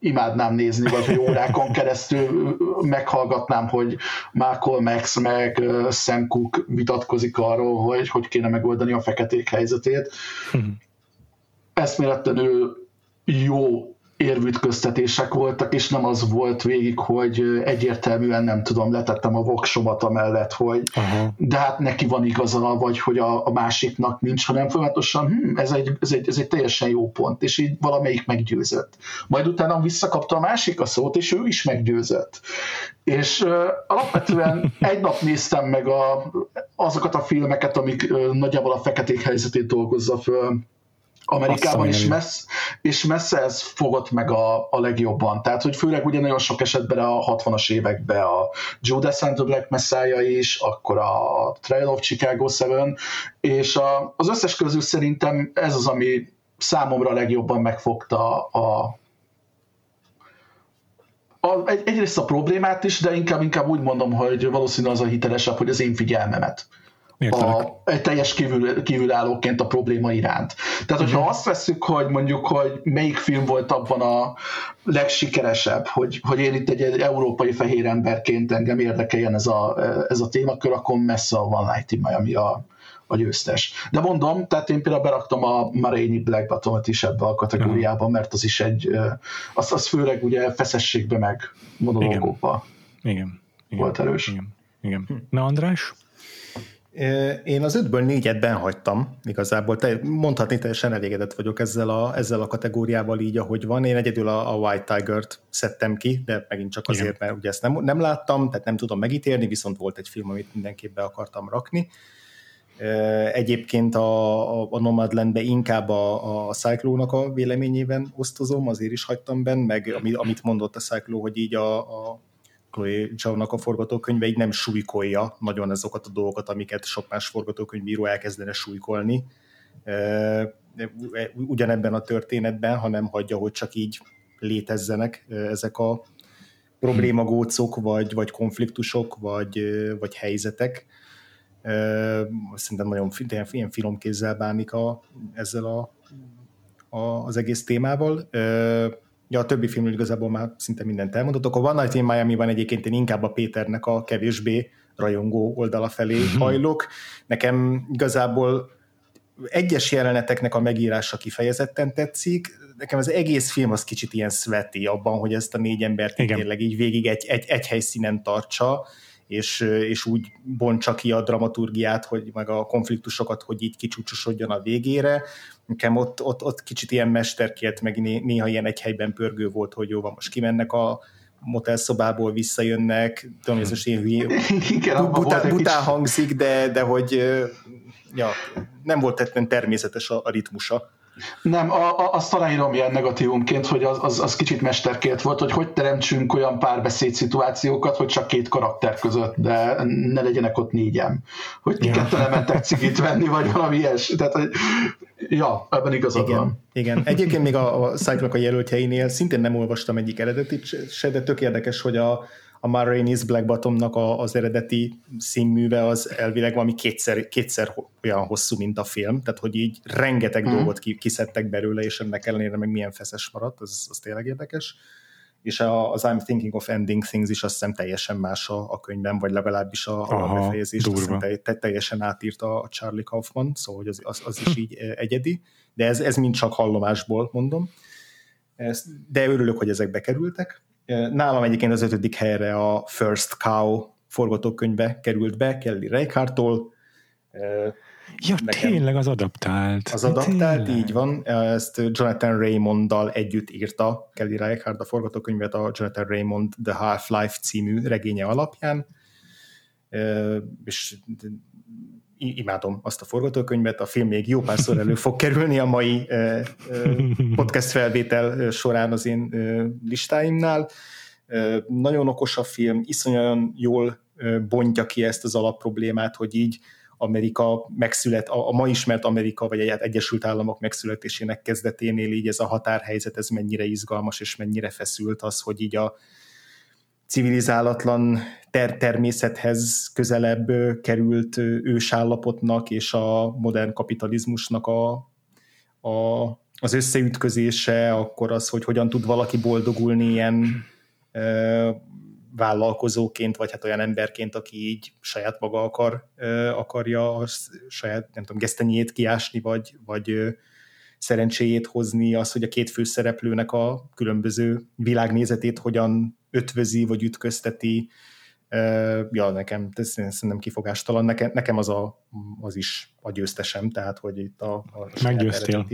imádnám nézni, vagy hogy órákon keresztül meghallgatnám, hogy Malcolm X meg Sam Cook vitatkozik arról, hogy hogy kéne megoldani a feketék helyzetét. Eszméletlenül jó érvütköztetések voltak, és nem az volt végig, hogy egyértelműen nem tudom, letettem a voksomat amellett, hogy Aha. de hát neki van igaza, vagy hogy a, a másiknak nincs, hanem folyamatosan hm, ez, egy, ez, egy, ez egy teljesen jó pont, és így valamelyik meggyőzött. Majd utána visszakapta a másik a szót, és ő is meggyőzött. És uh, alapvetően egy nap néztem meg a, azokat a filmeket, amik uh, nagyjából a feketék helyzetét dolgozza föl, Amerikában is, messz, és messze ez fogott meg a, a legjobban. Tehát, hogy főleg ugye nagyon sok esetben a 60-as években a Judas and the Black Messiah is, akkor a Trail of Chicago 7, és a, az összes közül szerintem ez az, ami számomra legjobban megfogta a, a, egy, egyrészt a problémát is, de inkább, inkább úgy mondom, hogy valószínűleg az a hitelesebb, hogy az én figyelmemet a, egy teljes kívül, kívülállóként a probléma iránt. Tehát, hogyha uh-huh. azt veszük, hogy mondjuk, hogy melyik film volt abban a legsikeresebb, hogy, hogy én itt egy, egy európai fehér emberként engem érdekeljen ez a, ez a témakör, akkor messze a One Night in Miami a, a győztes. De mondom, tehát én például beraktam a Marényi Black Bottom-et is ebbe a kategóriába, mert az is egy, az, az főleg ugye feszességbe meg monológokba Igen. Igen. volt erős. Igen. Igen. Na András? Én az ötből négyet benhagytam, igazából te, mondhatni teljesen elégedett vagyok ezzel a, ezzel a kategóriával így, ahogy van. Én egyedül a, a White Tiger-t szedtem ki, de megint csak azért, Igen. mert ugye ezt nem, nem láttam, tehát nem tudom megítélni, viszont volt egy film, amit mindenképp be akartam rakni. Egyébként a, a, a Nomadlandbe inkább a, a cyclone a véleményében osztozom, azért is hagytam benne, meg amit mondott a Cyclone, hogy így a, a Chloe Zhao-nak a forgatókönyve így nem súlykolja nagyon azokat a dolgokat, amiket sok más forgatókönyvíró elkezdene súlykolni ugyanebben a történetben, hanem hagyja, hogy csak így létezzenek ezek a problémagócok, vagy, vagy konfliktusok, vagy, vagy helyzetek. Szerintem nagyon ilyen filmkézzel bánik a, ezzel a, a, az egész témával. Ja, a többi filmről igazából már szinte mindent elmondottok. A One Night in Miami van egyébként én inkább a Péternek a kevésbé rajongó oldala felé mm-hmm. hajlok. Nekem igazából egyes jeleneteknek a megírása kifejezetten tetszik, nekem az egész film az kicsit ilyen sveti abban, hogy ezt a négy embert Igen. tényleg így végig egy, egy, egy helyszínen tartsa, és, és úgy bontsa ki a dramaturgiát, hogy meg a konfliktusokat, hogy így kicsúcsosodjon a végére. Nekem ott, ott, ott kicsit ilyen mesterkért, meg néha ilyen egy helyben pörgő volt, hogy jó, van, most kimennek a motelszobából visszajönnek, tudom, ez most ilyen hülye, butá, butá hangzik, de, de hogy ja, nem volt tetten természetes a, a ritmusa. Nem, a, a, azt aláírom ilyen negatívumként, hogy az, az, az kicsit mesterkért volt, hogy hogy teremtsünk olyan párbeszéd szituációkat, hogy csak két karakter között, de ne legyenek ott négyen. Hogy ki ketten elmentek cigit venni, vagy valami ilyes. Tehát, hogy, ja, ebben igazad igen, van. Igen, egyébként még a, a cycle a jelöltjeinél szintén nem olvastam egyik eredetit se, de tök érdekes, hogy a, a Marraine's Black Bottomnak a, az eredeti színműve az elvileg valami kétszer, kétszer olyan hosszú, mint a film, tehát hogy így rengeteg mm. dolgot kiszedtek belőle, és ennek ellenére meg milyen feszes maradt, az, az tényleg érdekes. És a, az I'm Thinking of Ending Things is azt hiszem teljesen más a, a könyvben, vagy legalábbis a, Aha, a befejezést azt te, teljesen átírta a Charlie Kaufman, szóval hogy az, az, az is így egyedi, de ez, ez mind csak hallomásból mondom. Ezt, de örülök, hogy ezek bekerültek. Nálam egyébként az ötödik helyre a First Cow forgatókönyve került be, Kelly Reichardt-tól. Ja, Nekem tényleg az adaptált. Az adaptált, tényleg. így van. Ezt Jonathan Raymonddal együtt írta Kelly Reichardt a forgatókönyvet a Jonathan Raymond The Half-Life című regénye alapján. És imádom azt a forgatókönyvet, a film még jó párszor elő fog kerülni a mai podcast felvétel során az én listáimnál. Nagyon okos a film, iszonyan jól bontja ki ezt az alapproblémát, hogy így Amerika megszület, a, a ma ismert Amerika, vagy egy Egyesült Államok megszületésének kezdeténél így ez a határhelyzet, ez mennyire izgalmas és mennyire feszült az, hogy így a civilizálatlan ter- természethez közelebb került ősállapotnak és a modern kapitalizmusnak a, a, az összeütközése, akkor az, hogy hogyan tud valaki boldogulni ilyen ö, vállalkozóként, vagy hát olyan emberként, aki így saját maga akar, ö, akarja a saját, nem tudom, gesztenyét kiásni, vagy, vagy ö, szerencséjét hozni, az, hogy a két főszereplőnek a különböző világnézetét hogyan ötvözi, vagy ütközteti, ja, nekem ez szerintem kifogástalan. Nekem, nekem az, a, az is a győztesem, tehát hogy itt a, a Meggyőztél.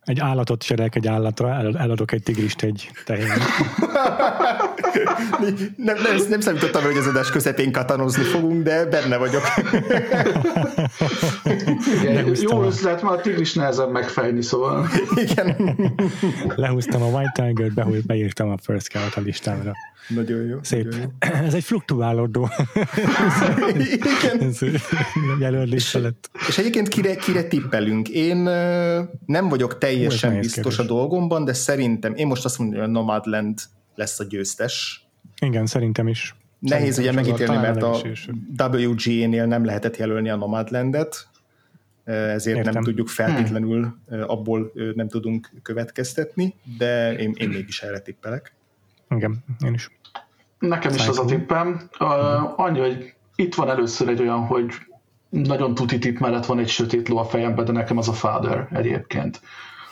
Egy állatot serek egy állatra, eladok egy tigrist egy tehén. nem, nem, nem számítottam, hogy az adás közepén katanozni fogunk, de benne vagyok. Igen, jó üzlet, már a tigris nehezebb megfejni, szóval. Igen. Lehúztam a White Tiger-t, beírtam a First Scout a listámra. Nagyon jó. Szép. Nagyon jó. Ez egy fluktuálódó jelölés lett. És egyébként kire, kire tippelünk? Én nem vagyok teljesen biztos a dolgomban, de szerintem, én most azt mondom, hogy a Nomadland lesz a győztes. Igen, szerintem is. Nehéz ugye megítélni, mert a WGA-nél nem lehetett jelölni a Nomadlandet, ezért Értem. nem tudjuk feltétlenül abból nem tudunk következtetni, de én, én mégis erre tippelek. Igen, én is. Nekem is az a tippem. Uh, annyi, hogy itt van először egy olyan, hogy nagyon tuti tipp mellett van egy sötét ló a fejemben, de nekem az a Father egyébként.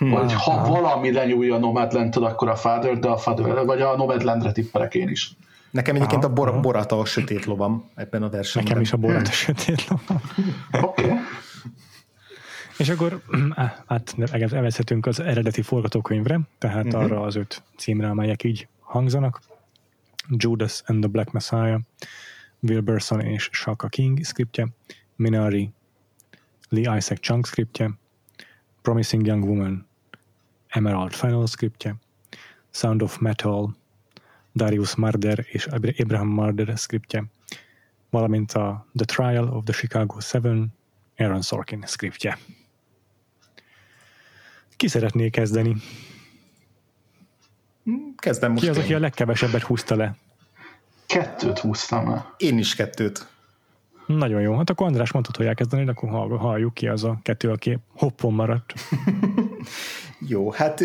Hmm. Hogy ha valami lenyúlja a nomadland akkor a Father, de a Father, vagy a Nomadlandre tippelek én is. Nekem egyébként a bor- Borata a sötét lovam ebben a versenyben. Nekem is a Borata a sötét lovam. Oké. Okay. És akkor hát elvezhetünk az eredeti forgatókönyvre, tehát uh-huh. arra az öt címre, amelyek így hangzanak. Judas and the Black Messiah, Wilberson és Shaka King skriptje, Minari, Lee Isaac Chung skriptje, Promising Young Woman, Emerald Final skriptje, Sound of Metal, Darius Marder és Abraham Marder skriptje, valamint a The Trial of the Chicago Seven, Aaron Sorkin skriptje. Ki szeretné kezdeni? Kezdem most. Ki az, én. aki a legkevesebbet húzta le? Kettőt húztam le. Én is kettőt. Nagyon jó. Hát akkor András mondtad, hogy elkezdeni, de akkor halljuk ki az a kettő, aki hoppon maradt. Jó, hát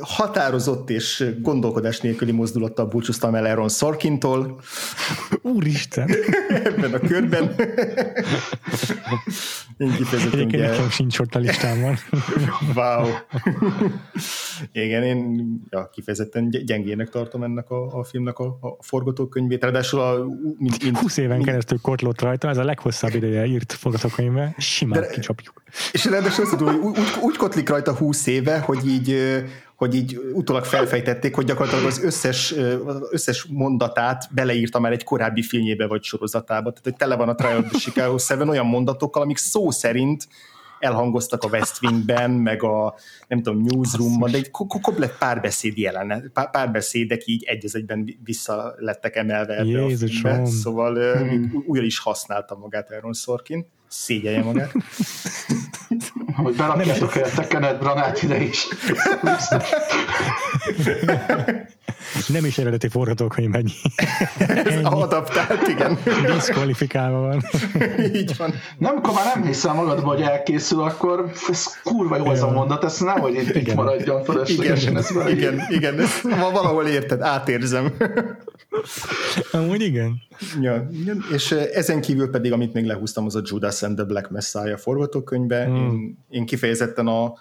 határozott és gondolkodás nélküli mozdulattal búcsúztam el Aaron Sorkintól. Úristen! Ebben a körben. Én kifejezetten Egyébként ugye... nekem sincs ott a listámon. wow! Igen, én ja, kifejezetten gyengének tartom ennek a, a filmnek a, a forgatókönyvét. Ráadásul a, mint, mint, 20 éven mint... keresztül kotlott rajta, ez a leghosszabb ideje írt forgatókönyve, simán De, kicsapjuk. És ráadásul azt tudom, hogy úgy, úgy kotlik rajta 20 éve, hogy így hogy így utólag felfejtették, hogy gyakorlatilag az összes, összes mondatát beleírta már egy korábbi filmjébe vagy sorozatába. Tehát, hogy tele van a Trial of the Chicago 7 olyan mondatokkal, amik szó szerint elhangoztak a West Wingben, meg a nem tudom, newsroomban, de egy komplet párbeszéd jelenet, párbeszédek így egy az egyben vissza lettek emelve ebbe a filmbe, szóval hmm. újra is használta magát Aaron Sorkin szégyelje magát. Hogy berakjátok a Kenneth Branát ide is. Nem is eredeti forgatókönyv ennyi. Ez adaptált, igen. Diszkvalifikálva van. Így van. Nem, akkor már nem hiszel magadba, hogy elkészül, akkor ez kurva jó ez a mondat, ez nehogy itt, itt maradjon fölöslegesen. Igen, igen, igen, ezt valahol érted, átérzem. Amúgy igen. Ja, igen. És ezen kívül pedig, amit még lehúztam, az a Judas and the Black Messiah forgatókönyvbe. Hmm. Én, én kifejezetten a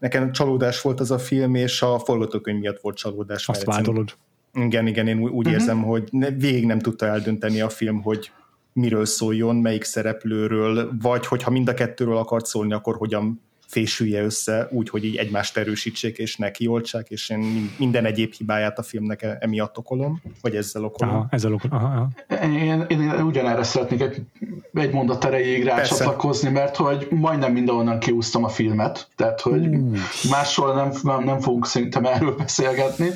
nekem csalódás volt az a film, és a forgatókönyv miatt volt csalódás. Azt vádolod. Igen, igen, én úgy uh-huh. érzem, hogy ne, végig nem tudta eldönteni a film, hogy miről szóljon, melyik szereplőről, vagy hogyha mind a kettőről akart szólni, akkor hogyan fésülje össze úgy, hogy így egymást erősítsék és nekioltsák, és én minden egyéb hibáját a filmnek e- emiatt okolom, vagy ezzel okolom. Aha, ezzel okolom. Aha, aha. Én, én ugyanerre szeretnék egy, egy mondat erejéig rácsatlakozni, mert hogy majdnem mindenonnan kiúztam a filmet, tehát hogy uh. máshol nem, nem, nem fogunk szerintem erről beszélgetni.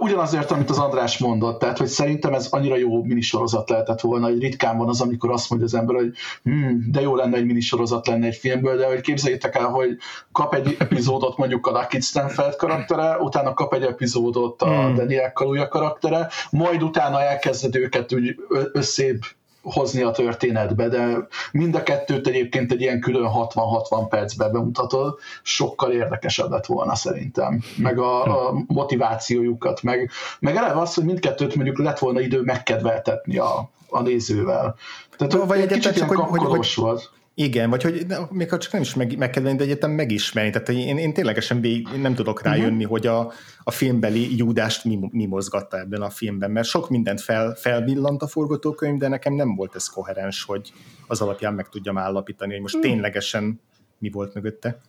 Ugyanazért, amit az András mondott, tehát hogy szerintem ez annyira jó minisorozat lehetett volna, hogy ritkán van az, amikor azt mondja az ember, hogy hm, de jó lenne egy minisorozat lenne egy filmből, de hogy képzeljétek el, hogy kap egy epizódot mondjuk a Lucky Stanfeld karaktere, utána kap egy epizódot a hmm. Daniel Kaluja karaktere, majd utána elkezded őket úgy összébb hozni a történetbe, de mind a kettőt egyébként egy ilyen külön 60-60 percben bemutatod, sokkal érdekesebb lett volna szerintem, meg a, a motivációjukat, meg, meg eleve az, hogy mindkettőt mondjuk lett volna idő megkedveltetni a, a nézővel. Tehát vagy egy kicsit csak, hogy, hogy, hogy, volt. Igen, vagy hogy még csak nem is meg, megkedvelni, de egyetem megismerni. Tehát én, én ténylegesen én nem tudok rájönni, uh-huh. hogy a, a filmbeli Júdást mi, mi mozgatta ebben a filmben, mert sok mindent fel, felvillant a forgatókönyv, de nekem nem volt ez koherens, hogy az alapján meg tudjam állapítani, hogy most uh-huh. ténylegesen mi volt mögötte.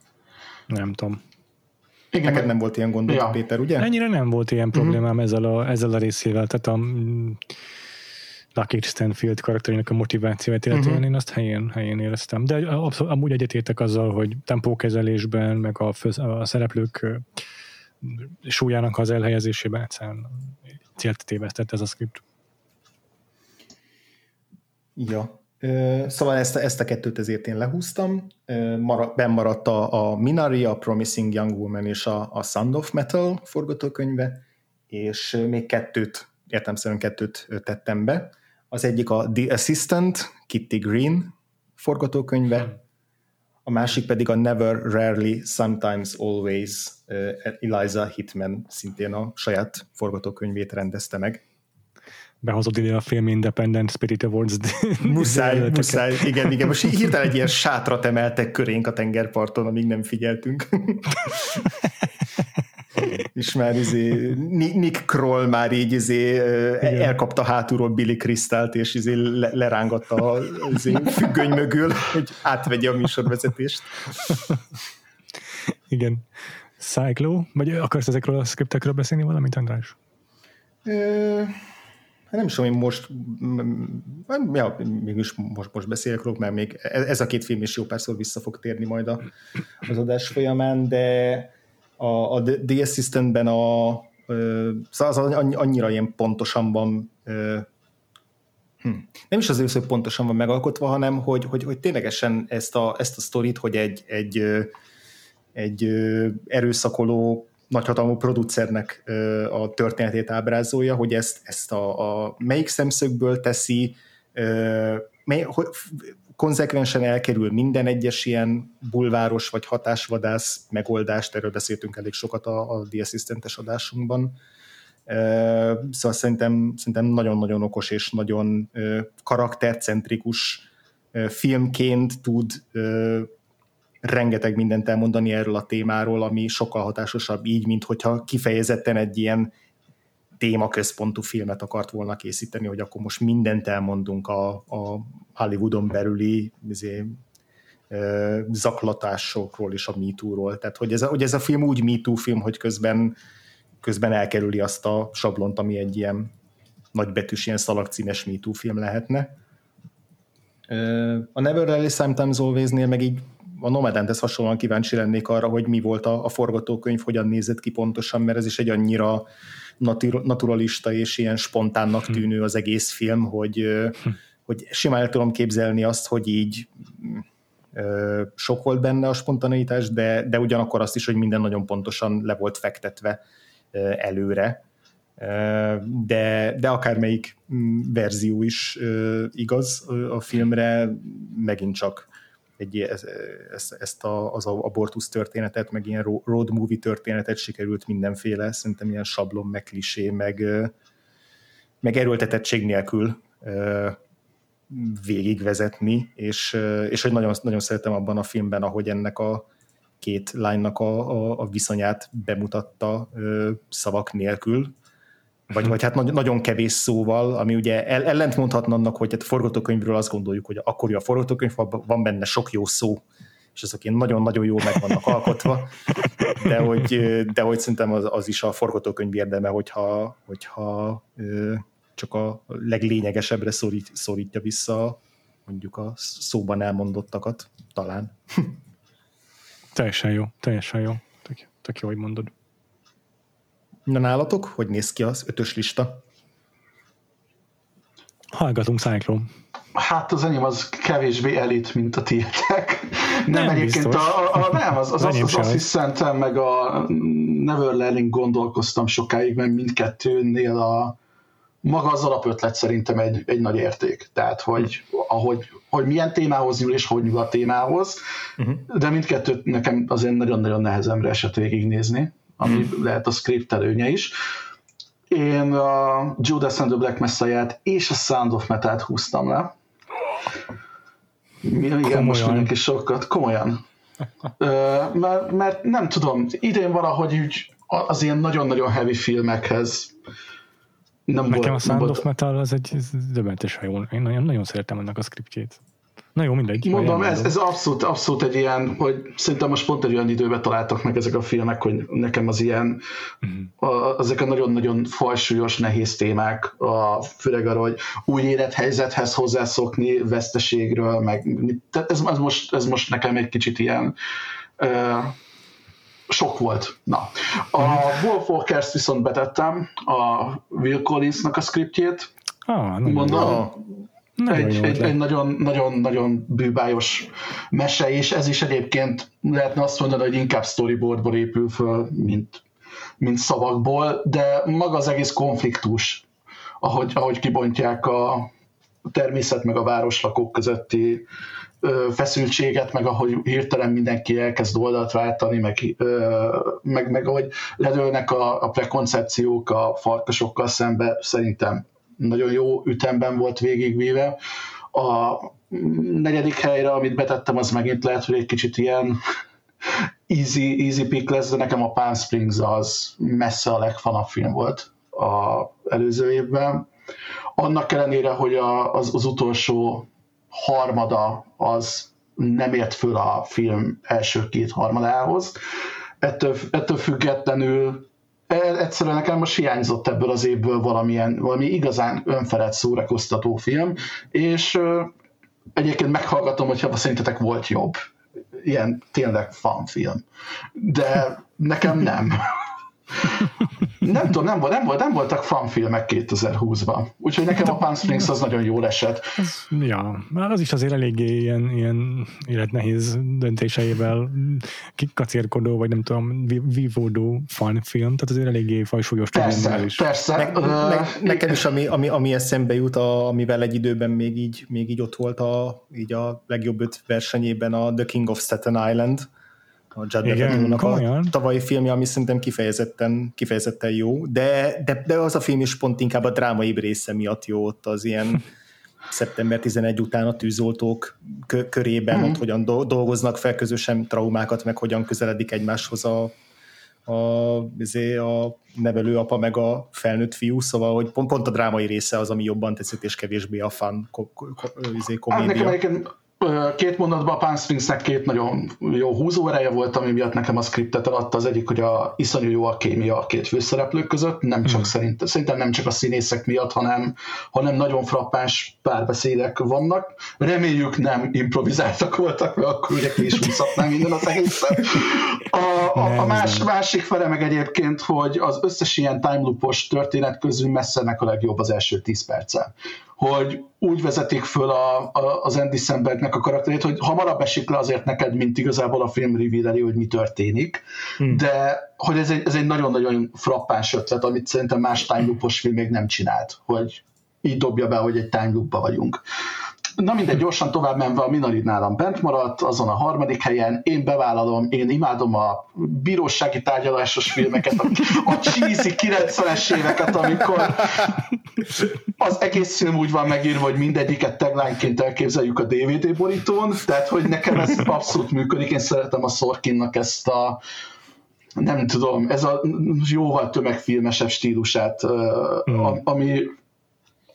Nem tudom. Igen, Neked nem volt ilyen gondod, ja. Péter, ugye? Ennyire nem volt ilyen mhm. problémám uh-huh. ezzel, a, ezzel a részével. Tehát a, Lucky Stanfield karakterének a motivációt illetően uh-huh. én azt helyén, helyén éreztem. De abszol, amúgy egyetértek azzal, hogy tempókezelésben, meg a, fő, a szereplők súlyának az elhelyezésében egyszerűen célt tévesztett ez a script. Ja. Szóval ezt, ezt a kettőt ezért én lehúztam. Ben maradt a, a Minari, a Promising Young Woman és a, a Sound of Metal forgatókönyve, és még kettőt, értem kettőt tettem be. Az egyik a The Assistant, Kitty Green forgatókönyve, a másik pedig a Never, Rarely, Sometimes, Always uh, Eliza Hitman szintén a saját forgatókönyvét rendezte meg. Behozod ide a Film Independent Spirit Awards Muszáj, muszáj, igen, igen. Most hirtelen egy ilyen sátrat emeltek körénk a tengerparton, amíg nem figyeltünk. és már izé, Nick Kroll már így izé, elkapta hátulról Billy Crystal-t, és izé lerángatta a izé, függöny mögül, hogy átvegye a műsorvezetést. Igen. Cyclo? Vagy akarsz ezekről a skriptekről beszélni valamit, András? Nem is tudom, hogy most, ja, mégis most, most beszélek róla, mert még e, ez a két film is jó párszor vissza fog térni majd a, az adás folyamán, de a, a Assistant-ben a, szóval az annyira ilyen pontosan van hm. nem is azért, hogy pontosan van megalkotva, hanem hogy, hogy, hogy ténylegesen ezt a, ezt a sztorit, hogy egy, egy, egy erőszakoló nagyhatalmú producernek a történetét ábrázolja, hogy ezt, ezt a, a melyik szemszögből teszi, mely, hogy, konzekvensen elkerül minden egyes ilyen bulváros vagy hatásvadász megoldást, erről beszéltünk elég sokat a, a The Assistant-es adásunkban. Szóval szerintem, szerintem nagyon-nagyon okos és nagyon karaktercentrikus filmként tud rengeteg mindent elmondani erről a témáról, ami sokkal hatásosabb így, mint hogyha kifejezetten egy ilyen témaközpontú filmet akart volna készíteni, hogy akkor most mindent elmondunk a, a Hollywoodon belüli izé, zaklatásokról és a MeToo-ról. Tehát, hogy ez a, hogy ez a film úgy MeToo film, hogy közben, közben elkerüli azt a sablont, ami egy ilyen nagybetűs, ilyen szalagcímes MeToo film lehetne. A Never Really Sometimes Always-nél meg így a Nomadenthez hasonlóan kíváncsi lennék arra, hogy mi volt a, a forgatókönyv, hogyan nézett ki pontosan, mert ez is egy annyira naturalista és ilyen spontánnak hm. tűnő az egész film, hogy, hm. hogy simán el tudom képzelni azt, hogy így sok volt benne a spontaneitás, de, de ugyanakkor azt is, hogy minden nagyon pontosan le volt fektetve előre. De, de akármelyik mm, verzió is igaz a filmre, megint csak egy, ezt, ezt a, az abortusz történetet, meg ilyen road movie történetet sikerült mindenféle, szerintem ilyen sablon, meg klisé, meg, meg erőltetettség nélkül végigvezetni, és, és hogy nagyon, nagyon szeretem abban a filmben, ahogy ennek a két lánynak a, a, a viszonyát bemutatta szavak nélkül, vagy, vagy hát nagyon kevés szóval, ami ugye mondhatna annak, hogy hát a forgatókönyvről azt gondoljuk, hogy akkor a forgatókönyv, van benne sok jó szó, és azok ilyen nagyon-nagyon jól meg vannak alkotva, de hogy, de hogy szerintem az, az is a forgatókönyv érdeme, hogyha, hogyha csak a leglényegesebbre szorít, szorítja vissza mondjuk a szóban elmondottakat, talán. Teljesen jó, teljesen jó. Tök, tök jó, hogy mondod. Na nálatok, hogy néz ki az ötös lista? Hallgatunk Cyclone. Hát az enyém az kevésbé elit, mint a tietek. Nem, nem egyébként a, a, a, nem, az, az, az, az asszisztentem meg a Neverlearning gondolkoztam sokáig, mert mindkettőnél a maga az alapötlet szerintem egy, egy nagy érték. Tehát, hogy, ahogy, hogy milyen témához nyúl és hogy nyúl a témához, uh-huh. de mindkettőt nekem azért nagyon-nagyon nehezemre esett végignézni ami hmm. lehet a script előnye is. Én a Judas and the Black messiah és a Sound of Metal-t húztam le. Igen, komolyan. most mindenki sokat. Komolyan. mert, mert nem tudom, idén valahogy úgy az ilyen nagyon-nagyon heavy filmekhez nem Nekem volt, a Sound of Metal az egy döbbenetesen jó. Én nagyon, nagyon szeretem ennek a scriptjét. Na jó, mindegy. Mondom, ez, ez abszolút, abszolút egy ilyen, hogy szerintem most pont egy olyan időben találtak meg ezek a filmek, hogy nekem az ilyen, uh-huh. a, ezek a nagyon-nagyon fajsúlyos, nehéz témák, a, főleg arra, hogy új élethelyzethez hozzászokni, veszteségről, meg tehát ez, ez, most, ez most nekem egy kicsit ilyen uh, sok volt. Na. A mhm. Wolf Walkers viszont betettem a Will Collinsnak a scriptjét. Ah, Mondom, egy, egy, egy nagyon, nagyon, nagyon bűbájos mese, és ez is egyébként lehetne azt mondani, hogy inkább storyboardból épül föl, mint, mint szavakból, de maga az egész konfliktus, ahogy, ahogy kibontják a természet meg a városlakók közötti ö, feszültséget, meg ahogy hirtelen mindenki elkezd oldalt váltani, meg, ö, meg, meg ahogy ledőlnek a, a prekoncepciók a farkasokkal szembe, szerintem nagyon jó ütemben volt végigvíve. A negyedik helyre, amit betettem, az megint lehet, hogy egy kicsit ilyen easy, easy pick lesz, de nekem a Palm Springs az messze a legfanabb film volt a előző évben. Annak ellenére, hogy a, az, az utolsó harmada az nem ért föl a film első két harmadához. Ettől, ettől függetlenül egyszerűen nekem most hiányzott ebből az évből valamilyen, valami igazán önfelett szórakoztató film, és egyébként meghallgatom, hogyha szerintetek volt jobb. Ilyen tényleg fanfilm. De nekem nem. Nem tudom, nem, volt, nem, volt, nem voltak fanfilmek 2020-ban. Úgyhogy nekem a Palm Springs az nagyon jól esett. Az, ja, már az is azért eléggé ilyen, ilyen életnehéz döntéseivel kikacérkodó, vagy nem tudom, vívódó fanfilm, tehát azért eléggé fajsúlyos persze, is. Persze, uh, meg, Nekem is, ami, ami, ami eszembe jut, a, amivel egy időben még így, még így ott volt a, így a legjobb öt versenyében a The King of Staten Island, a Judd Igen, a tavalyi filmje, ami szerintem kifejezetten, kifejezetten jó, de, de, de az a film is pont inkább a drámai része miatt jó, ott az ilyen szeptember 11 után a tűzoltók körében, mm. ott hogyan dolgoznak fel közösen traumákat, meg hogyan közeledik egymáshoz a, a, izé, a nevelőapa meg a felnőtt fiú, szóval hogy pont, pont a drámai része az, ami jobban tetszett, és kevésbé a fan ko, ko, izé, komédia. Hát nekem két mondatban a Palm Springsnek két nagyon jó húzóereje volt, ami miatt nekem a skriptet adta. Az egyik, hogy a iszonyú jó a kémia a két főszereplők között, nem csak mm. szerint, szerintem nem csak a színészek miatt, hanem, hanem nagyon frappáns párbeszédek vannak. Reméljük nem improvizáltak voltak, mert akkor ugye ki is húzhatnám minden az egészen. A, a, a más, másik fele meg egyébként, hogy az összes ilyen time loopos történet közül messze a legjobb az első 10 perccel hogy úgy vezetik föl a, a, az Andy Sambergnek a karakterét, hogy hamarabb esik le azért neked, mint igazából a film revealeri, hogy mi történik, hmm. de hogy ez egy, ez egy nagyon-nagyon frappáns ötlet, amit szerintem más time loopos film még nem csinált, hogy így dobja be, hogy egy time loopba vagyunk. Na mindegy, gyorsan tovább menve a Minari nálam bent maradt, azon a harmadik helyen, én bevállalom, én imádom a bírósági tárgyalásos filmeket, a, a cheesy 90-es éveket, amikor az egész film úgy van megírva, hogy mindegyiket tagline elképzeljük a DVD borítón, tehát hogy nekem ez abszolút működik, én szeretem a Sorkinnak ezt a nem tudom, ez a jóval tömegfilmesebb stílusát, mm. ami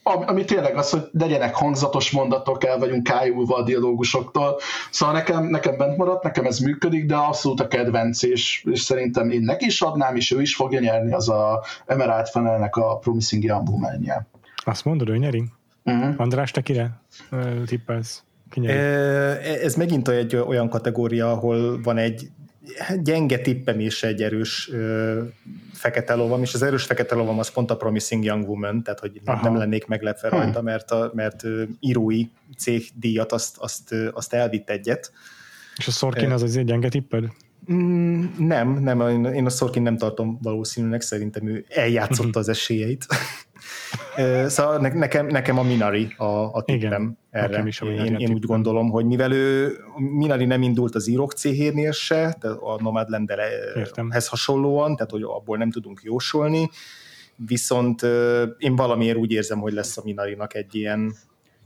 ami tényleg az, hogy legyenek hangzatos mondatok, el vagyunk kájulva a dialógusoktól. Szóval nekem, nekem bent maradt, nekem ez működik, de abszolút a kedvenc, és, és szerintem én neki is adnám, és ő is fogja nyerni, az a Emerald Fennelnek a Promising Young woman -je. Azt mondod, hogy nyeri? Uh-huh. András, te kire tippelsz? Ez megint egy olyan kategória, ahol van egy gyenge tippem és egy erős ö, fekete lovam, és az erős fekete lovam az pont a Promising Young Woman, tehát hogy Aha. nem lennék meglepve hmm. rajta, mert, a, mert írói cégdíjat azt, azt, azt elvitt egyet. És a Sorkin az az egy gyenge tipped? Mm, nem, nem, én a Sorkin nem tartom valószínűleg, szerintem ő eljátszotta az esélyeit. szóval nekem, nekem a Minari a, a tippem erre. Is a én, én úgy gondolom, hogy mivel ő Minari nem indult az írok céhénél se, tehát a Nomadlanderhez hasonlóan, tehát hogy abból nem tudunk jósolni, viszont én valamiért úgy érzem, hogy lesz a Minarinak egy ilyen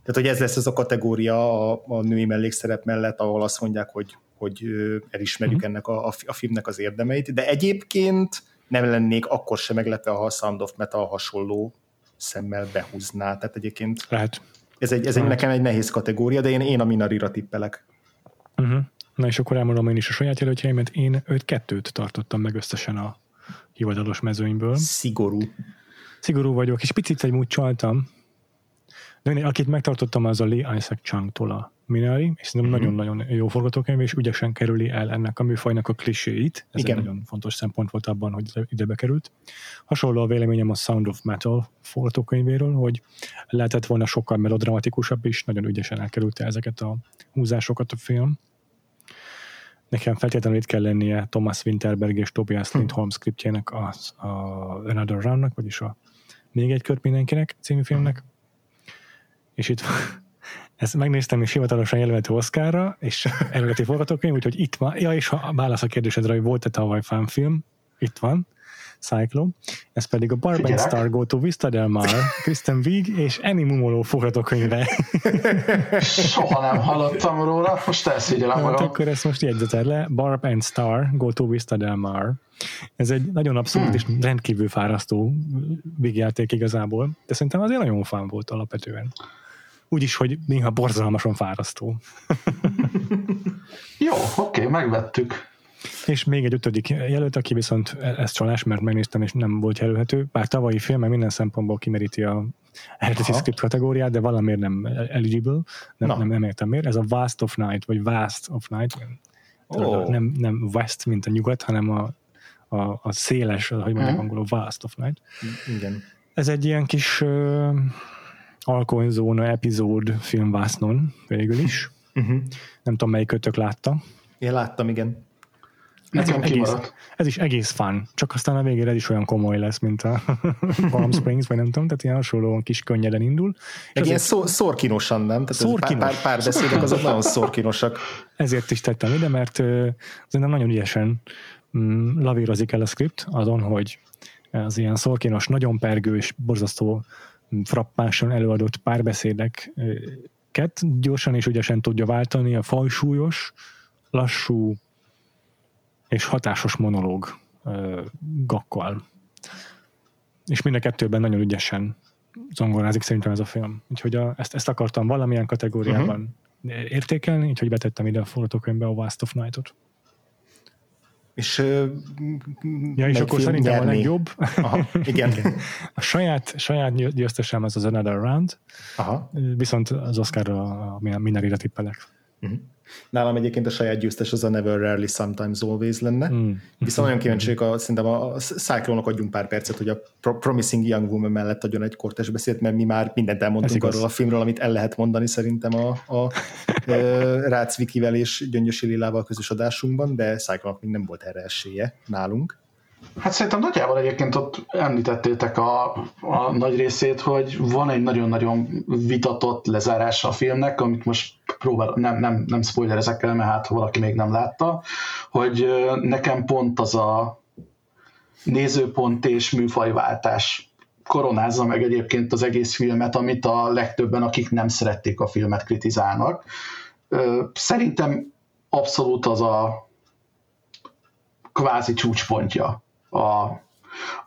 tehát, hogy ez lesz ez a kategória a, a női mellékszerep mellett, ahol azt mondják, hogy, hogy elismerjük uh-huh. ennek a, a filmnek az érdemeit, de egyébként nem lennék akkor sem meglepve, ha a Sound of Metal hasonló szemmel behúzná. Tehát egyébként Lehet. ez, egy, ez egy, nekem egy nehéz kategória, de én, én a Minarira tippelek. Uh-huh. Na és akkor elmondom én is a saját jelöltjeimet. Én őt kettőt tartottam meg összesen a hivatalos mezőnyből. Szigorú. Szigorú vagyok, és picit egy múlt csaltam. De én, akit megtartottam, az a Lee Isaac Chang-tól a Minari, és szerintem uh-huh. nagyon-nagyon jó forgatókönyv, és ügyesen kerüli el ennek a műfajnak a kliséit. Ez Igen. egy nagyon fontos szempont volt abban, hogy ide bekerült. Hasonló a véleményem a Sound of Metal forgatókönyvéről, hogy lehetett volna sokkal melodramatikusabb is, nagyon ügyesen elkerülte ezeket a húzásokat a film. Nekem feltétlenül itt kell lennie Thomas Winterberg és Tobias hm. Lindholm scriptjének a, a Another Run-nak, vagyis a Még egy kört mindenkinek című filmnek. És itt ezt megnéztem is hivatalosan jelölhető Oscarra, és eredeti forgatókönyv, úgyhogy itt van. Ja, és ha válasz a kérdésedre, hogy volt-e tavaly fanfilm, itt van. Cyclo, ez pedig a Barb and Star Go to Vista Del Mar, Kristen Wiig és Annie Mumolo forgatókönyve. Soha nem hallottam róla, most elszégyelem hát magam. akkor ezt most jegyzeted le, Barb and Star Go to Vista Del Mar. Ez egy nagyon abszolút hmm. és rendkívül fárasztó vígjáték igazából, de szerintem azért nagyon fán volt alapvetően úgyis, hogy néha borzalmasan fárasztó. Jó, oké, okay, megvettük. És még egy ötödik jelölt, aki viszont e- ez csalás, mert megnéztem, és nem volt jelölhető. Bár tavalyi film, mert minden szempontból kimeríti a eredeti script kategóriát, de valamiért nem eligible, nem, nem, nem értem miért. Ez a Vast of Night, vagy Vast of Night. Oh. Nem, nem West, mint a nyugat, hanem a, a, a széles, hogy mondják uh-huh. angolul, Vast of Night. Igen. Ez egy ilyen kis Alkoholzóna epizód filmvásznon végül is. Uh-huh. Nem tudom, melyik kötök látta. Én láttam, igen. Ez, egész, ez is egész fán, csak aztán a végére ez is olyan komoly lesz, mint a Palm Springs, vagy nem tudom, tehát ilyen hasonlóan kis könnyeden indul. Egy ilyen szó, szorkinosan, nem? Tehát szorkinos. pár, pár, pár beszédek azok nagyon szorkinosak. Ezért is tettem ide, mert szerintem nagyon ügyesen mm, lavírozik el a script azon, hogy az ilyen szorkinos, nagyon pergős, borzasztó frappánsan előadott párbeszédeket gyorsan és ügyesen tudja váltani a fajsúlyos, lassú és hatásos monológ gakkal. És mind a kettőben nagyon ügyesen zongorázik szerintem ez a film. Úgyhogy a, ezt, ezt akartam valamilyen kategóriában uh-huh. értékelni, úgyhogy betettem ide a forgatókönyvbe a Wast of Night-ot. És, ja, és akkor szerintem nyerni. a legjobb. Aha, igen. igen. A saját, saját győztesem az az Another Round, Aha. viszont az Oscarra mindenre tippelek. Uh-huh. Nálam egyébként a saját győztes az a Never Rarely Sometimes Always lenne. Mm. Viszont nagyon kíváncsi vagyok, a, szerintem a Cyclone-nak adjunk pár percet, hogy a Promising Young Woman mellett adjon egy kortes beszélt, mert mi már mindent elmondtunk arról a filmről, amit el lehet mondani szerintem a, a, a Rácz Vikivel és Gyöngyösi Lilával közös adásunkban, de cyclone még nem volt erre esélye nálunk. Hát szerintem nagyjából egyébként ott említettétek a, a nagy részét, hogy van egy nagyon-nagyon vitatott lezárása a filmnek, amit most próbál, nem, nem, nem spoiler el, mert hát ha valaki még nem látta, hogy nekem pont az a nézőpont és műfajváltás koronázza meg egyébként az egész filmet, amit a legtöbben, akik nem szerették a filmet, kritizálnak. Szerintem abszolút az a kvázi csúcspontja a,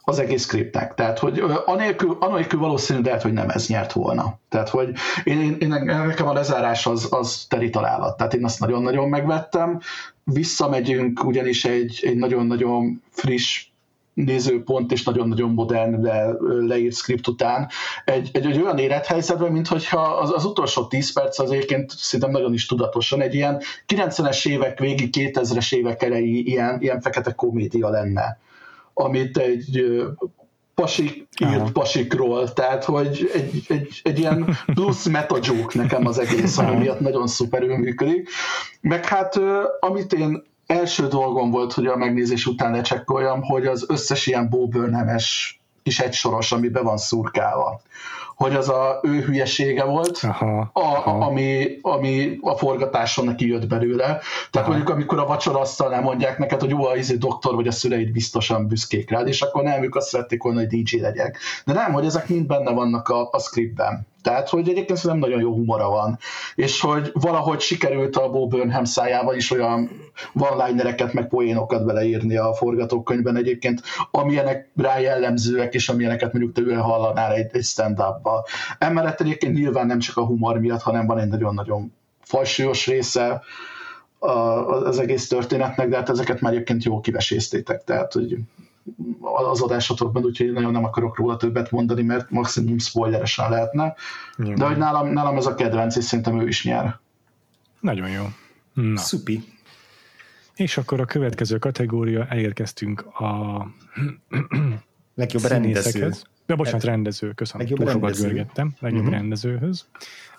az egész skriptnek. Tehát, hogy anélkül, anélkül valószínű lehet, hogy nem ez nyert volna. Tehát, hogy én, én, én nekem a lezárás az, az teri találat. Tehát én azt nagyon-nagyon megvettem. Visszamegyünk ugyanis egy, egy nagyon-nagyon friss nézőpont és nagyon-nagyon modern le, leírt script után egy, egy, egy olyan élethelyzetben, mint hogyha az, az utolsó 10 perc az egyébként szerintem nagyon is tudatosan egy ilyen 90-es évek végi, 2000-es évek elejé ilyen, ilyen fekete komédia lenne amit egy pasik írt Aha. pasikról, tehát hogy egy, egy, egy ilyen plusz meta joke nekem az egész, ami miatt nagyon szuperül működik. Meg hát amit én első dolgom volt, hogy a megnézés után lecsekkoljam, hogy az összes ilyen Bo Burnham-es kis egysoros, ami be van szurkálva hogy az a ő hülyesége volt, aha, a, aha. Ami, ami a forgatáson neki jött belőle. Tehát aha. mondjuk, amikor a vacsorasztalnál mondják neked, hogy jó, a izé doktor vagy a szüleid biztosan büszkék rád, és akkor nem, ők azt szerették volna, hogy DJ legyek. De nem, hogy ezek mind benne vannak a, a scriptben. Tehát, hogy egyébként nem nagyon jó humora van, és hogy valahogy sikerült a Bo Burnham szájával is olyan one-linereket, meg poénokat beleírni a forgatókönyvben egyébként, amilyenek rá jellemzőek, és amilyeneket mondjuk te hallanál egy, egy stand-upba. Emellett egyébként nyilván nem csak a humor miatt, hanem van egy nagyon-nagyon fajsúlyos része az egész történetnek, de hát ezeket már egyébként jól kiveséztétek, tehát hogy az adásatokban, úgyhogy nagyon nem akarok róla többet mondani, mert maximum spoileresen lehetne. Jó. De hogy nálam, nálam ez a kedvenc, és szerintem ő is nyer. Nagyon jó. Na. Szupi. És akkor a következő kategória, elérkeztünk a legjobb rendező. Ja, bocsánat, rendező, köszönöm. Legjobb Túl sokat görgettem. Legjobb uh-huh. rendezőhöz.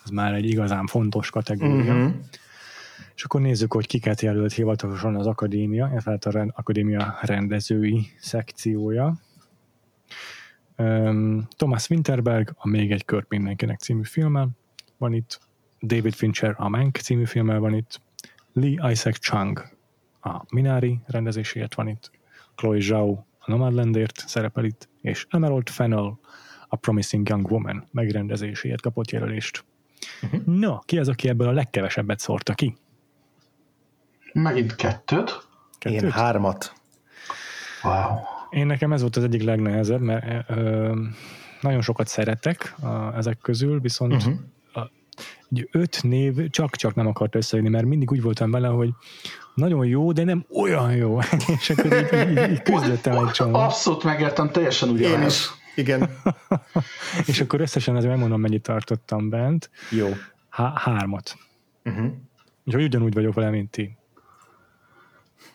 Ez már egy igazán fontos kategória. Uh-huh. És akkor nézzük, hogy kiket jelölt hivatalosan az akadémia, illetve hát a akadémia rendezői szekciója. Um, Thomas Winterberg, a Még egy kör mindenkinek című filmmel van itt, David Fincher, a Mank című filmmel van itt, Lee Isaac Chung, a Minari rendezéséért van itt, Chloe Zhao, a Nomadlandért szerepel itt, és Emerald Fennell, a Promising Young Woman megrendezéséért kapott jelölést. Uh-huh. No, ki az, aki ebből a legkevesebbet szórta ki? Megint kettőt. kettőt? Én hármat. Wow. Én nekem ez volt az egyik legnehezebb, mert ö, nagyon sokat szeretek a, ezek közül, viszont uh-huh. a, egy öt név csak-csak nem akart összejönni, mert mindig úgy voltam vele, hogy nagyon jó, de nem olyan jó. És akkor így, így, így küzdöttem egy csomó. Abszolút megértem, teljesen ugyanaz. Én is. Igen. és akkor összesen azért megmondom, mennyit tartottam bent. Jó. Há- hármat. Uh-huh. Úgyhogy ugyanúgy vagyok vele, mint ti.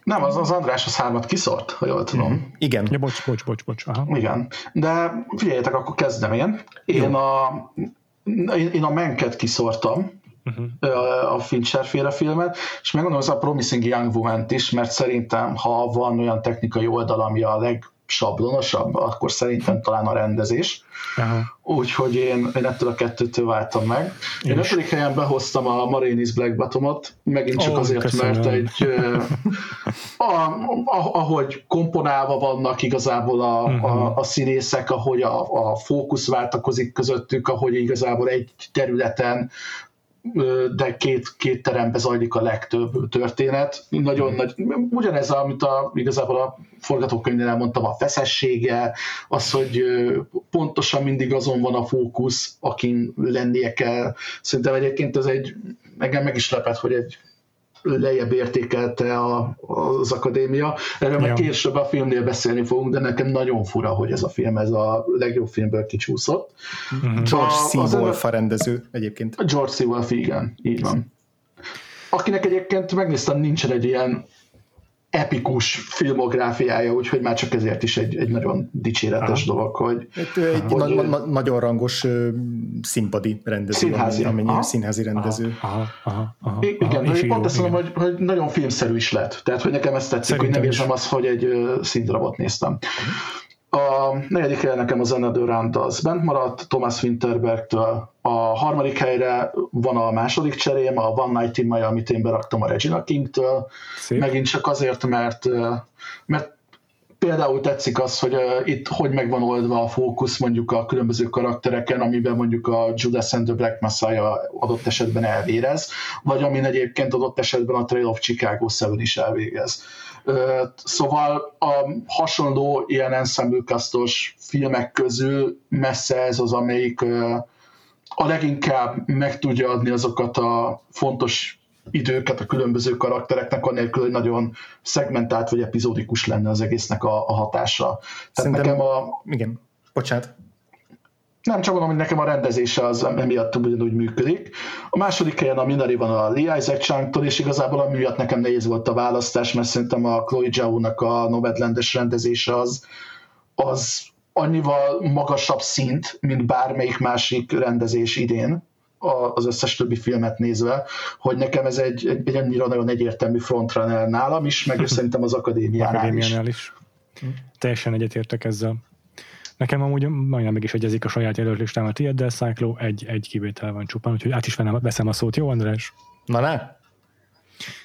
Nem, az, az András az hármat kiszort, ha jól tudom. Mm. Igen. Ja, bocs, bocs, bocs, bocs. Aha. Igen. De figyeljetek, akkor kezdem én. Én Jó. a, én a Menket kiszortam, uh-huh. a Fincher féle filmet, és megmondom, az a Promising Young woman is, mert szerintem, ha van olyan technikai oldal, ami a leg sablonosabb, akkor szerintem talán a rendezés. Aha. Úgyhogy én, én ettől a kettőtől váltam meg. Én, ötödik helyen behoztam a Marinis Black Bottomot, megint csak oh, azért, köszönöm. mert egy a, a, ahogy komponálva vannak igazából a, uh-huh. a, mhm. a színészek, ahogy a, a fókusz váltakozik közöttük, ahogy igazából egy területen de két, két terembe zajlik a legtöbb történet. Nagyon mm. nagy, ugyanez, amit a, igazából a forgatókönyvnél elmondtam, a feszessége, az, hogy pontosan mindig azon van a fókusz, akin lennie kell. Szerintem egyébként ez egy engem meg is lepett, hogy egy lejjebb értékelte a, az akadémia. Erről ja. meg később a filmnél beszélni fogunk, de nekem nagyon fura, hogy ez a film, ez a legjobb filmből kicsúszott. Mm-hmm. George C. Wolf a rendező egyébként. George C. Wolf, igen, így van. Akinek egyébként megnéztem, nincsen egy ilyen epikus filmográfiája, úgyhogy már csak ezért is egy, egy nagyon dicséretes aha. dolog, hogy... Egy, egy hogy na, na, nagyon rangos uh, színpadi rendező, színházi, amennyi aha. színházi rendező. Aha, aha, aha, I, igen, aha, pont azt mondom, hogy, hogy nagyon filmszerű is lett. Tehát, hogy nekem ezt tetszik, Szerintem hogy nem érzem azt, hogy egy uh, színdarabot néztem. A negyedik helyen nekem az Another Round az bent maradt, Thomas Winterbergtől. A harmadik helyre van a második cserém, a One Night in Miami, amit én beraktam a Regina King-től. Szép. Megint csak azért, mert, mert például tetszik az, hogy uh, itt hogy megvan oldva a fókusz mondjuk a különböző karaktereken, amiben mondjuk a Judas and the Black Messiah adott esetben elvérez, vagy amin egyébként adott esetben a Trail of Chicago 7 is elvégez. Szóval a hasonló ilyen ensemble filmek közül messze ez az, amelyik a leginkább meg tudja adni azokat a fontos időket a különböző karaktereknek, anélkül, hogy nagyon szegmentált vagy epizódikus lenne az egésznek a, a hatása. Tehát Szerintem, nekem a... Igen, bocsánat. Nem csak mondom, hogy nekem a rendezése az emiatt ugyanúgy működik. A második helyen a Minari van a Lee Isaac Chang-tól, és igazából amiatt nekem nehéz volt a választás, mert szerintem a Chloe Zhao-nak a Nomadlandes rendezése az, az annyival magasabb szint, mint bármelyik másik rendezés idén, az összes többi filmet nézve, hogy nekem ez egy, egy, egy annyira nagyon egyértelmű frontrunner nálam is, meg szerintem az akadémiánál, akadémiánál is. is. Teljesen egyetértek ezzel. Nekem amúgy majdnem meg is egyezik a saját jelölt a tiéd, de Cyclo egy, egy kivétel van csupán, úgyhogy át is veszem a szót. Jó, András? Na ne?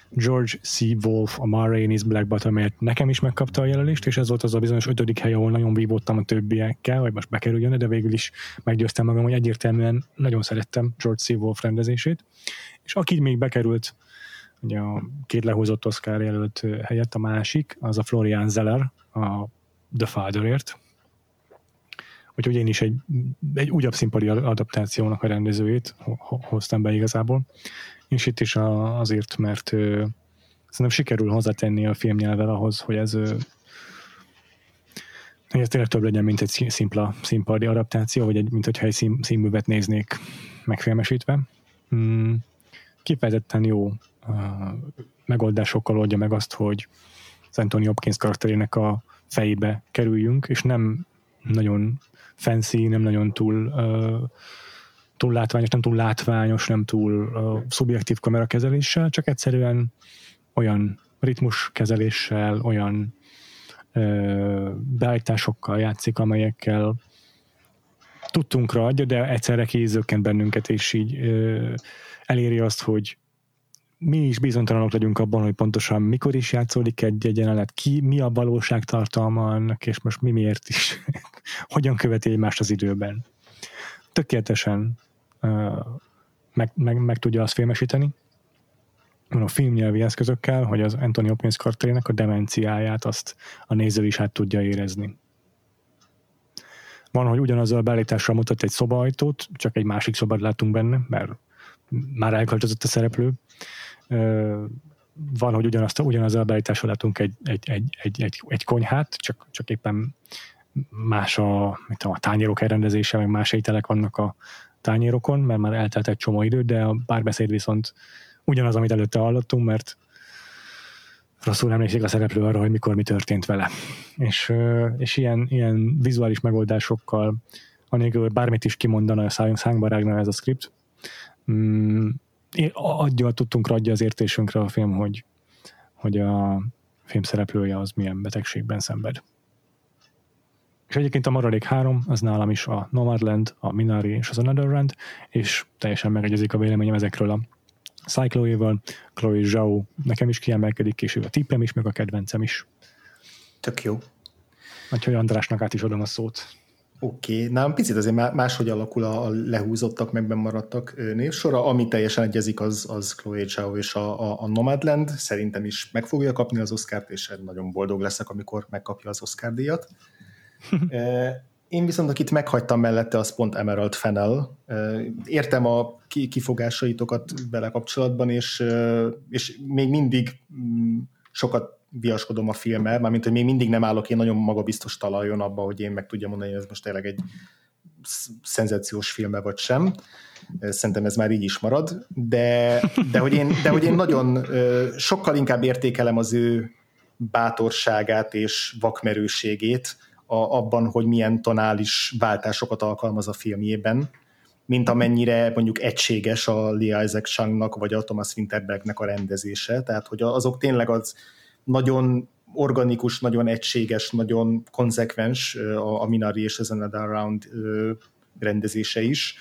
George C. Wolf a Ma Rainey's Black Bottomért nekem is megkapta a jelölést, és ez volt az a bizonyos ötödik hely, ahol nagyon vívottam a többiekkel, hogy most bekerüljön, de végül is meggyőztem magam, hogy egyértelműen nagyon szerettem George C. Wolf rendezését. És aki még bekerült, ugye a két lehozott Oscar jelölt helyett, a másik, az a Florian Zeller, a The Fatherért, Úgyhogy én is egy, egy újabb színpadi adaptációnak a rendezőjét hoztam be igazából. És itt is a, azért, mert ö, szerintem sikerül hozzátenni a filmnyelvvel ahhoz, hogy ez hogy ez tényleg több legyen, mint egy szimpla színpadi adaptáció, vagy egy, mint hogyha egy szín, színművet néznék megfilmesítve. Hmm, kifejezetten jó uh, megoldásokkal oldja meg azt, hogy az Anthony Hopkins karakterének a fejébe kerüljünk, és nem nagyon fancy, nem nagyon túl túl látványos, nem túl látványos, nem túl uh, szubjektív kamerakezeléssel, csak egyszerűen olyan ritmuskezeléssel, olyan uh, beállításokkal játszik, amelyekkel tudtunkra adja, de egyszerre kézőként bennünket, és így uh, eléri azt, hogy mi is bizonytalanok legyünk abban, hogy pontosan mikor is játszódik egy jelenet, ki, mi a valóság tartalma annak, és most mi miért is, hogyan követi egymást az időben. Tökéletesen uh, meg, meg, meg, tudja azt filmesíteni, a filmnyelvi eszközökkel, hogy az Anthony Hopkins karakterének a demenciáját azt a néző is át tudja érezni. Van, hogy ugyanazzal a beállítással mutat egy szobaajtót, csak egy másik szobát látunk benne, mert már elköltözött a szereplő, van, hogy ugyanazt, ugyanaz a beállítással látunk egy, egy, egy, egy, egy konyhát, csak, csak éppen más a, mit tudom, a tányérok elrendezése, meg más ételek vannak a tányérokon, mert már eltelt egy csomó idő, de a párbeszéd viszont ugyanaz, amit előtte hallottunk, mert rosszul emlékszik a szereplő arra, hogy mikor mi történt vele. És, és ilyen, ilyen vizuális megoldásokkal, anélkül, bármit is kimondana a szánkba rágna ez a script, mm, adja, tudtunk adja az értésünkre a film, hogy, hogy a film szereplője az milyen betegségben szenved. És egyébként a maradék három, az nálam is a Nomadland, a Minari és az Another Rand, és teljesen megegyezik a véleményem ezekről a Cycloéval, Chloe Zhao nekem is kiemelkedik, és ő a tippem is, meg a kedvencem is. Tök jó. Úgyhogy Andrásnak át is adom a szót. Oké, okay. nálam picit azért máshogy alakul a, a lehúzottak, meg maradtak névsora. Ami teljesen egyezik, az, az Chloe Zhao és a, a, a Nomadland. Szerintem is meg fogja kapni az Oscárt, és nagyon boldog leszek, amikor megkapja az Oscar díjat. én viszont akit meghagytam mellette, az pont Emerald Fennel. Értem a kifogásaitokat vele kapcsolatban, és, és még mindig mm, sokat viaskodom a filmmel, mármint, hogy még mindig nem állok én nagyon magabiztos talajon abba, hogy én meg tudjam mondani, hogy ez most tényleg egy szenzációs filme vagy sem. Szerintem ez már így is marad, de, de, hogy, én, de hogy én nagyon sokkal inkább értékelem az ő bátorságát és vakmerőségét a, abban, hogy milyen tonális váltásokat alkalmaz a filmjében, mint amennyire mondjuk egységes a Lee Isaac vagy a Thomas Winterbergnek a rendezése, tehát hogy azok tényleg az nagyon organikus, nagyon egységes, nagyon konzekvens a, a Minari és az Another Round rendezése is,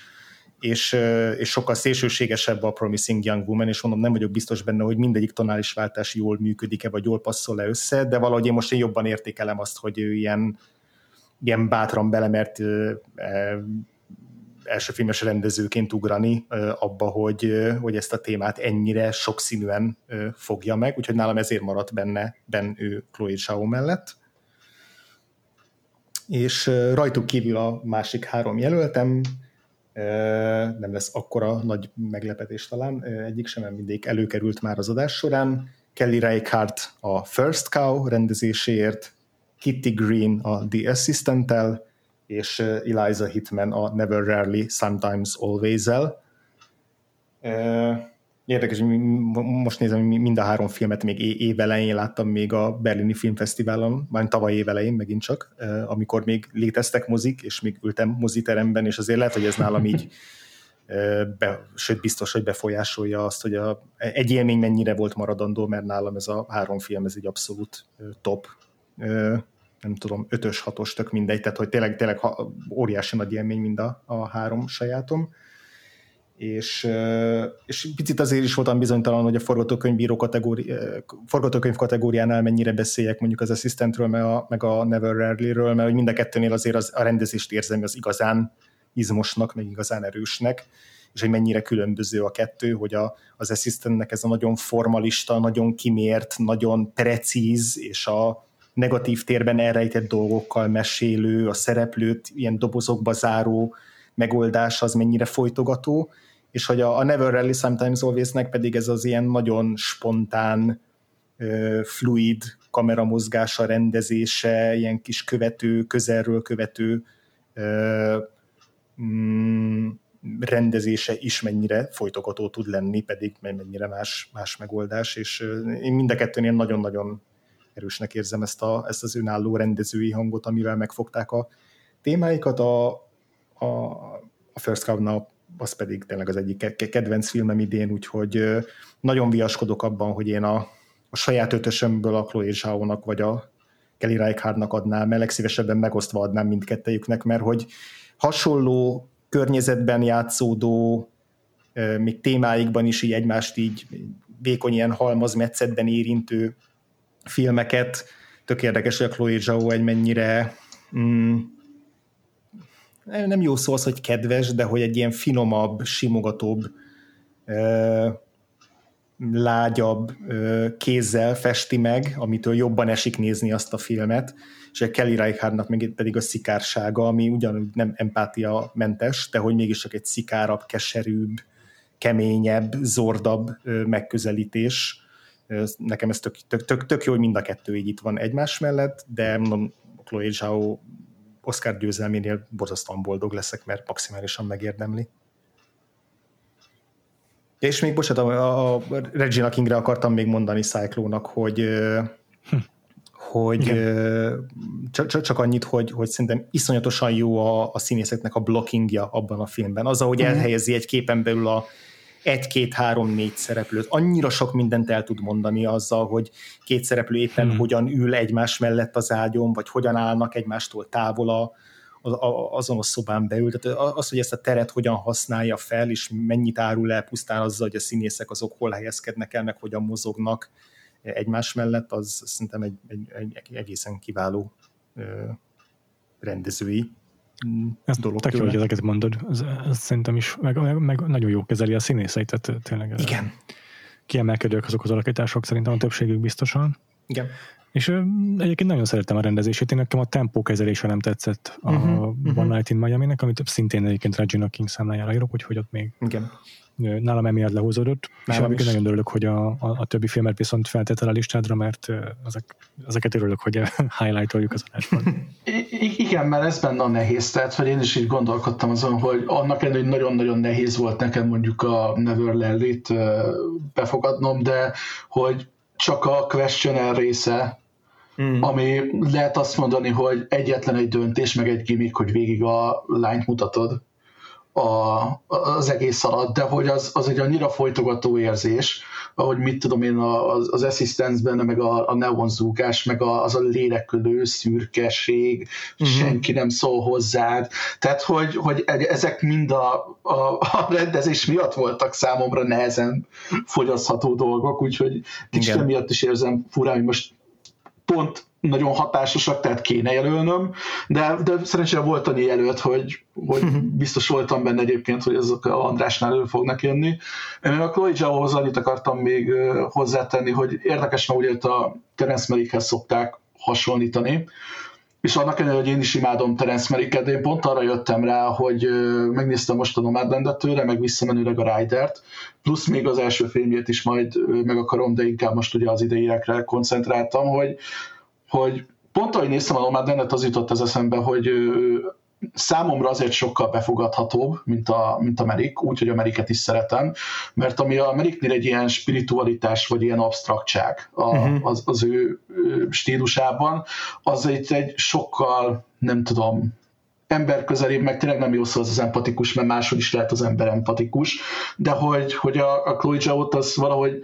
és, és sokkal szélsőségesebb a Promising Young Woman, és mondom, nem vagyok biztos benne, hogy mindegyik tonális váltás jól működik-e, vagy jól passzol-e össze, de valahogy én most én jobban értékelem azt, hogy ő ilyen, ilyen bátran belemert elsőfilmes rendezőként ugrani abba, hogy, hogy ezt a témát ennyire sokszínűen fogja meg, úgyhogy nálam ezért maradt benne, benne ő Chloe Zhao mellett. És rajtuk kívül a másik három jelöltem, nem lesz akkora nagy meglepetés talán, egyik sem, mindig előkerült már az adás során. Kelly Reichardt a First Cow rendezéséért, Kitty Green a The Assistant-tel, és Eliza Hitman a Never Rarely, Sometimes Always-el. Érdekes, hogy most nézem, mind a három filmet még év elején láttam még a Berlini Filmfesztiválon, majd tavaly év elején megint csak, amikor még léteztek mozik, és még ültem moziteremben, és azért lehet, hogy ez nálam így be, sőt biztos, hogy befolyásolja azt, hogy a, egy élmény mennyire volt maradandó, mert nálam ez a három film, ez egy abszolút top nem tudom, ötös, hatos, tök mindegy, tehát hogy tényleg, tényleg óriási nagy élmény mind a, a három sajátom. És, és picit azért is voltam bizonytalan, hogy a forgatókönyvbíró kategóri, forgatókönyv kategóriánál mennyire beszéljek mondjuk az Assistantről, meg a, meg a Never Rarely-ről, mert hogy mind a kettőnél azért az, a rendezést érzem az igazán izmosnak, meg igazán erősnek, és hogy mennyire különböző a kettő, hogy a, az Assistantnek ez a nagyon formalista, nagyon kimért, nagyon precíz, és a, negatív térben elrejtett dolgokkal mesélő, a szereplőt ilyen dobozokba záró megoldás az mennyire folytogató, és hogy a, a Never Rally Sometimes Always-nek pedig ez az ilyen nagyon spontán, fluid kameramozgása, rendezése, ilyen kis követő, közelről követő mm, rendezése is mennyire folytogató tud lenni, pedig mennyire más, más megoldás, és én mind a kettőnél nagyon-nagyon erősnek érzem ezt, a, ezt az önálló rendezői hangot, amivel megfogták a témáikat. A, a, a First Cow az pedig tényleg az egyik kedvenc filmem idén, úgyhogy nagyon viaskodok abban, hogy én a, a saját ötösömből a Chloe Zhao-nak vagy a Kelly Reichardnak adnám, mert legszívesebben megosztva adnám mindkettejüknek, mert hogy hasonló környezetben játszódó, még témáikban is így egymást így vékony ilyen halmazmetszetben érintő filmeket. Tök érdekes, hogy a Chloe Zhao egy mennyire mm, nem jó szó az, hogy kedves, de hogy egy ilyen finomabb, simogatóbb, ö, lágyabb ö, kézzel festi meg, amitől jobban esik nézni azt a filmet, és a Kelly Reichardt még pedig a szikársága, ami ugyanúgy nem empátia mentes, de hogy mégis csak egy szikárabb, keserűbb, keményebb, zordabb megközelítés, Nekem ez tök, tök, tök, tök jó, hogy mind a kettő így itt van egymás mellett, de mondom, Chloe Zhao Oscar győzelménél borzasztóan boldog leszek, mert maximálisan megérdemli. És még, bocsánat, a, a Regina Kingre akartam még mondani Cyclónak, hogy hm. hogy csak, csak annyit, hogy, hogy szerintem iszonyatosan jó a, a színészeknek a blockingja abban a filmben. Az, ahogy mm. elhelyezi egy képen belül a, egy-két-három-négy szereplőt. Annyira sok mindent el tud mondani azzal, hogy két szereplő éppen hmm. hogyan ül egymás mellett az ágyon, vagy hogyan állnak egymástól távol a, azon a szobán belül. Tehát az, hogy ezt a teret hogyan használja fel, és mennyit árul el pusztán azzal, hogy a színészek azok hol helyezkednek el, meg hogyan mozognak egymás mellett, az szerintem egy, egy, egy egészen kiváló rendezői ez dolog tök jó, hogy ezeket mondod. Ez, ez szerintem is, meg, meg, meg, nagyon jó kezeli a színészeit, tehát tényleg Igen. kiemelkedők azok az alakítások, szerintem a többségük biztosan. Igen. És egyébként nagyon szerettem a rendezését, én nekem a tempó kezelése nem tetszett a Mhm, uh-huh, mhm. One Night in Miami-nek, amit szintén egyébként Regina King számlájára írok, úgyhogy ott még Igen. nálam emiatt lehúzódott. És Nálam egyébként is. nagyon örülök, hogy a, a, a többi filmet viszont feltétel a listádra, mert ezek, ezeket örülök, hogy highlightoljuk az adásban. Igen, mert ez benne a nehéz, tehát hogy én is így gondolkodtam azon, hogy annak ellenére, hogy nagyon-nagyon nehéz volt nekem mondjuk a Neverland-it ö, befogadnom, de hogy csak a questionnaire része, Mm. ami lehet azt mondani, hogy egyetlen egy döntés, meg egy gimmick, hogy végig a lányt mutatod a, az egész alatt, de hogy az, az egy annyira folytogató érzés, ahogy mit tudom én, az, az assistance-ben, meg a, a neonzúgás, meg a, az a lélekülő szürkeség, uh-huh. senki nem szól hozzád. Tehát, hogy, hogy ezek mind a, a, a rendezés miatt voltak számomra nehezen fogyasztható dolgok, úgyhogy kicsit Igen. emiatt is érzem furán, hogy most pont nagyon hatásosak, tehát kéne jelölnöm, de, de szerencsére volt annyi jelölt, hogy, hogy biztos voltam benne egyébként, hogy ezek a Andrásnál elő fognak jönni. Én a Chloe Zhao-hoz annyit akartam még hozzátenni, hogy érdekes, mert ugye a Terence Malickhez szokták hasonlítani, és annak ellenére, hogy én is imádom Terence Malicket, de én pont arra jöttem rá, hogy megnéztem most a Nomadlandet tőle, meg visszamenőleg a Ridert, plusz még az első filmjét is majd meg akarom, de inkább most ugye az ideiekre koncentráltam, hogy, hogy pont ahogy néztem a Nomadlandet, az jutott az eszembe, hogy számomra azért sokkal befogadhatóbb, mint a, mint a Merik, úgyhogy a Meriket is szeretem, mert ami a Meriknél egy ilyen spiritualitás, vagy ilyen absztraktság a, uh-huh. az, az ő, stílusában, az egy, egy sokkal, nem tudom, emberközelébb, meg tényleg nem jó szó az az empatikus, mert máshol is lehet az ember empatikus, de hogy, hogy a, a Chloe Zhao-t az valahogy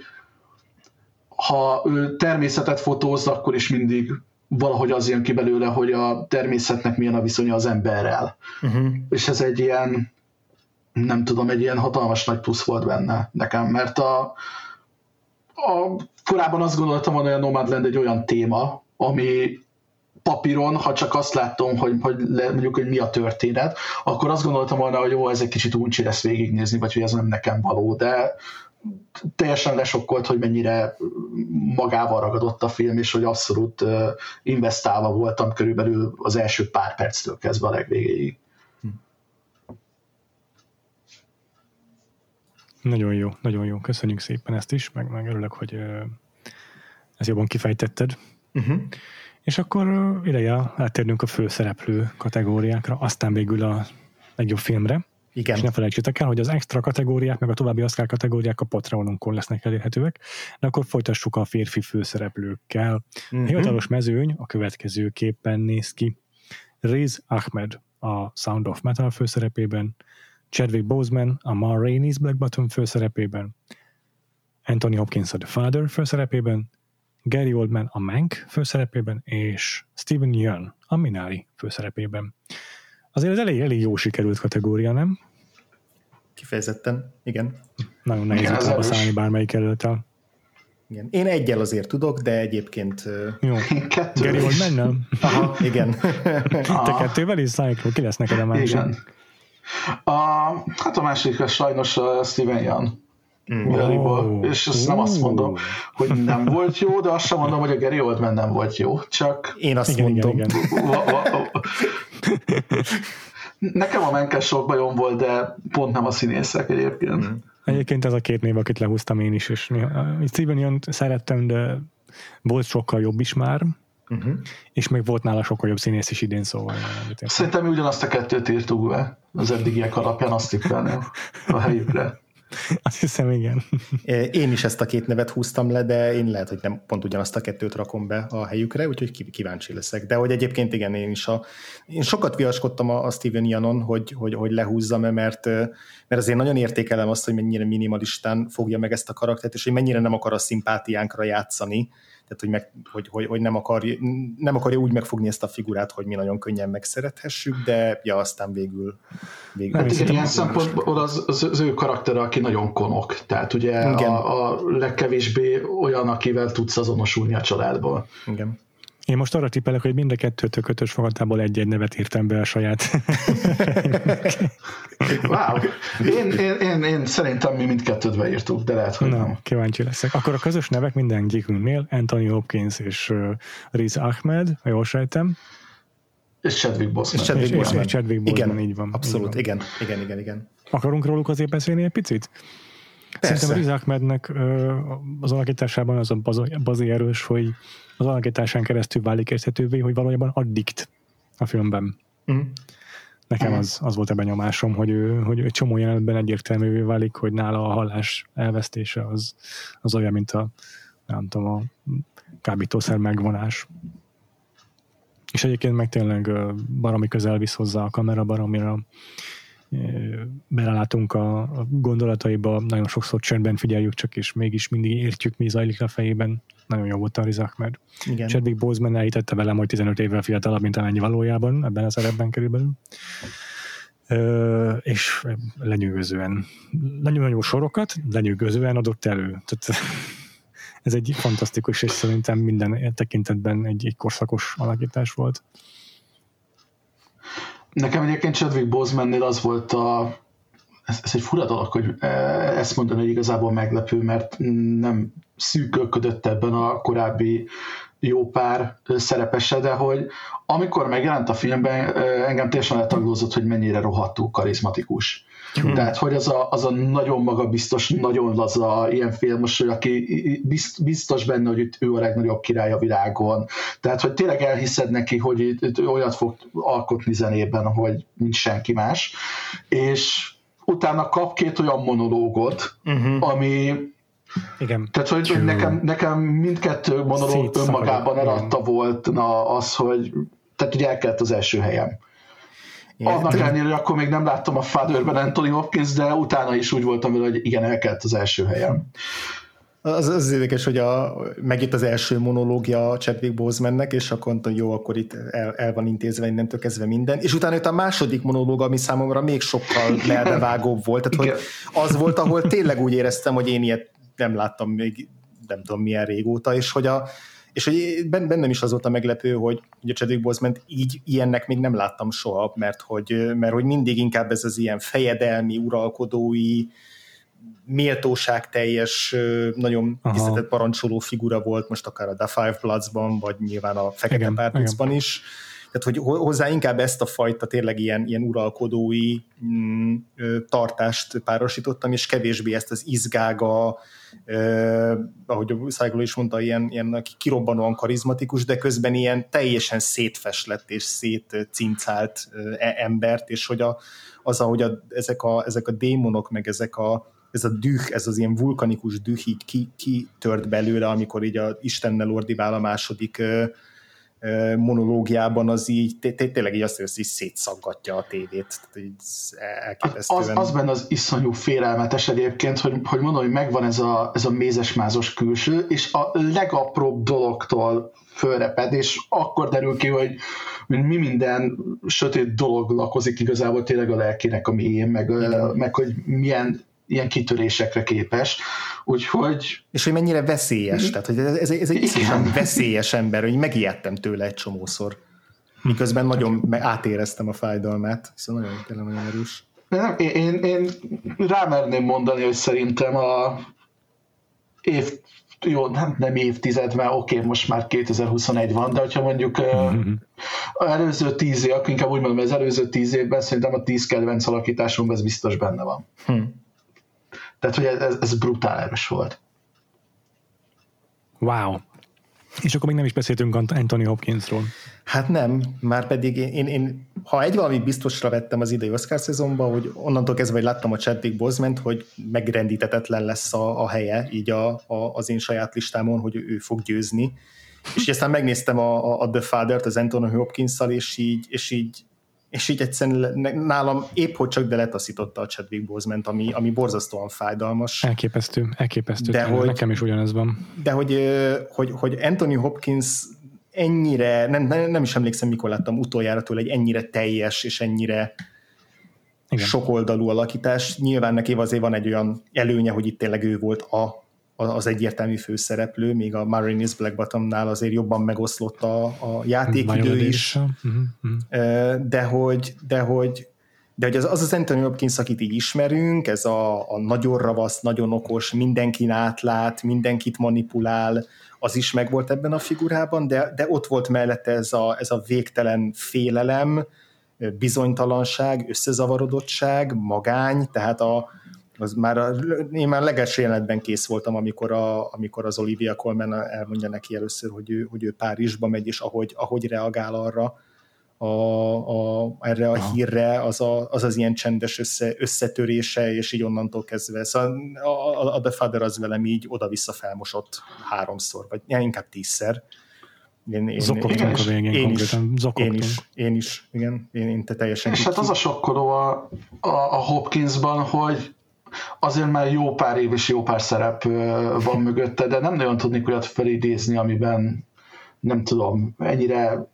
ha ő természetet fotóz, akkor is mindig valahogy az jön ki belőle, hogy a természetnek milyen a viszonya az emberrel. Uh-huh. És ez egy ilyen, nem tudom, egy ilyen hatalmas nagy plusz volt benne nekem, mert a, a korábban azt gondoltam, hogy a Nomadland egy olyan téma, ami papíron, ha csak azt láttam, hogy, hogy le, mondjuk, hogy mi a történet, akkor azt gondoltam volna, hogy jó, ez egy kicsit uncsi lesz végignézni, vagy hogy ez nem nekem való, de teljesen lesokkolt, hogy mennyire magával ragadott a film, és hogy abszolút investálva voltam körülbelül az első pár perctől kezdve a legvégéig. Nagyon jó, nagyon jó. Köszönjük szépen ezt is, meg, meg örülök, hogy ö, ezt jobban kifejtetted. Uh-huh. És akkor ideje áttérnünk a főszereplő kategóriákra, aztán végül a legjobb filmre. Igen. És ne felejtsétek el, hogy az extra kategóriák, meg a további Oscar kategóriák a Patreonunkon lesznek elérhetőek. De akkor folytassuk a férfi főszereplőkkel. Uh-huh. A hivatalos mezőny a következőképpen néz ki. Riz Ahmed a Sound of Metal főszerepében, Chadwick Boseman a Ma Rainey's Black Bottom főszerepében, Anthony Hopkins a The Father főszerepében, Gary Oldman a Mank főszerepében, és Steven Yeun a Minari főszerepében. Azért ez elég, elég jó sikerült kategória, nem? Kifejezetten, igen. Nagyon nehéz erős. szállni bármelyik előttel. igen. Én egyel azért tudok, de egyébként... Jó. Kettő Gary is. Oldmannel? Aha, igen. Te Ah. kettővel is Cyclo, ki lesz neked a másik? Igen. A, hát a másik a sajnos a Steven Young. Mm. Garyból. Ó. És ezt nem azt mondom, hogy nem volt jó, de azt sem mondom, hogy a Gary Oldman nem volt jó. Csak Én azt Igen, igen, mondom. igen. va- va- va- nekem a menkes sok bajom volt, de pont nem a színészek egyébként. Mm. Egyébként ez a két név, akit lehúztam én is, és Steven yeun szerettem, de volt sokkal jobb is már, Uh-huh. és még volt nála sokkal jobb színész is idén, szóval. Szerintem mi ugyanazt a kettőt írtuk be az eddigiek alapján, azt tippelném a helyükre. Azt hiszem, igen. Én is ezt a két nevet húztam le, de én lehet, hogy nem pont ugyanazt a kettőt rakom be a helyükre, úgyhogy kív- kíváncsi leszek. De hogy egyébként igen, én is a, én sokat viaskodtam a, Steven Yanon, hogy, hogy, hogy lehúzzam-e, mert, mert azért nagyon értékelem azt, hogy mennyire minimalistán fogja meg ezt a karaktert, és hogy mennyire nem akar a szimpátiánkra játszani, tehát hogy, meg, hogy, hogy, hogy nem, akarja, nem akarja úgy megfogni ezt a figurát, hogy mi nagyon könnyen megszerethessük, de ja, aztán végül, végül Hát igen, ilyen szempontból az, az, az ő karaktere, aki nagyon konok. Tehát ugye Igen. a, a legkevésbé olyan, akivel tudsz azonosulni a családból. Igen. Én most arra tippelek, hogy mind a kettőtök ötös fogatából egy-egy nevet írtam be a saját. Wow. Én, én, én, én szerintem mi mindketten börtönbe írtuk, de lehet, hogy Na, nem. kíváncsi leszek. Akkor a közös nevek mindegyikünknél Anthony Hopkins és uh, Riz Ahmed, ha jól sejtem. És Chadwick Boseman. És Chadwick És, és, Boseman. és Chadwick Boseman, Igen, így van. Abszolút, így van. igen, igen, igen, igen. Akarunk róluk azért beszélni egy picit? Persze. Szerintem Riz Ahmednek ö, az alakításában az a bazi erős, hogy az alakításán keresztül válik érthetővé, hogy valójában addikt a filmben. Mhm. Nekem az, az volt a benyomásom, hogy, ő, hogy egy csomó jelenetben egyértelművé válik, hogy nála a hallás elvesztése az, az olyan, mint a nem tudom, a kábítószer megvonás. És egyébként meg tényleg baromi közel visz hozzá a kamera, baromira belelátunk a, a gondolataiba, nagyon sokszor csendben figyeljük csak, és mégis mindig értjük, mi zajlik a fejében. Nagyon jó volt a Riz Ahmed. igen. Chadwick Boseman elhitette velem, hogy 15 évvel fiatalabb, mint amennyi valójában, ebben a szerepben körülbelül. Ö, és lenyűgözően, nagyon jó sorokat, lenyűgözően adott elő. Tehát ez egy fantasztikus, és szerintem minden tekintetben egy, egy korszakos alakítás volt. Nekem egyébként Chadwick Bosemannél az volt a ez, ez egy fura dolog, hogy eh, ezt mondani, hogy igazából meglepő, mert nem szűkölködött ebben a korábbi jó pár szerepese, de hogy amikor megjelent a filmben, engem teljesen letaglózott, hogy mennyire rohadtul karizmatikus. Hmm. Tehát, hogy az a, az a nagyon magabiztos, nagyon laza ilyen filmos, hogy aki bizt, biztos benne, hogy itt ő a legnagyobb király a világon. Tehát, hogy tényleg elhiszed neki, hogy itt, itt olyat fog alkotni zenében, hogy mint senki más. És utána kap két olyan monológot, uh-huh. ami Igen. tehát, hogy, hogy nekem, nekem mindkettő monológ önmagában igen. eladta volt na, az, hogy tehát ugye elkelt az első helyem. Igen. Annak ellenére, hogy akkor még nem láttam a Fatherben Anthony Hopkins, de utána is úgy voltam vele, hogy igen, elkelt az első helyem. Az, az érdekes, hogy a, megjött az első monológia a Chadwick Bosemannek, és akkor mondtam, jó, akkor itt el, el van intézve innentől kezdve minden, és utána jött a második monológ, ami számomra még sokkal melbevágóbb volt, tehát Igen. hogy az volt, ahol tényleg úgy éreztem, hogy én ilyet nem láttam még nem tudom milyen régóta, és hogy a és hogy ben- bennem is az volt a meglepő, hogy, hogy a Chadwick Boseman így ilyennek még nem láttam soha, mert hogy, mert hogy mindig inkább ez az ilyen fejedelmi, uralkodói, méltóságteljes, ö, nagyon Aha. tiszteletet parancsoló figura volt, most akár a The Five Bloods-ban, vagy nyilván a Fekete Igen, Párducban is. Tehát, hogy ho- hozzá inkább ezt a fajta tényleg ilyen, ilyen uralkodói mm, tartást párosítottam, és kevésbé ezt az izgága, ö, ahogy a Szájgól is mondta, ilyen, ilyen kirobbanóan karizmatikus, de közben ilyen teljesen szétfeslett és szétcincált ö, e- embert, és hogy a, az, ahogy a, ezek, a, ezek a démonok, meg ezek a, ez a düh, ez az ilyen vulkanikus düh így ki, kitört belőle, amikor így a Istennel ordibál a második ö, monológiában, az így té- té- tényleg így azt érzi, hogy szétszaggatja a tévét. Tehát így Az, elképesztően. az benne az iszonyú félelmetes egyébként, hogy, hogy mondom, hogy megvan ez a, ez a mézes-mázos külső, és a legapróbb dologtól fölreped, és akkor derül ki, hogy, hogy mi minden sötét dolog lakozik igazából tényleg a lelkének a mélyén, meg, meg hogy milyen ilyen kitörésekre képes. Úgyhogy És hogy mennyire veszélyes, tehát hogy ez, ez, egy Igen. veszélyes ember, hogy megijedtem tőle egy csomószor. Miközben nagyon átéreztem a fájdalmát, hiszen nagyon, tényleg nagyon erős. nem, én, én, én rámerném mondani, hogy szerintem a év, jó, nem, nem évtized, mert oké, okay, most már 2021 van, de hogyha mondjuk uh, az előző tíz év, inkább úgy mondom, az előző tíz évben szerintem a tíz kedvenc alakításunk ez biztos benne van. Hm. Tehát, hogy ez, ez brutál erős volt. Wow. És akkor még nem is beszéltünk Ant- Anthony Hopkinsról. Hát nem, már pedig én, én, én ha egy valamit biztosra vettem az idei Oscar szezonban, hogy onnantól kezdve, hogy láttam a Chadwick Boseman, hogy megrendítetetlen lesz a, a helye így a, a, az én saját listámon, hogy ő fog győzni. És így aztán megnéztem a, a, a The Father-t az Anthony Hopkins-szal, és így, és így és így egyszerűen nálam épp hogy csak de letaszította a Chadwick boseman ami, ami borzasztóan fájdalmas. Elképesztő, elképesztő. De tényleg. hogy- Nekem is ugyanez van. De hogy, hogy, hogy Anthony Hopkins ennyire, nem, nem, is emlékszem, mikor láttam utoljára tőle egy ennyire teljes és ennyire Igen. sokoldalú alakítás. Nyilván neki azért van egy olyan előnye, hogy itt tényleg ő volt a, az egyértelmű főszereplő, míg a Mariners Black Bottomnál azért jobban megoszlott a, a játékidő is. Mhm, mhm. De hogy, de hogy de hogy az az, az Anthony Hopkins, akit így ismerünk, ez a, a nagyon ravasz, nagyon okos, mindenkin átlát, mindenkit manipulál, az is megvolt ebben a figurában, de, de ott volt mellette ez a, ez a végtelen félelem, bizonytalanság, összezavarodottság, magány, tehát a, az már a, én már leges jelenetben kész voltam, amikor, a, amikor az Olivia Colman elmondja neki először, hogy ő, hogy ő Párizsba megy, és ahogy, ahogy reagál arra, a, a, erre a hírre, az, a, az az ilyen csendes össze, összetörése, és így onnantól kezdve. Szóval a, a, a The Father az velem így oda-vissza felmosott háromszor, vagy ja, inkább tízszer. Én, én, Zokogtunk a végén én is, én is, én is, igen, én, én te teljesen És hát az a sokkoló a, a, a Hopkinsban, hogy azért már jó pár év és jó pár szerep van mögötte, de nem nagyon tudnék olyat felidézni, amiben nem tudom, ennyire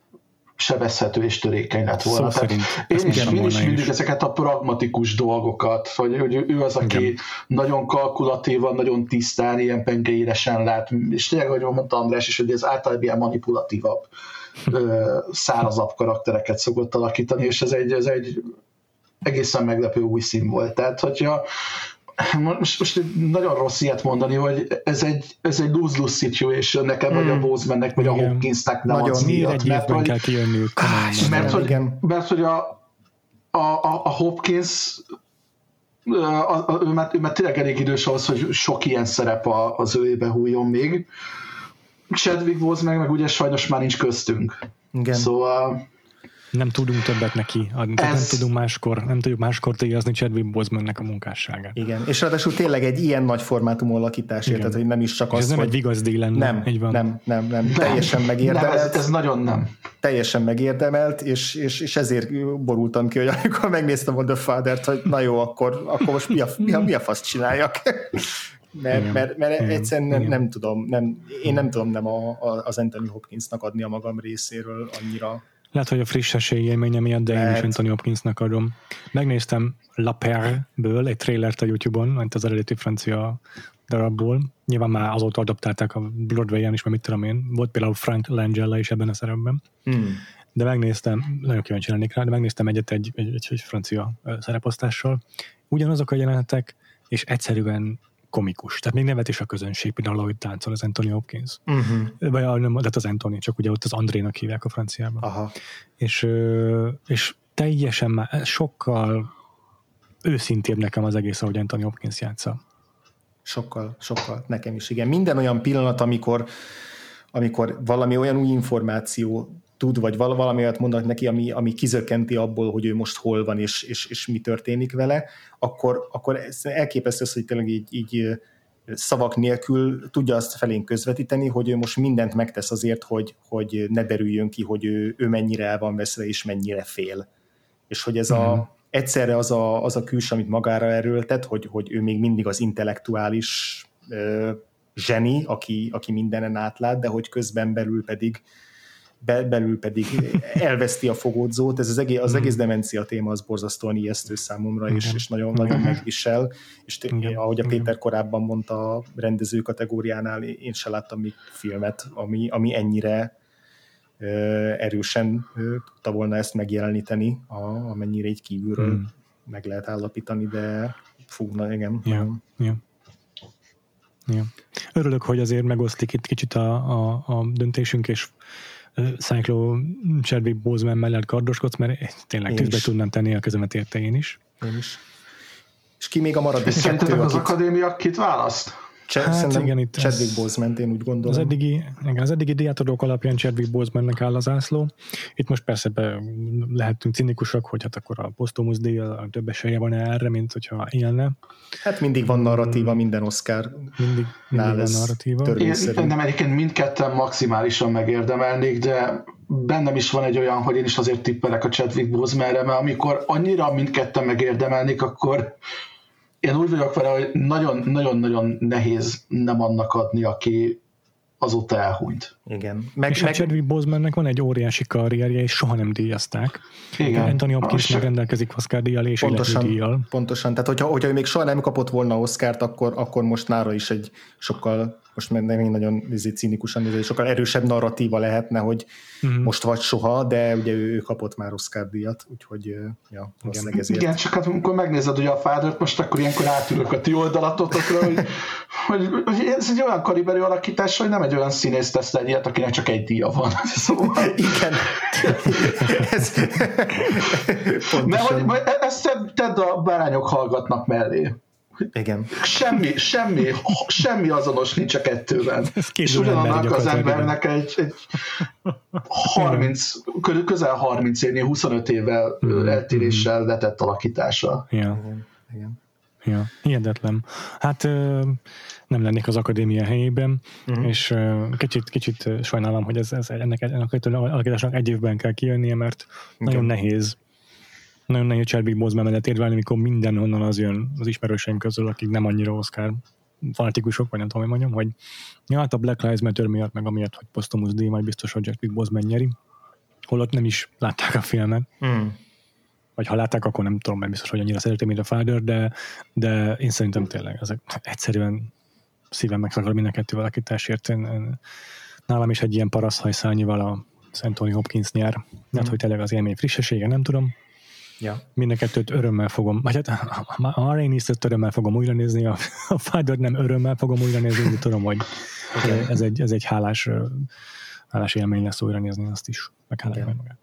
sebezhető és törékeny lett volna. Szó szerint, én is, én is mindig is. ezeket a pragmatikus dolgokat, hogy, hogy ő az, aki Igen. nagyon kalkulatívan, nagyon tisztán, ilyen pengeéresen lát, és tényleg, ahogy mondta András is, hogy ez általában ilyen manipulatívabb, szárazabb karaktereket szokott alakítani, és ez egy, ez egy egészen meglepő új szín volt. Tehát, hogyha most, most nagyon rossz ilyet mondani, hogy ez egy, ez egy lose-lose situation nekem, mm. vagy a hmm. Bozemannek, vagy Igen. a Hopkinsnek nem nagyon, az miatt. Mert, hogy, kell kijönniük. Mert, hogy, mert, hogy a, a, a, a Hopkins a, a, ő, már, ő már tényleg elég idős ahhoz, hogy sok ilyen szerep a, az őébe hújjon még. Chadwick Boseman meg, meg ugye sajnos már nincs köztünk. Igen. Szóval nem tudunk többet neki adni, Ez... nem tudunk máskor, nem tudjuk máskor díjazni Chadwick Bosemannek a munkásságát. Igen, és ráadásul tényleg egy ilyen nagy formátum alakításért, tehát hogy nem is csak az, ez nem hogy... egy igaz lenne. Nem, Így van. nem, nem, nem, nem, teljesen megérdemelt. Nem, ez, ez, nagyon nem. Teljesen megérdemelt, és, és, és ezért borultam ki, hogy amikor megnéztem a The Father-t, hogy na jó, akkor, akkor most mi a, mi a, mi a fasz csináljak? mert, igen, mert, mert igen, egyszerűen nem, nem tudom, nem, én nem tudom nem a, a, az Anthony Hopkinsnak adni a magam részéről annyira lehet, hogy a frissesség élménye miatt, de Lehet. én is Anthony Hopkinsnak adom. Megnéztem La Père-ből egy trailert a YouTube-on, mint az eredeti francia darabból. Nyilván már azóta adaptálták a Broadway-en is, mert mit tudom én. Volt például Frank Langella is ebben a szerepben. Hmm. De megnéztem, nagyon kíváncsi lennék rá, de megnéztem egyet egy, egy, egy, egy francia szereposztással. Ugyanazok a jelenetek, és egyszerűen komikus. Tehát még nevet is a közönség, például ahogy táncol az Anthony Hopkins. Uh-huh. Vagy nem, tehát az Anthony, csak ugye ott az Andrénak hívják a franciában. Aha. És, és teljesen már sokkal őszintébb nekem az egész, ahogy Anthony Hopkins játsza. Sokkal, sokkal, nekem is, igen. Minden olyan pillanat, amikor, amikor valami olyan új információ tud, vagy valami olyat mondanak neki, ami, ami kizökkenti abból, hogy ő most hol van, és, és, és mi történik vele, akkor, akkor ez elképesztő hogy tényleg így, így szavak nélkül tudja azt felénk közvetíteni, hogy ő most mindent megtesz azért, hogy, hogy ne derüljön ki, hogy ő, ő mennyire el van veszve, és mennyire fél. És hogy ez a, mhm. egyszerre az a, az a külső, amit magára erőltet, hogy, hogy ő még mindig az intellektuális ö, zseni, aki, aki mindenen átlát, de hogy közben belül pedig belül pedig elveszti a fogódzót. Ez az egész, az egész demencia téma az borzasztóan ijesztő számomra, és, és nagyon, nagyon megvisel. És t- ahogy a Péter korábban mondta a rendező kategóriánál, én sem láttam még filmet, ami, ami ennyire erősen tudta volna ezt megjeleníteni, a, amennyire így kívülről hmm. meg lehet állapítani, de fú, na igen. Ja, ja. Ja. Örülök, hogy azért megoszlik itt kicsit a, a, a döntésünk, és Cyclo Chadwick Boseman mellett kardoskodsz, mert tényleg tűzbe tudnám tenni a kezemet érte én is. Én is. És ki még a maradék kettő, az akadémia kit választ? Ch- hát igen, itt Chadwick Boseman, én úgy gondolom. Az eddigi, igen, az eddigi diátadók alapján Chadwick Bosemannek áll az ászló. Itt most persze be lehetünk cinikusak, hogy hát akkor a posztumusz díj több esélye van erre, mint hogyha élne. Hát mindig van narratíva minden Oscar. Mindig, mindig van narratíva. Én, nem, egyébként mindketten maximálisan megérdemelnék, de bennem is van egy olyan, hogy én is azért tippelek a Chadwick Bosemanre, mert amikor annyira mindketten megérdemelnék, akkor én úgy vagyok vele, hogy nagyon-nagyon nehéz nem annak adni, aki azóta elhunyt. Igen. Meg, és hát meg... Chadwick Bosemannek van egy óriási karrierje, és soha nem díjazták. Igen. Anthony Hopkins meg rendelkezik Oscar díjjal és pontosan, díjjal. Pontosan, tehát hogyha, hogyha ő még soha nem kapott volna Oscárt, akkor, akkor most nára is egy sokkal most még nagyon izé, cínikusan nézve, sokkal erősebb narratíva lehetne, hogy uh-huh. most vagy soha, de ugye ő, ő kapott már Oscar díjat, úgyhogy ja, igen. ezért. Igen, csak hát amikor megnézed ugye a fádört, most akkor ilyenkor átülök a ti oldalatotokra, hogy, hogy, hogy, ez egy olyan kaliberű alakítás, hogy nem egy olyan színész tesz egy ilyet, akinek csak egy díja van. Szóval... Igen. ez... Mert hogy, ezt tedd a bárányok hallgatnak mellé. Igen. Semmi, semmi, semmi azonos nincs a kettőben. És ugyanannak az embernek egy, egy 30, közel 30 évnél, 25 évvel mm. eltéréssel letett alakítása. Ja. Igen. Igen. Ja, hihetetlen. Hát nem lennék az akadémia helyében, uh-huh. és kicsit, kicsit sajnálom, hogy ez, ez ennek, ennek a alakításnak egy évben kell kijönnie, mert Igen. nagyon nehéz nagyon nehéz Chadwick Boseman mellett érvelni, mikor mindenhonnan az jön az ismerőseim közül, akik nem annyira Oscar fanatikusok, vagy nem tudom, hogy mondjam, hogy ja, hát a Black Lives Matter miatt, meg amiatt, hogy Postumus díj, majd biztos, hogy Chadwick Boseman nyeri. Holott nem is látták a filmet. Mm. Vagy ha látták, akkor nem tudom, mert biztos, hogy annyira szeretem, mint a Father, de, de én szerintem tényleg ezek egyszerűen szívem megszakad mind a kettő alakításért. Én, nálam is egy ilyen paraszthajszányival a Anthony Hopkins nyer. Hát, hogy tényleg az élmény frissessége, nem tudom. Ja. Mind a kettőt örömmel fogom, vagy hát a Rainis-t örömmel fogom újra nézni, a, a father nem örömmel fogom újra nézni, de tudom, hogy okay. ez, egy, ez egy hálás, hálás élmény lesz újra nézni azt is, meg hálás meg magát.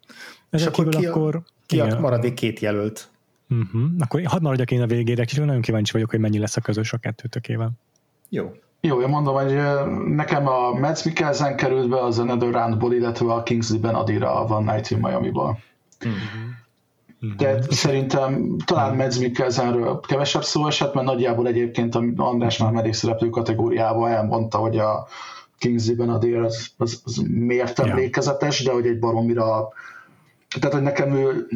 És akkor ki, akkor, ki a maradék két jelölt? Uh-huh. Akkor hadd maradjak én a végére, kicsit nagyon kíváncsi vagyok, hogy mennyi lesz a közös a kettőtökével. Jó. Jó, én mondom, hogy nekem a Mads Mikkelsen került be az Another Roundból, illetve a Kingsley Ben Adira a One Night in Miami-ból. Uh-huh. De mm-hmm. szerintem talán. Mads Mikkelsenről kevesebb szó esett, mert nagyjából egyébként a András már mellékszereplő kategóriában elmondta, hogy a Kingsley Benadir az, az, az miért emlékezetes, de hogy egy baromira tehát, hogy nekem ő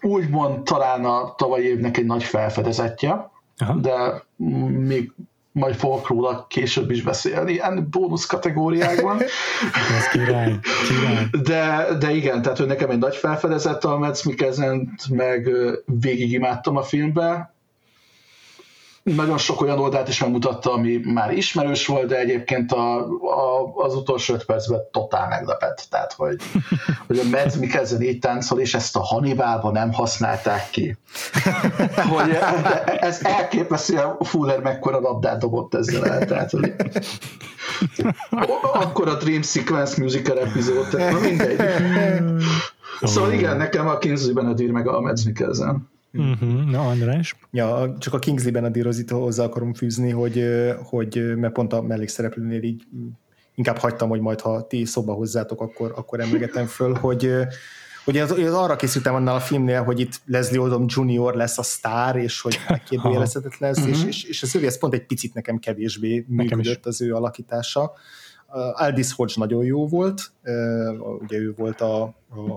úgymond talán a tavalyi évnek egy nagy felfedezetje, Aha. de még majd fogok róla később is beszélni, ilyen bónusz kategóriákban. Ez király, király. De, de igen, tehát ő nekem egy nagy felfedezett a Mads mikkelsen meg végigimádtam a filmbe, nagyon sok olyan oldalt is megmutatta, ami már ismerős volt, de egyébként a, a, az utolsó öt percben totál meglepett. Tehát, hogy, hogy a Mads Mikkelsen így táncol, és ezt a Hannibalban nem használták ki. hogy ez elképesztő, a Fuller mekkora labdát dobott ezzel el. Tehát, hogy akkor a Dream Sequence musical epizód, tehát mindegy. Szóval igen, nekem a Kingsley Benadir meg a Mads Mikkelsen. Uh-huh. Na, András? Ja, csak a Kingsley-ben a Dirozit hozzá akarom fűzni, hogy, hogy mert pont a mellékszereplőnél így inkább hagytam, hogy majd ha ti szóba hozzátok, akkor, akkor emlegetem föl, hogy, hogy az, az arra készültem annál a filmnél, hogy itt Leslie Odom Jr. lesz a sztár, és hogy megkérdőjelezhetetlen lesz, uh-huh. és, és, és az ő ez pont egy picit nekem kevésbé nekem működött is. az ő alakítása. Uh, Aldis Hodge nagyon jó volt, uh, ugye ő volt a, a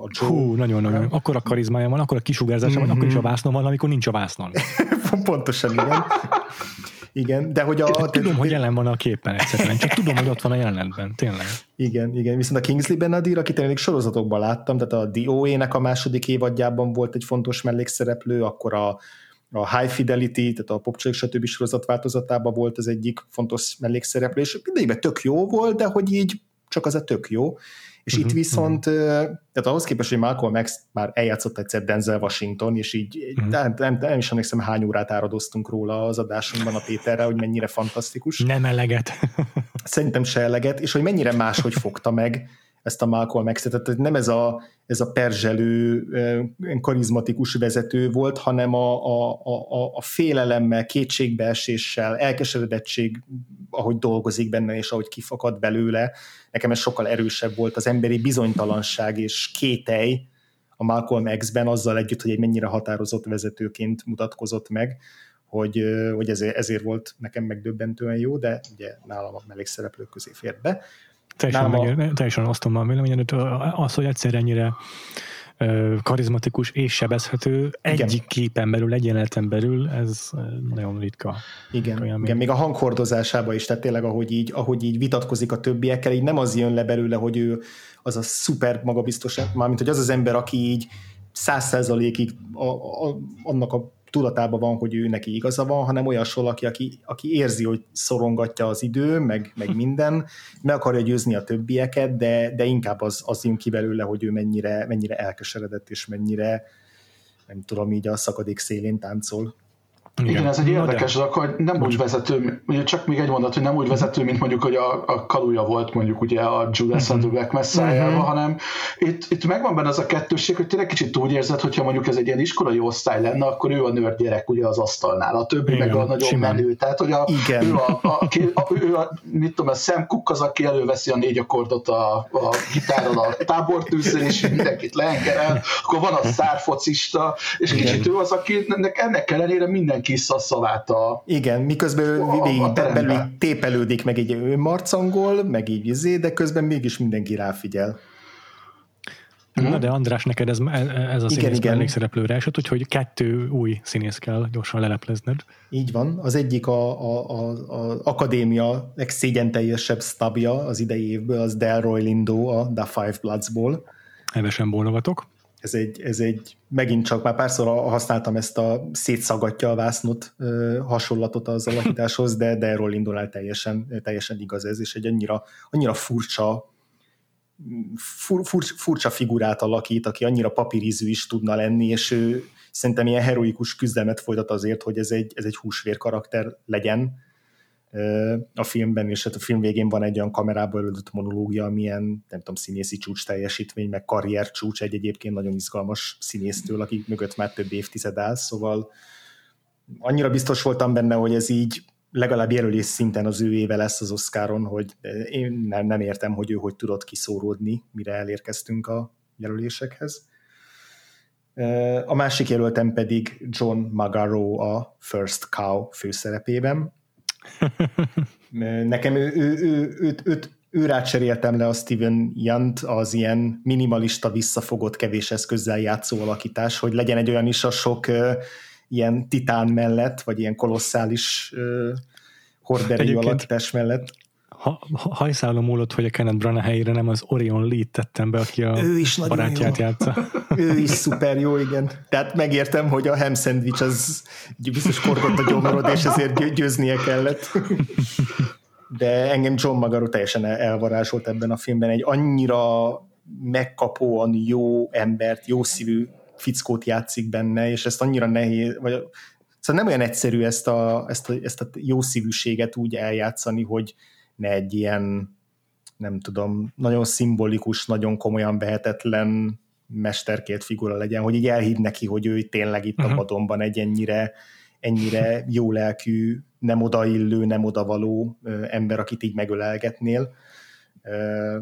Joe. Hú, nagyon-nagyon. Akkor a karizmája van, akkor a kisugárzása mm-hmm. van, akkor is a mhm. vásznon van, amikor nincs a vásznon. Pontosan, igen. Igen, de hogy a... Tudom, hogy jelen van a képen egyszerűen, csak tudom, hogy ott van a jelenetben, tényleg. Igen, igen, viszont a Kingsley Benadir, akit én sorozatokban láttam, tehát a DOE-nek a második évadjában volt egy fontos mellékszereplő, akkor a, a High Fidelity, tehát a Popcsolik stb. sorozat változatában volt az egyik fontos mellékszereplő, és mindegyikben tök jó volt, de hogy így csak az a tök jó. És uh-huh, itt mhm, viszont, uh-huh. tehát ahhoz képest, hogy Malcolm X már eljátszott egyszer Denzel Washington, és így uh-huh. nem, nem, nem is emlékszem, hány órát áradoztunk róla az adásunkban a Péterre, hogy mennyire fantasztikus. Nem eleget. Szerintem se eleget, és hogy mennyire máshogy fogta meg ezt a Malcolm x tehát nem ez a, ez a perzselő, karizmatikus vezető volt, hanem a, a, a, a félelemmel, kétségbeeséssel, elkeseredettség, ahogy dolgozik benne, és ahogy kifakad belőle. Nekem ez sokkal erősebb volt az emberi bizonytalanság és kételj a Malcolm X-ben, azzal együtt, hogy egy mennyire határozott vezetőként mutatkozott meg, hogy, hogy ezért, ezért volt nekem megdöbbentően jó, de ugye nálam a mellékszereplők közé fért be. Teljesen, meg, a... teljesen osztom a véleményedet. Az, hogy egyszer ennyire karizmatikus és sebezhető igen. egyik képen belül, egy jeleneten belül, ez nagyon ritka. Igen, igen még. a hanghordozásában is, tehát tényleg ahogy így, ahogy így vitatkozik a többiekkel, így nem az jön le belőle, hogy ő az a szuper magabiztos, mármint hogy az az ember, aki így száz százalékig annak a tudatában van, hogy ő neki igaza van, hanem olyan valaki, aki, aki érzi, hogy szorongatja az idő, meg, meg minden, meg akarja győzni a többieket, de, de inkább az, az jön ki belőle, hogy ő mennyire, mennyire elkeseredett, és mennyire nem tudom, így a szakadék szélén táncol. Igen, Igen ez egy érdekes dolog, hogy nem úgy vezető, ugye csak még egy mondat, hogy nem úgy vezető, mint mondjuk, hogy a, a kaluja volt mondjuk ugye a Judas and the Black messiah uh-huh. hanem itt, itt megvan benne az a kettőség, hogy tényleg kicsit úgy érzed, hogyha mondjuk ez egy ilyen iskolai osztály lenne, akkor ő a nőr gyerek ugye az asztalnál, a többi Igen, meg a nagyon simán. menő, tehát hogy a, Igen. ő a, a, a, a, ő a, mit tudom, a Sam Cook az, aki előveszi a négy akkordot a, a gitáron a tábortűzön, és mindenkit leengerel, akkor van a szárfocista, és Igen. kicsit ő az, aki ennek ellenére minden szavát a... Igen, miközben ő végig belül tépelődik, meg egy marcangol, meg így izé, de közben mégis mindenki ráfigyel. Na de András, neked ez, ez a színész igen, mellékszereplőre esett, úgyhogy kettő új színész kell gyorsan leleplezned. Így van. Az egyik a, a, a, a akadémia legszégyenteljesebb stabja az idei évből, az Delroy Lindo a The Five Bloodsból. Hevesen bólogatok ez egy, ez egy, megint csak már párszor használtam ezt a szétszagatja a vásznot hasonlatot az alakításhoz, de, de erről indul el teljesen, teljesen igaz ez, és egy annyira, annyira furcsa fur, fur, furcsa figurát alakít, aki annyira papírizű is tudna lenni, és ő szerintem ilyen heroikus küzdelmet folytat azért, hogy ez egy, ez egy húsvér karakter legyen, a filmben, és hát a film végén van egy olyan kamerából előtt monológia, amilyen, nem tudom, színészi csúcs teljesítmény, meg karrier csúcs egy egyébként nagyon izgalmas színésztől, aki mögött már több évtized áll, szóval annyira biztos voltam benne, hogy ez így legalább jelölés szinten az ő éve lesz az Oscaron, hogy én nem, nem értem, hogy ő hogy tudott kiszóródni, mire elérkeztünk a jelölésekhez. A másik jelöltem pedig John Magaro a First Cow főszerepében, Nekem ő, ő, ő, őt, őt, ő rácseréltem le a Steven Yant az ilyen minimalista, visszafogott, kevés eszközzel játszó alakítás, hogy legyen egy olyan is a sok uh, ilyen titán mellett, vagy ilyen kolosszális horderejű alakítás mellett ha, hajszálom múlott, hogy a Kenneth Branagh helyére nem az Orion Lee tettem be, aki a ő is barátját jó. játsza. ő is szuper jó, igen. Tehát megértem, hogy a ham sandwich az biztos korgott a gyomrod, és ezért győznie kellett. De engem John Magaro teljesen elvarázsolt ebben a filmben. Egy annyira megkapóan jó embert, jó szívű fickót játszik benne, és ezt annyira nehéz, vagy Szóval nem olyan egyszerű ezt a, ezt a, ezt a jó szívűséget úgy eljátszani, hogy, ne egy ilyen, nem tudom, nagyon szimbolikus, nagyon komolyan vehetetlen mesterkért figura legyen, hogy így elhidd neki, hogy ő tényleg itt uh-huh. a padonban mhm. egy ennyire, ennyire jó lelkű, nem odaillő, nem odavaló ember, akit így megölelgetnél.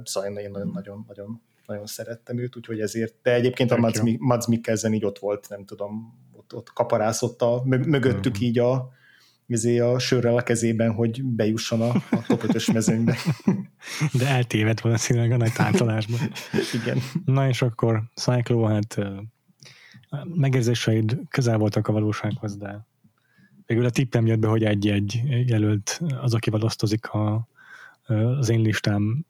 Szóval én nagyon, nagyon, nagyon, nagyon szerettem őt, úgyhogy ezért, de egyébként a Mads, Mads Mikkelsen így ott volt, nem tudom, ott, ott kaparászott a, mögöttük uh-huh. így a, izé a sörrel a kezében, hogy bejusson a, a top 5 mezőnybe. De eltévedt valószínűleg a nagy táncolásban. Igen. Na és akkor Cyclo, hát megérzéseid közel voltak a valósághoz, de végül a tippem jött be, hogy egy-egy jelölt az, akivel osztozik a, az én listám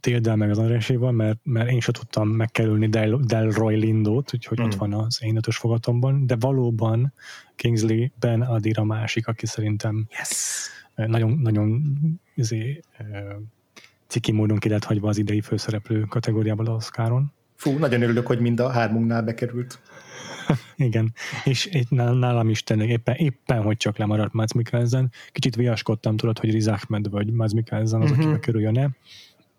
Téldel meg az Andráséval, mert, mert én sem tudtam megkerülni Del, Delroy Lindót, úgyhogy mm. ott hmm. van az én ötös fogatomban, de valóban Kingsley Ben Adir a másik, aki szerintem yes. nagyon, nagyon izé, ciki módon ki lett hagyva az idei főszereplő kategóriából az Oscaron. Fú, nagyon örülök, hogy mind a hármunknál bekerült. Igen, és nálam is tényleg éppen, éppen, hogy csak lemaradt Mads Mikkelsen. Kicsit viaskodtam, tudod, hogy Riz Ahmed vagy Mads Mikkelsen az, uh-huh. aki bekerüljön-e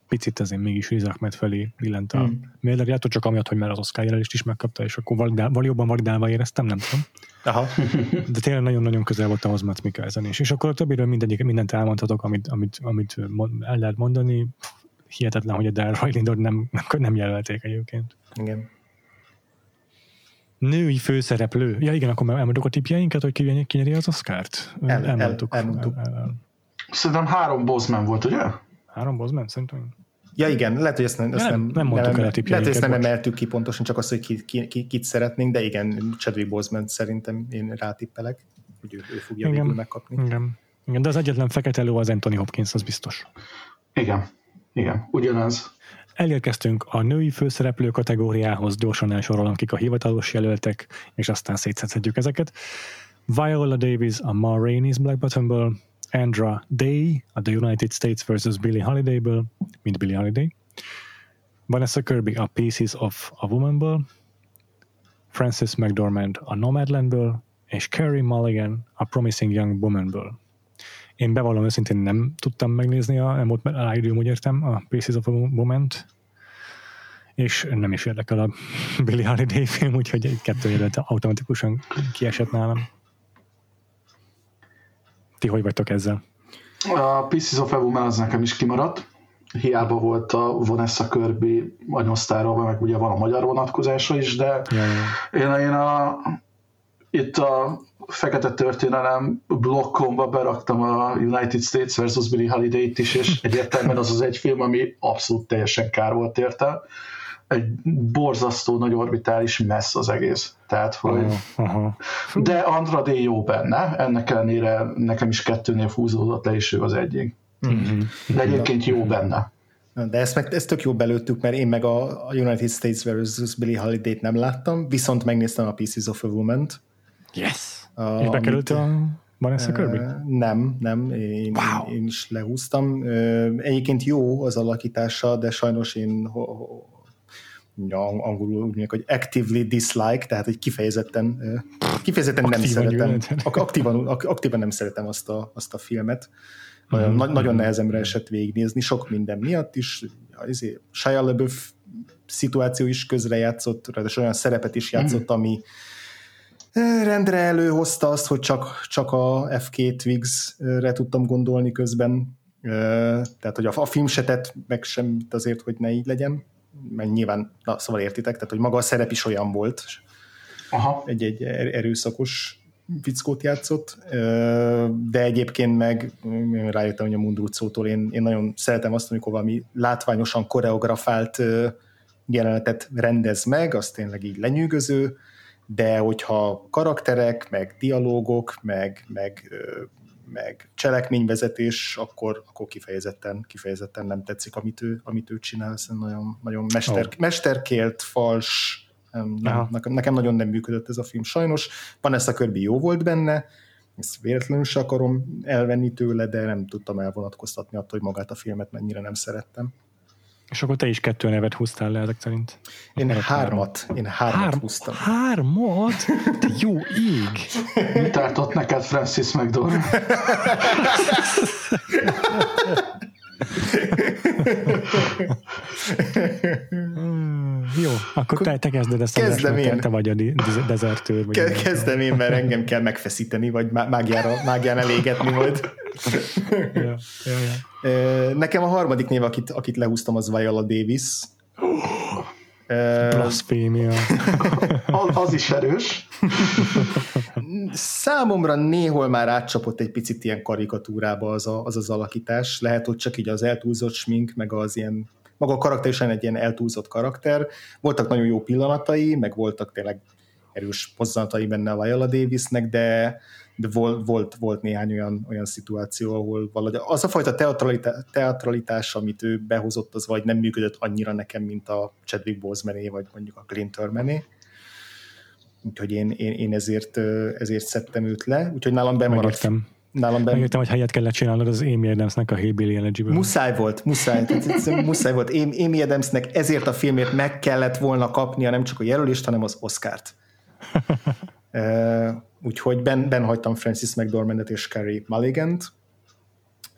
picit azért mégis Riz Ahmed felé billent a hmm. mérlegjátok, csak amiatt, hogy már az Oscar jelölést is megkapta, és akkor validál, valóban validálva éreztem, nem tudom. Aha. De tényleg nagyon-nagyon közel volt ahhoz Matt Mikkelsen is. És akkor a többiről mindegyik, mindent elmondhatok, amit, amit, amit el lehet mondani. Hihetetlen, hogy a Delroy Lindor nem, nem, nem jelölték egyébként. Igen. Női főszereplő. Ja igen, akkor elmondjuk a tipjeinket, hogy ki, ki nyeri az Oscar-t. El, elmondtuk. El, elmondtuk. El, el, el. Szerintem három Bozman volt, ugye? Három Bozman, szerintem. Ja igen, lehet, hogy ezt nem, ezt nem, nem, nem mondtuk nem, el a Lehet, hogy ezt nem emeltük ki pontosan, csak azt, hogy ki, ki, ki, kit szeretnénk, de igen, Chadwick Boseman szerintem én rátippelek, hogy ő, ő fogja igen, végül megkapni. Igen. igen, de az egyetlen fekete ló az Anthony Hopkins, az biztos. Igen, igen, ugyanaz. elérkeztünk a női főszereplő kategóriához, gyorsan elsorolom kik a hivatalos jelöltek, és aztán szétszedhetjük ezeket. Viola Davis a Ma Rainey's Black Bottomből, Andra Day a The United States vs. Billie Holidayből, mint Billie Holiday, Vanessa Kirby a Pieces of a Womanből, Francis McDormand a Nomadlandből, és Carrie Mulligan a Promising Young Womanből. Én bevallom őszintén nem tudtam megnézni, a, nem volt ráidőm, úgy értem, a Pieces of a Moment, és nem is érdekel a Billy Holiday film, úgyhogy egy kettő évet automatikusan kiesett nálam. Ti hogy vagytok ezzel? A Pieces of Woman az nekem is kimaradt. Hiába volt a Vanessa Kirby anyasztára, meg ugye van a magyar vonatkozása is, de ja, ja. Én, én a, itt a fekete történelem blokkomba beraktam a United States vs. Billy Holiday-t is, és egyértelműen az az egy film, ami abszolút teljesen kár volt érte. Egy borzasztó nagy orbitális messz az egész. Tehát, hogy... Uh-huh. De Andrade jó benne, ennek ellenére nekem is kettőnél fúzódott le, és ő az egyik. Uh-huh. De egyébként jó benne. De ezt, meg, ezt tök jó belőttük, mert én meg a United States vs. Billy Holiday-t nem láttam, viszont megnéztem a Pieces of a Woman-t, Yes! A, És bekerült amit, a Vanessa Kirby? Nem, nem, én, wow. én is lehúztam. Egyébként jó az alakítása, de sajnos én ho, ho, ja, angolul úgy mondjuk, hogy actively dislike, tehát hogy kifejezetten, kifejezetten nem szeretem, aktívan, aktívan nem szeretem azt a, azt a filmet. Mm-hmm. Na, nagyon nehezemre esett végignézni, sok minden miatt is. Izé, Shia LaBeouf szituáció is közrejátszott, ráadásul olyan szerepet is játszott, mm. ami rendre előhozta azt, hogy csak, csak a F2 Twigs-re tudtam gondolni közben, tehát hogy a, a film se tett meg semmit azért, hogy ne így legyen, meg nyilván, na, szóval értitek, tehát hogy maga a szerep is olyan volt, Aha. egy, egy er, erőszakos fickót játszott, de egyébként meg rájöttem, hogy a Mundrucótól én, én nagyon szeretem azt, amikor valami látványosan koreografált jelenetet rendez meg, az tényleg így lenyűgöző, de hogyha karakterek, meg dialógok, meg, meg, meg cselekményvezetés, akkor, akkor kifejezetten, kifejezetten nem tetszik, amit ő, amit ő csinál, hiszen nagyon, nagyon mester, oh. mesterkélt, fals, nem, nekem, nekem nagyon nem működött ez a film sajnos. Van ezt a körbi jó volt benne, ezt véletlenül se akarom elvenni tőle, de nem tudtam elvonatkoztatni attól, hogy magát a filmet mennyire nem szerettem. És akkor te is kettő nevet húztál le ezek szerint? Én hármat, én hármat Hár, húztam. Hármat? Te jó ég! Mi tartott neked Francis McDormand? Jó, akkor te, te kezded ezt a kezdem én. Te vagy a dezertőr. Vagy Ke- kezdem én, mert engem kell megfeszíteni, vagy mágiára, mágián elégetni majd. ja, ja, ja. Nekem a harmadik név, akit, akit lehúztam, az Viola Davis. Blasfémia. az, az is erős. Számomra néhol már átcsapott egy picit ilyen karikatúrába az, a, az az alakítás. Lehet, hogy csak így az eltúlzott smink, meg az ilyen maga a karakter is egy ilyen eltúlzott karakter. Voltak nagyon jó pillanatai, meg voltak tényleg erős mozzanatai benne a Viola Davisnek, de, de volt, volt, volt néhány olyan, olyan szituáció, ahol valahogy az a fajta teatralitás, teatralitás, amit ő behozott, az vagy nem működött annyira nekem, mint a Chadwick Boseman vagy mondjuk a Clint Turmané. Úgyhogy én, én, én ezért, ezért szedtem őt le, úgyhogy nálam bemaradt. Megértem Nálam ben... Megértem, hogy helyet kellett csinálnod az Amy Adamsnek a Hillbilly Elegy-ből. Muszáj volt, muszáj. muszáj volt. Amy Adamsnek ezért a filmért meg kellett volna kapnia nem csak a jelölést, hanem az Oscárt. Uh, úgyhogy ben, ben hagytam Francis McDormandet és Carrie Mulligan-t,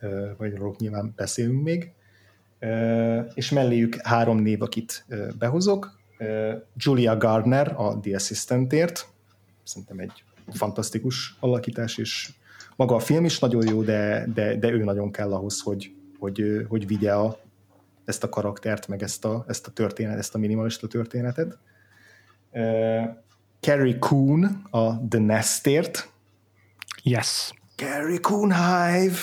uh, vagy róluk nyilván beszélünk még, uh, és melléjük három név, akit uh, behozok. Julia Gardner a The Assistantért, szerintem egy fantasztikus alakítás, és maga a film is nagyon jó, de, de, de ő nagyon kell ahhoz, hogy, hogy, hogy vigye a, ezt a karaktert, meg ezt a, ezt a történet, ezt a minimalista történetet. Carrie Coon a The Nestért. Yes. Carrie Coon Hive.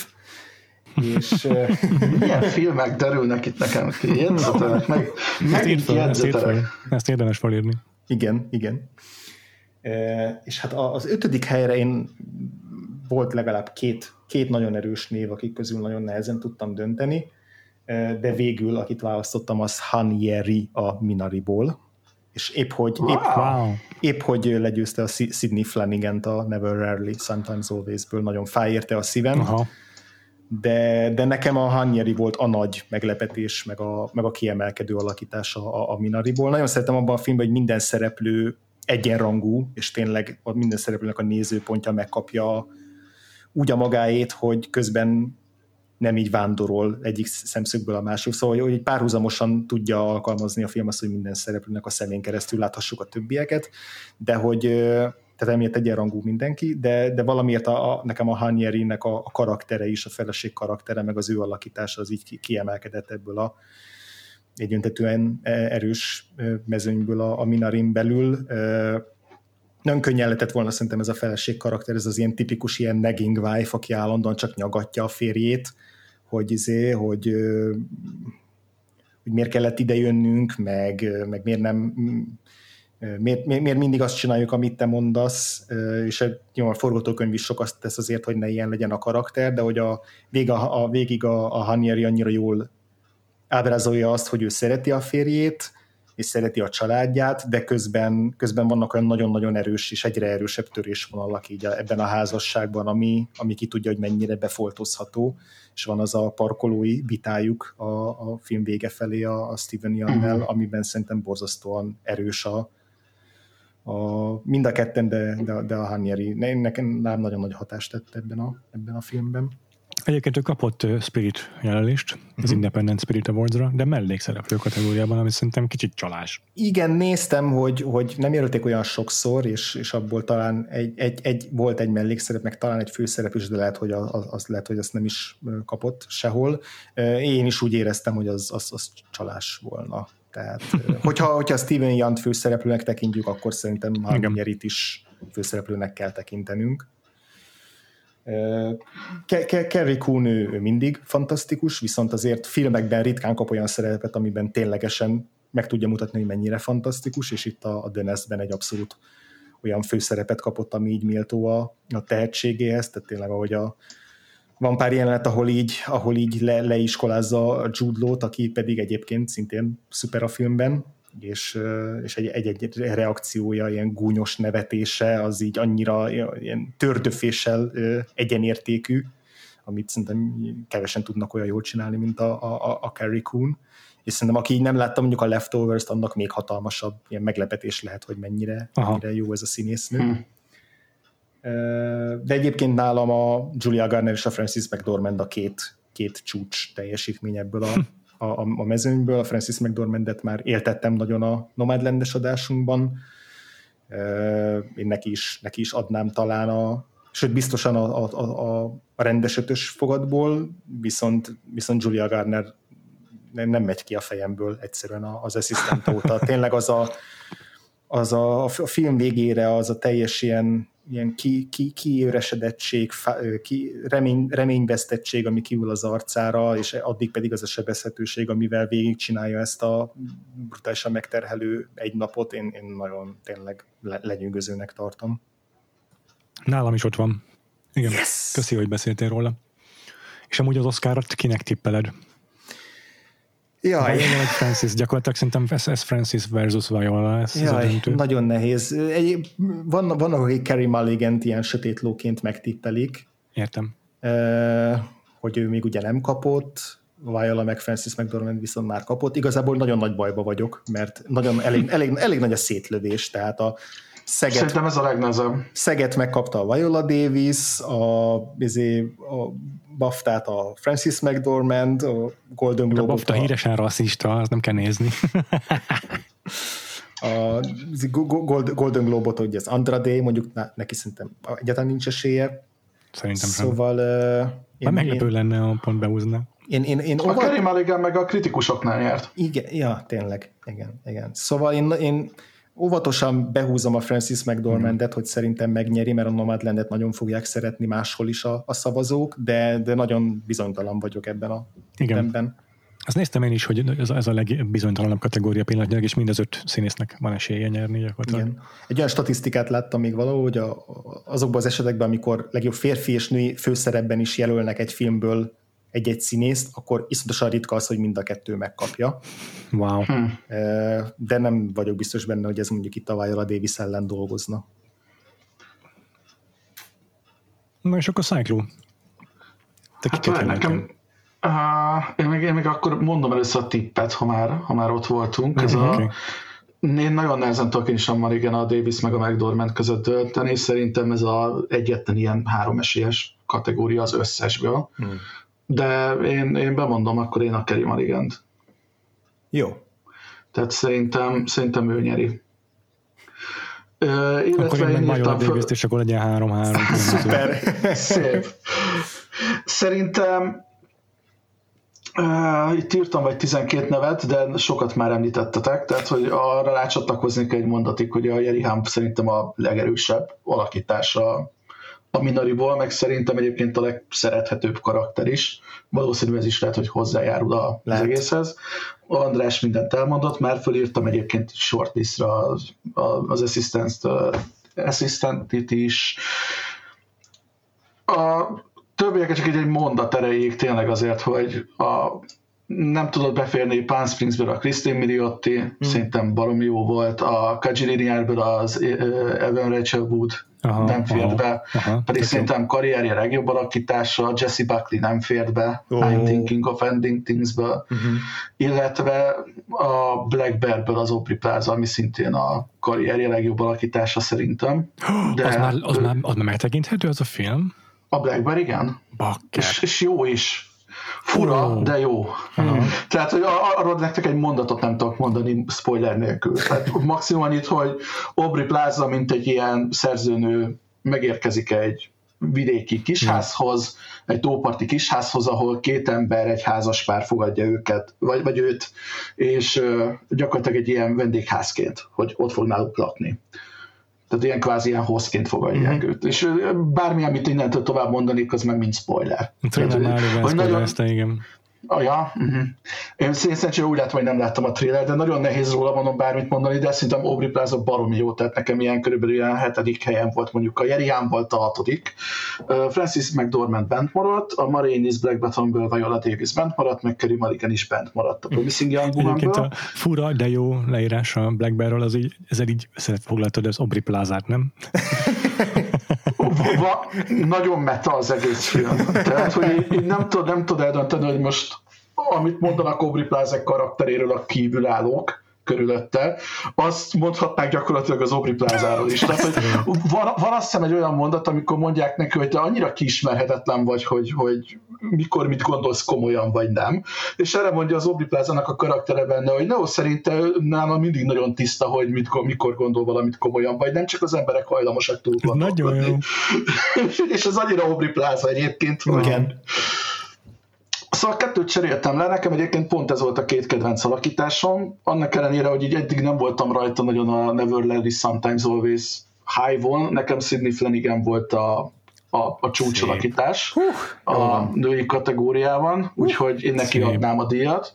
És milyen filmek derülnek itt nekem ki? Jegyzetelek meg. Ezt, írd fel, ezt, írd ezt érdemes felírni. Igen, igen. Uh, és hát az ötödik helyre én volt legalább két, két nagyon erős név, akik közül nagyon nehezen tudtam dönteni. de végül, akit választottam, az Han Yeri a Minariból, és épp hogy, wow. épp, wow. épp hogy legyőzte a Sidney flanagan a Never Rarely, Sometimes Always-ből, nagyon fájérte a szívem, Aha. De, de nekem a Hanyeri volt a nagy meglepetés, meg a, meg a kiemelkedő alakítása a, a Minariból. Nagyon szeretem abban a filmben, hogy minden szereplő egyenrangú, és tényleg minden szereplőnek a nézőpontja megkapja úgy a magáét, hogy közben nem így vándorol egyik szemszögből a másik. Szóval, hogy párhuzamosan tudja alkalmazni a film azt, hogy minden szereplőnek a szemén keresztül láthassuk a többieket, de hogy tehát emiatt egyenrangú mindenki, de, de valamiért a, a, nekem a Hanyerinek a, a karaktere is, a feleség karaktere, meg az ő alakítása az így kiemelkedett ebből a egyöntetően erős mezőnyből a, a Minarin belül. Nagyon könnyen lehetett volna szerintem ez a feleség karakter, ez az ilyen tipikus ilyen nagging wife, aki állandóan csak nyagatja a férjét, hogy izé, hogy, hogy miért kellett ide jönnünk, meg, meg miért nem miért, miért, mindig azt csináljuk, amit te mondasz, és jó, a forgatókönyv is sokat tesz azért, hogy ne ilyen legyen a karakter, de hogy a, vég, a, a végig a, a Hanyeri annyira jól ábrázolja azt, hogy ő szereti a férjét, és szereti a családját, de közben, közben vannak olyan nagyon-nagyon erős és egyre erősebb törésvonalak így ebben a házasságban, ami, ami ki tudja, hogy mennyire befoltozható, és van az a parkolói vitájuk a, a film vége felé a, a Steven Young-nel, uh-huh. amiben szerintem borzasztóan erős a, a, mind a ketten, de, de, de a Hanyeri nekem nagyon nagy hatást tett ebben a, ebben a filmben. Egyébként ő kapott Spirit jelölést uh-huh. az mhm. Independent Spirit Awards-ra, de mellékszereplő kategóriában, ami szerintem kicsit csalás. Igen, néztem, hogy, hogy nem jelölték olyan sokszor, és, és abból talán egy, egy, egy, volt egy mellékszerep, meg talán egy főszerep is, de lehet, hogy az, az lehet, hogy azt nem is kapott sehol. Én is úgy éreztem, hogy az, az, az csalás volna. Tehát, hogyha, hogyha Steven Yant főszereplőnek tekintjük, akkor szerintem Nyerit is főszereplőnek kell tekintenünk. Kerry Coon ő, mindig fantasztikus, viszont azért filmekben ritkán kap olyan szerepet, amiben ténylegesen meg tudja mutatni, hogy mennyire fantasztikus, és itt a, a Dennis-ben egy abszolút olyan főszerepet kapott, ami így méltó a, a tehetségéhez, tehát tényleg ahogy a, van pár jelenet, ahol így, ahol így le, leiskolázza a Jude Law-t, aki pedig egyébként szintén szuper a filmben, és, és egy, egy, egy reakciója, ilyen gúnyos nevetése, az így annyira ilyen tördöféssel egyenértékű, amit szerintem kevesen tudnak olyan jól csinálni, mint a, a, a Carrie Coon. És szerintem aki így nem látta mondjuk a Leftovers-t, annak még hatalmasabb ilyen meglepetés lehet, hogy mennyire, mennyire jó ez a színésznő. Hmm. De egyébként nálam a Julia Garner és a Francis McDormand a két, két csúcs teljesítmény ebből a, a, a mezőnyből. A Francis McDormandet már éltettem nagyon a Nomadlandes adásunkban. Én neki is, neki is adnám talán a, sőt biztosan a, a, a, a rendes ötös fogadból, viszont, viszont Julia Garner nem, nem megy ki a fejemből egyszerűen az asszisztent óta. Tényleg az a, az a, a film végére az a teljes ilyen ilyen ki, ki, kiéresedettség, ki, remény, reményvesztettség, ami kiül az arcára, és addig pedig az a sebezhetőség, amivel végigcsinálja ezt a brutálisan megterhelő egy napot, én, én nagyon tényleg le, lenyűgözőnek tartom. Nálam is ott van. Igen, yes! köszi, hogy beszéltél róla. És amúgy az Oscarat kinek tippeled? Jaj. Viola vagy Francis, gyakorlatilag szerintem ez, Francis versus Viola. Ez, Jaj, ez nagyon nehéz. Egy, van, van, akik Carrie mulligan ilyen sötét lóként megtippelik. Értem. hogy ő még ugye nem kapott, Viola meg Francis McDormand viszont már kapott. Igazából nagyon nagy bajba vagyok, mert nagyon elég, elég, elég nagy a szétlövés, tehát a Szeget, Szerintem ez a legnehezebb. Szeget megkapta a Viola Davis, a, izé, a BAFTA-t a Francis McDormand, a Golden Globe-ot. A BAFTA a... híresen rasszista, azt nem kell nézni. a Golden Globe-ot, ugye az Andrade, mondjuk neki szerintem egyáltalán nincs esélye. Szerintem szóval, sem. Uh, én, meglepő én, lenne, a pont behúzna. Én, én, én, a Mulligan meg a kritikusoknál nyert. Igen, ja, tényleg, igen, igen. Szóval én, én óvatosan behúzom a Francis McDormandet, mm. hogy szerintem megnyeri, mert a Nomadlandet nagyon fogják szeretni máshol is a, a szavazók, de, de nagyon bizonytalan vagyok ebben a Igen. Ebben. Azt néztem én is, hogy ez, ez a legbizonytalanabb kategória pillanatnyilag, és mind az öt színésznek van esélye nyerni gyakorlatilag. Igen. Egy olyan statisztikát láttam még valahol, hogy a, azokban az esetekben, amikor legjobb férfi és női főszerepben is jelölnek egy filmből egy-egy színészt, akkor iszonyatosan ritka az, hogy mind a kettő megkapja. Wow. Hm. De nem vagyok biztos benne, hogy ez mondjuk itt a Viola Davis ellen dolgozna. Na és akkor Cyclo. Te hát nekem, uh, én, még, én még akkor mondom először a tippet, ha már, ha már ott voltunk. Ez okay. a, én nagyon nehezen tudok én sem már igen a Davis meg a McDormand között dönteni, szerintem ez a egyetlen ilyen három esélyes kategória az összesből. Hmm. De én, én bemondom, akkor én a Kerry Marigant. Jó. Tehát szerintem, szerintem ő nyeri. Uh, illetve akkor én, én meg írtam föl... és akkor legyen 3-3. Szuper. Szép. Szerintem Uh, itt írtam vagy 12 nevet, de sokat már említettetek, tehát hogy arra rácsatlakoznék egy mondatig, hogy a Jerry Hump szerintem a legerősebb alakítása a Minariból, meg szerintem egyébként a legszerethetőbb karakter is. Valószínű ez is lehet, hogy hozzájárul a, az egészhez. András mindent elmondott, már fölírtam egyébként shortlistra az, az assistant, is. A többieket csak egy, egy mondat erejéig tényleg azért, hogy a, nem tudott beférni Palm Springsből a Christine Miliotti, hmm. szerintem baromi jó volt, a Kajiriniárből az Evan Rachel Wood aha, nem fért aha, be, aha, pedig szerintem karrierje legjobb alakítása, Jesse Buckley nem fért be, oh. I'm Thinking of Ending Things-ből, uh-huh. illetve a Black Bear-ből az Opry Plaza, ami szintén a karrierje legjobb alakítása szerintem. De az, már, az, már, az már megtekinthető az a film? A Blackberry, igen. És, és jó is. Fura, oh. de jó. Uh-huh. Tehát, hogy arról nektek egy mondatot nem tudok mondani spoiler nélkül. Tehát maximum annyit, hogy Aubrey Plaza, mint egy ilyen szerzőnő megérkezik egy vidéki kisházhoz, egy tóparti kisházhoz, ahol két ember, egy házas pár fogadja őket, vagy, vagy őt, és gyakorlatilag egy ilyen vendégházként, hogy ott fog náluk lakni. Tehát ilyen kvázi ilyen hozként fogadják mm-hmm. őt. És bármi, amit innentől tovább mondanék, az meg mind spoiler. Tudom, már nagyon, igen. Ah, ja, uh-huh. Én szerintem úgy látom, hogy nem láttam a trailer, de nagyon nehéz róla mondom bármit mondani, de szerintem Aubrey Plaza baromi jó, tehát nekem ilyen körülbelül ilyen hetedik helyen volt mondjuk a Jerián volt a hatodik. Uh, Francis McDormand bent maradt, a Marines Black Bottomből Viola Davis bent maradt, meg Kerry Mulligan is bent maradt a Promising Young Womanből. a fura, de jó leírás a Black Bear-ről, az így, ezzel így foglaltad az Aubrey Plázát, nem? va, nagyon meta az egész film. Tehát, hogy én nem tudom nem tud eldönteni, hogy most amit mondanak Aubrey Plaza karakteréről a kívülállók, körülötte, azt mondhatnák gyakorlatilag az Aubrey Plázáról is. Tehát, hogy van, van azt hiszem egy olyan mondat, amikor mondják neki, hogy te annyira kiismerhetetlen vagy, hogy, hogy mikor mit gondolsz komolyan, vagy nem. És erre mondja az Aubrey Plázának a karaktere benne, hogy no, szerintem nálam mindig nagyon tiszta, hogy mit, mikor gondol valamit komolyan, vagy nem csak az emberek hajlamosak túl Nagyon és ez annyira Aubrey Pláza egyébként, hogy... Igen. Szóval kettőt cseréltem le, nekem egyébként pont ez volt a két kedvenc alakításom, annak ellenére, hogy így eddig nem voltam rajta nagyon a Never It Sometimes Always High-on, nekem Sidney Flanagan volt a, a, a csúcsalakítás a női kategóriában, úgyhogy én neki Szép. adnám a díjat.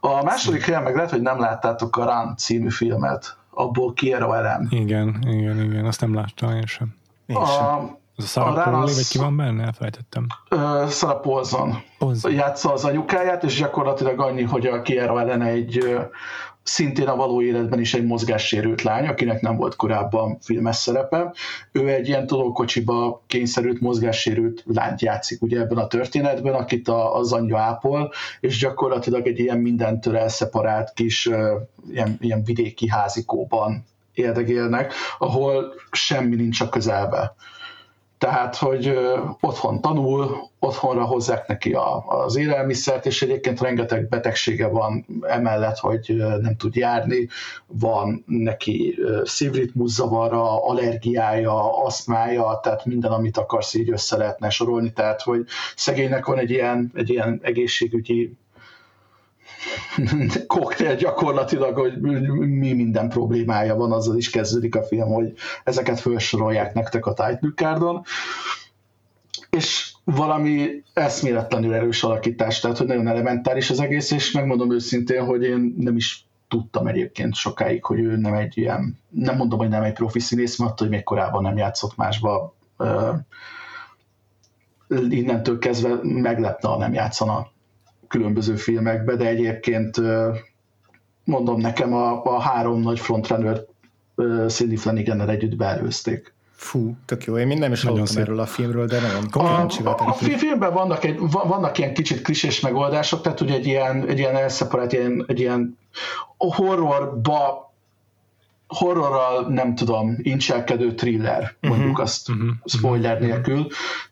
A második helyen meg lehet, hogy nem láttátok a Run című filmet, abból Kiera Ellen. Igen, igen, igen, azt nem láttam én sem. Én a, sem az a Sarah Pauli, vagy ki van benne? Elfelejtettem. Uh, Sarah Paulson. Paulson. Játsza az anyukáját, és gyakorlatilag annyi, hogy a Kiera ellen egy szintén a való életben is egy mozgássérült lány, akinek nem volt korábban filmes szerepe. Ő egy ilyen tolókocsiba kényszerült mozgássérült lányt játszik ugye ebben a történetben, akit a, az anyja ápol, és gyakorlatilag egy ilyen mindentől elszeparált kis uh, ilyen, ilyen vidéki házikóban érdegélnek, ahol semmi nincs a közelbe tehát, hogy otthon tanul, otthonra hozzák neki a, az élelmiszert, és egyébként rengeteg betegsége van emellett, hogy nem tud járni, van neki szívritmuszavara, allergiája, aszmája, tehát minden, amit akarsz így össze lehetne sorolni, tehát, hogy szegénynek van egy ilyen, egy ilyen egészségügyi koktél gyakorlatilag, hogy mi minden problémája van, azzal is kezdődik a film, hogy ezeket felsorolják nektek a Cardon. És valami eszméletlenül erős alakítás, tehát hogy nagyon elementáris az egész, és megmondom őszintén, hogy én nem is tudtam egyébként sokáig, hogy ő nem egy ilyen, nem mondom, hogy nem egy profi színész, mert hogy még korábban nem játszott másba innentől kezdve meglepne, ha nem játszana különböző filmekbe, de egyébként mondom nekem a, a három nagy frontrunner Cindy flanagan együtt beelőzték. Fú, tök jó. Én nem is hallottam erről a filmről, de nagyon kíváncsi a, a, a filmben vannak, egy, vannak ilyen kicsit klisés megoldások, tehát ugye egy ilyen, egy ilyen elszeparált, ilyen, egy ilyen horrorba horrorral, nem tudom, incselkedő thriller, uh-huh, mondjuk azt uh-huh, spoiler uh-huh. nélkül.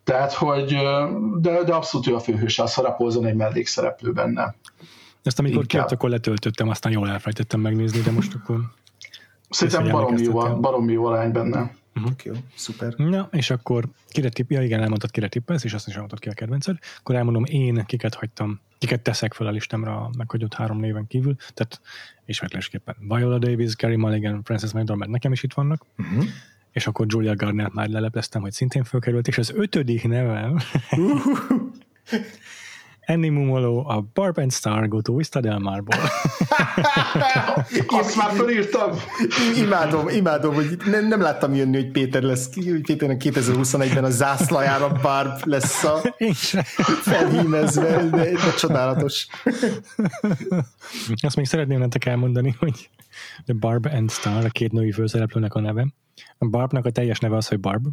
Tehát, hogy de, de abszolút ő a főhős, az harapózon egy mellékszereplő benne. Ezt amikor kért, akkor letöltöttem, aztán jól elfelejtettem megnézni, de most akkor... Szerintem baromi jó, baromi jó arány benne. Uh-huh. jó, szuper. Na, és akkor kire tipp, ja igen, elmondtad kire tippelsz, és azt is elmondtad ki a kedvenced. Akkor elmondom én, kiket hagytam, kiket teszek fel a listámra a meghagyott három néven kívül. Tehát ismétlésképpen Viola Davis, Gary Mulligan, Frances McDormand nekem is itt vannak. Uh-huh. És akkor Julia Garner már lelepleztem, hogy szintén fölkerült, és az ötödik nevem Annie Mumolo a Barb and Star Go to Vista Del Marból. Azt már felírtam. Imádom, imádom, hogy nem, nem láttam jönni, hogy Péter lesz, hogy Péternek 2021-ben a zászlajára Barb lesz a felhímezve, de, de csodálatos. Azt még szeretném nektek elmondani, hogy The Barb and Star, a két női főszereplőnek a neve. A Barbnak a teljes neve az, hogy Barb,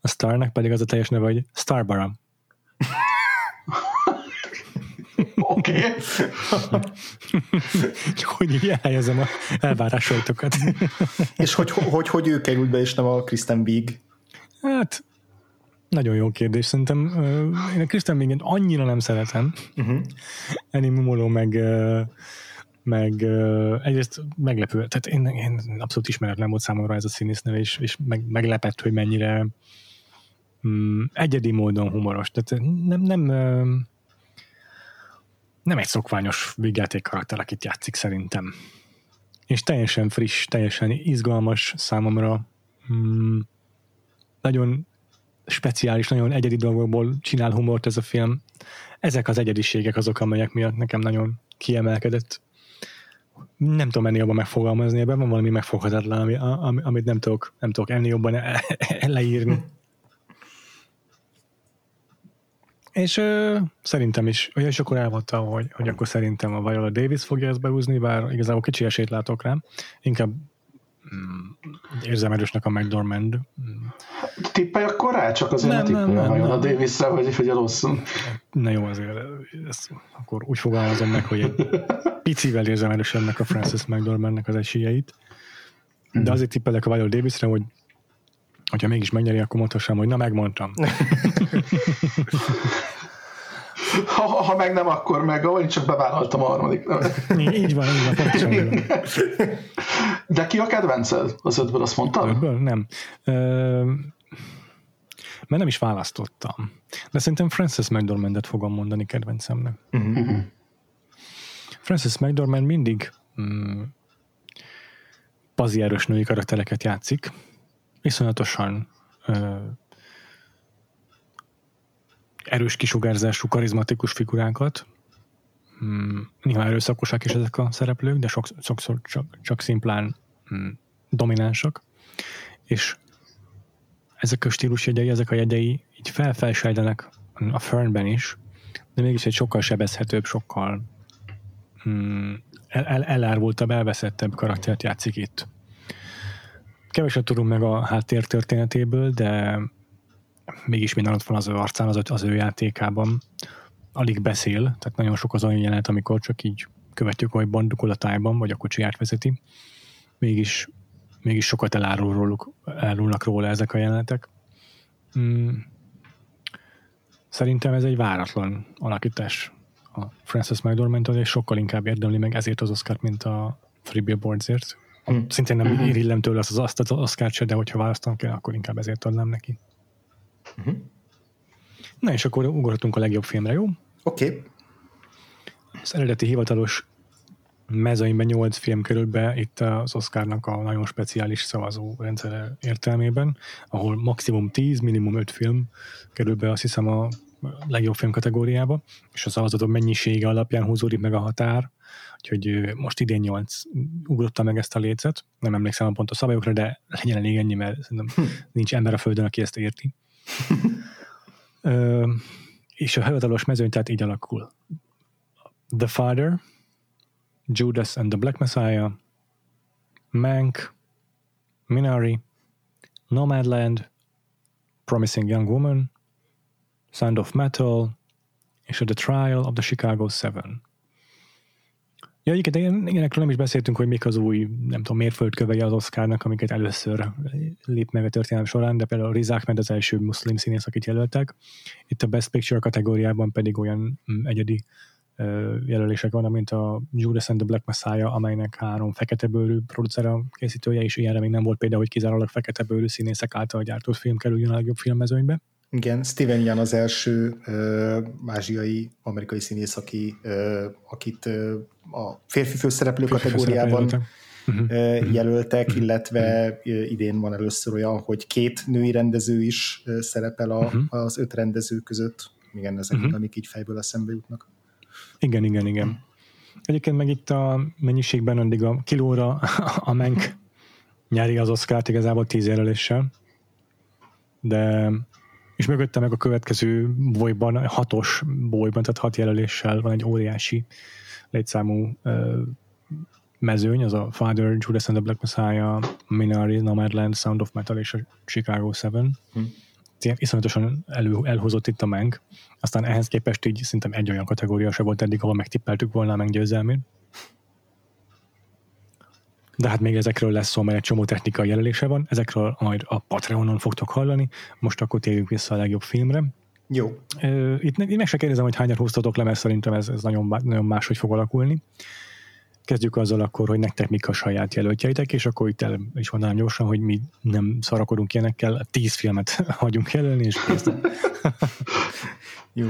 a Starnak pedig az a teljes neve, hogy Starbara. Oké. Okay. Csak hogy így elhelyezem a elvárásaitokat. és hogy, hogy, hogy ő került be, és nem a Kristen Wiig? Hát, nagyon jó kérdés. Szerintem uh, én a Kristen Wiig-et annyira nem szeretem. Uh-huh. Ennyi Mumoló meg meg uh, egyrészt meglepő, tehát én, én abszolút ismeretlen volt számomra ez a színésznő, és, és meg, meglepett, hogy mennyire um, egyedi módon humoros. Tehát nem, nem uh, nem egy szokványos vígjáték karakter, akit játszik szerintem. És teljesen friss, teljesen izgalmas számomra. Hmm, nagyon speciális, nagyon egyedi dolgokból csinál humort ez a film. Ezek az egyediségek azok, amelyek miatt nekem nagyon kiemelkedett. Nem tudom ennél jobban megfogalmazni, ebben van valami megfoghatatlan, ami, amit nem tudok, nem tudok ennél jobban leírni. És ö, szerintem is, és akkor elmondta, hogy, hogy akkor szerintem a Viola Davis fogja ezt behúzni, bár igazából kicsi esélyt látok rá. Inkább mm, érzem erősnek a McDormand. Tippelj akkor rá, csak azért nem, ne tippelj a Viola Davis-re, hogy, hogy rosszul. Na jó, azért ezt akkor úgy fogalmazom meg, hogy egy picivel érzem erősebbnek a Francis McDormandnek az esélyeit. De mhm. azért tippelek a Viola Davisre, hogy hogyha mégis megnyeri, akkor mondhassam, hogy na megmondtam. ha, ha meg nem, akkor meg, ahogy csak bevállaltam a harmadik nevet. így van, így van, pontosan. De ki a kedvenced? Az ötből azt mondtad? Ötből? Nem. Ö, mert nem is választottam. De szerintem Frances McDormandet fogom mondani kedvencemnek. Uh-huh. Frances McDormand mindig mm, erős női karaktereket játszik, iszonyatosan ö, erős kisugárzású, karizmatikus figurákat. Hmm, néha erőszakosak is ezek a szereplők, de sok, sokszor csak, csak szimplán hmm, dominánsak. És ezek a stílusjegyei, ezek a jegyei így felfelsejlenek a Fernben is, de mégis egy sokkal sebezhetőbb, sokkal hmm, el, el, elárvultabb, elveszettebb karaktert játszik itt. Keveset tudunk meg a háttér történetéből, de mégis minden ott van az ő arcán, az, az ő játékában. Alig beszél, tehát nagyon sok az olyan jelenet, amikor csak így követjük, hogy bandukol a tájban, vagy a kocsiját vezeti. Mégis, mégis sokat elárul róluk, elárulnak róla ezek a jelenetek. Hmm. Szerintem ez egy váratlan alakítás a Frances mcdormand és sokkal inkább érdemli meg ezért az Oscar, mint a Free Billboardsért. Hmm. Szintén nem hmm. irillem tőle azt az, azt az Oscar se, de hogyha választanom kell, akkor inkább ezért adnám neki. Hmm. Na és akkor ugorhatunk a legjobb filmre, jó? Oké. Okay. Az eredeti hivatalos mezőnyben 8 film került be itt az Oscarnak a nagyon speciális szavazó rendszere értelmében, ahol maximum 10, minimum 5 film kerül be azt hiszem a legjobb film kategóriába, és a szavazatok mennyisége alapján húzódik meg a határ, úgyhogy most idén 8 ugrotta meg ezt a lécet, nem emlékszem a pontos szabályokra, de legyen elég ennyi, mert szerintem hm. nincs ember a földön, aki ezt érti. Ö, és a hivatalos mezőny tehát így alakul. The Father, Judas and the Black Messiah, Mank, Minari, Nomadland, Promising Young Woman, Sound of Metal, és a The Trial of the Chicago Seven. Ja, igen, ilyenekről nem is beszéltünk, hogy mik az új, nem tudom, mérföldkövei az Oscarnak, amiket először lép meg a történelem során, de például Riz Ahmed az első muszlim színész, akit jelöltek. Itt a Best Picture kategóriában pedig olyan mm, egyedi jelölések vannak, mint a Judas and the Black Messiah, amelynek három fekete bőrű producere készítője, és ilyenre még nem volt például, hogy kizárólag fekete bőrű színészek által gyártott film kerüljön a legjobb filmmezőnybe. Igen, Steven Yeun az első ö, ázsiai, amerikai színész, aki, ö, akit ö, a férfi főszereplő férfi kategóriában uh-huh. jelöltek, uh-huh. illetve uh-huh. idén van először olyan, hogy két női rendező is szerepel a, uh-huh. az öt rendező között. Igen, ezek, uh-huh. amik így fejből eszembe jutnak. Igen, igen, igen. Egyébként meg itt a mennyiségben addig a kilóra a Menk nyeri az Oscar-t igazából tíz jelöléssel, de és mögötte meg a következő bolyban, hatos bolyban, tehát hat jelöléssel van egy óriási létszámú uh, mezőny, az a Father, Judas and the Black Messiah, Minari, Nomadland, Sound of Metal és a Chicago 7. Hmm. Iszonyatosan elő, elhozott itt a Menk. Aztán ehhez képest így szerintem egy olyan kategória se volt eddig, ahol megtippeltük volna a Menk győzelmét. De hát még ezekről lesz szó, mert egy csomó technikai jelenlése van, ezekről majd a Patreonon fogtok hallani. Most akkor térjünk vissza a legjobb filmre. Jó. Itt, itt meg se kérdezem, hogy hányat húztatok le, mert szerintem ez, ez nagyon, nagyon máshogy fog alakulni. Kezdjük azzal akkor, hogy nektek mik a saját jelöltjeitek, és akkor itt el is mondanám gyorsan, hogy mi nem szarakodunk ilyenekkel, tíz filmet hagyunk jelölni, és Jó.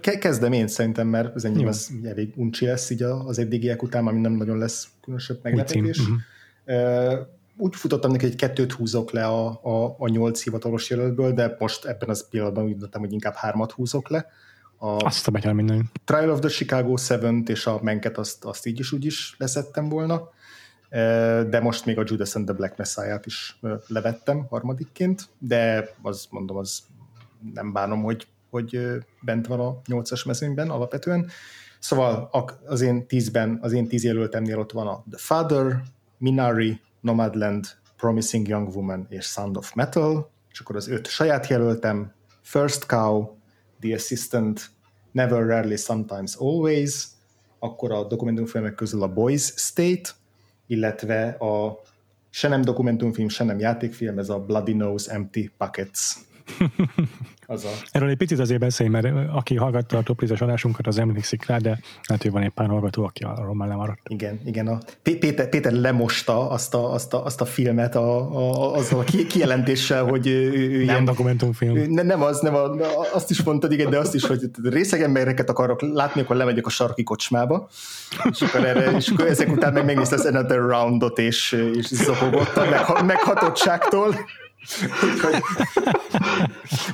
Kezdem én szerintem, mert az enyém az elég uncsi lesz így az eddigiek után, ami nem nagyon lesz különösebb meglepetés. Uh-huh. Úgy futottam neki, hogy kettőt húzok le a, a, a nyolc hivatalos jelöltből, de most ebben az pillanatban úgy döntem, hogy inkább hármat húzok le. A azt a minden. Trial of the Chicago 7 és a Menket azt, azt így is úgy is leszettem volna, de most még a Judas and the Black Messiah-t is levettem harmadikként, de az mondom, az nem bánom, hogy hogy bent van a nyolcas mezőnyben alapvetően. Szóval az én tízben, az én tíz jelöltemnél ott van a The Father, Minari, Nomadland, Promising Young Woman és Sound of Metal, és akkor az öt saját jelöltem, First Cow, The Assistant, Never, Rarely, Sometimes, Always, akkor a dokumentumfilmek közül a Boys State, illetve a se nem dokumentumfilm, se nem játékfilm, ez a Bloody Nose Empty Pockets az a... Erről egy picit azért beszélj, mert aki hallgatta a toprizes adásunkat, az emlékszik rá, de hát hogy van egy pár hallgató, aki arról már lemaradt. Igen, igen. A Péter, Péter lemosta azt a, azt a, azt a filmet a, a, azzal a kijelentéssel, hogy ő, ő nem ilyen, dokumentumfilm. Ne, nem az, nem a, azt is mondtad, igen, de azt is, hogy részeg embereket akarok látni, akkor lemegyek a sarki kocsmába, és akkor, erre, és akkor ezek után meg megnézte az Another Roundot, és, és zokogott a meghatottságtól. Úgyhogy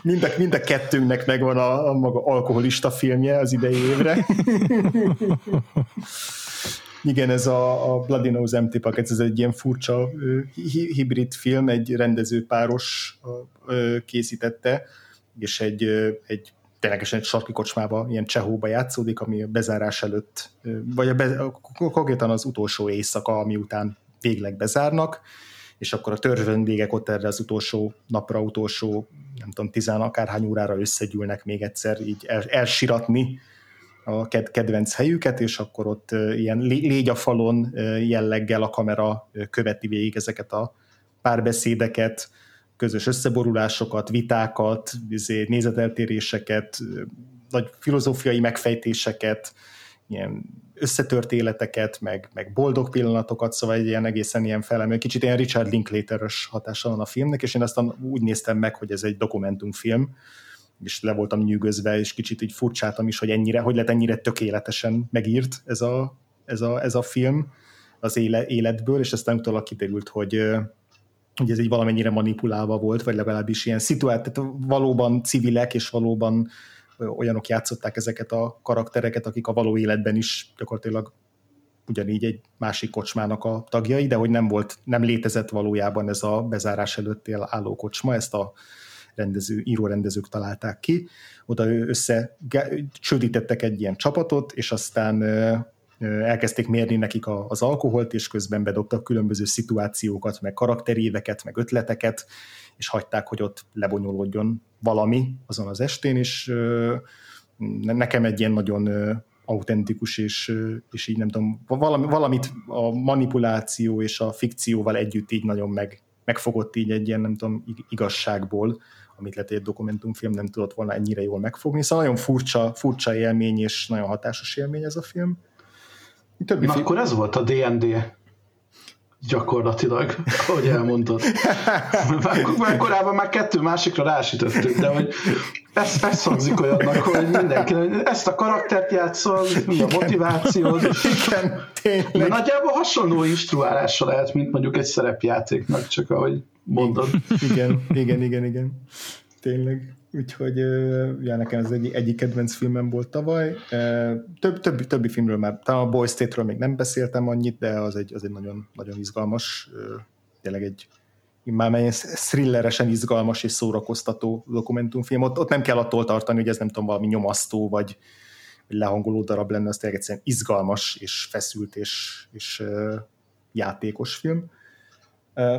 mind, a, mind a kettőnknek megvan a, a maga alkoholista filmje az idei évre. Igen, ez a, a Bloody Nose Empty Pockets, ez egy ilyen furcsa hibrid film, egy rendezőpáros készítette, és egy, egy ténylegesen egy sarki kocsmába, ilyen Csehóba játszódik, ami a bezárás előtt, vagy a be, konkrétan az utolsó éjszaka, ami után végleg bezárnak, és akkor a törzs vendégek ott erre az utolsó napra, utolsó, nem tudom, tizen akárhány órára összegyűlnek még egyszer így el, elsiratni a ked- kedvenc helyüket, és akkor ott ilyen légy a falon jelleggel a kamera követi végig ezeket a párbeszédeket, közös összeborulásokat, vitákat, izé, nézeteltéréseket, nagy filozófiai megfejtéseket, ilyen összetört életeket, meg, meg boldog pillanatokat, szóval egy ilyen egészen ilyen felemő, kicsit ilyen Richard Linklater-ös hatása van a filmnek, és én aztán úgy néztem meg, hogy ez egy dokumentumfilm, és le voltam nyűgözve, és kicsit így furcsáltam is, hogy ennyire, hogy lett ennyire tökéletesen megírt ez a, ez a, ez a film az éle, életből, és aztán utólag kiderült, hogy, hogy ez így valamennyire manipulálva volt, vagy legalábbis ilyen szituált, tehát valóban civilek, és valóban olyanok játszották ezeket a karaktereket, akik a való életben is gyakorlatilag ugyanígy egy másik kocsmának a tagjai, de hogy nem volt, nem létezett valójában ez a bezárás előtt álló kocsma, ezt a rendező, író-rendezők találták ki. Oda össze csődítettek egy ilyen csapatot, és aztán elkezdték mérni nekik az alkoholt, és közben bedobtak különböző szituációkat, meg karakteréveket, meg ötleteket, és hagyták, hogy ott lebonyolódjon valami azon az estén, és nekem egy ilyen nagyon autentikus, és, és így nem tudom, valami, valamit a manipuláció és a fikcióval együtt így nagyon meg, megfogott így egy ilyen, nem tudom, igazságból, amit lehet, egy dokumentumfilm nem tudott volna ennyire jól megfogni. Szóval nagyon furcsa, furcsa élmény, és nagyon hatásos élmény ez a film. Többi Na film... akkor ez volt a D&D gyakorlatilag, ahogy elmondod. Már korábban már kettő másikra rásítettük, de hogy ez, ez hangzik olyannak, hogy mindenki, ezt a karaktert játszol, mi a motiváció. Igen, tényleg. Nagyjából hasonló instruálása lehet, mint mondjuk egy szerepjátéknak, csak ahogy mondod. Igen, igen, igen, igen. Tényleg. Úgyhogy ja, nekem ez egy, egyik kedvenc filmem volt tavaly. Több, többi, többi filmről már, talán a Boy State-ről még nem beszéltem annyit, de az egy, az egy nagyon, nagyon izgalmas, tényleg egy már mely thrilleresen izgalmas és szórakoztató dokumentumfilm. Ott, ott nem kell attól tartani, hogy ez nem tudom, valami nyomasztó, vagy, vagy lehangoló darab lenne, az tényleg egyszerűen izgalmas, és feszült, és, és játékos film.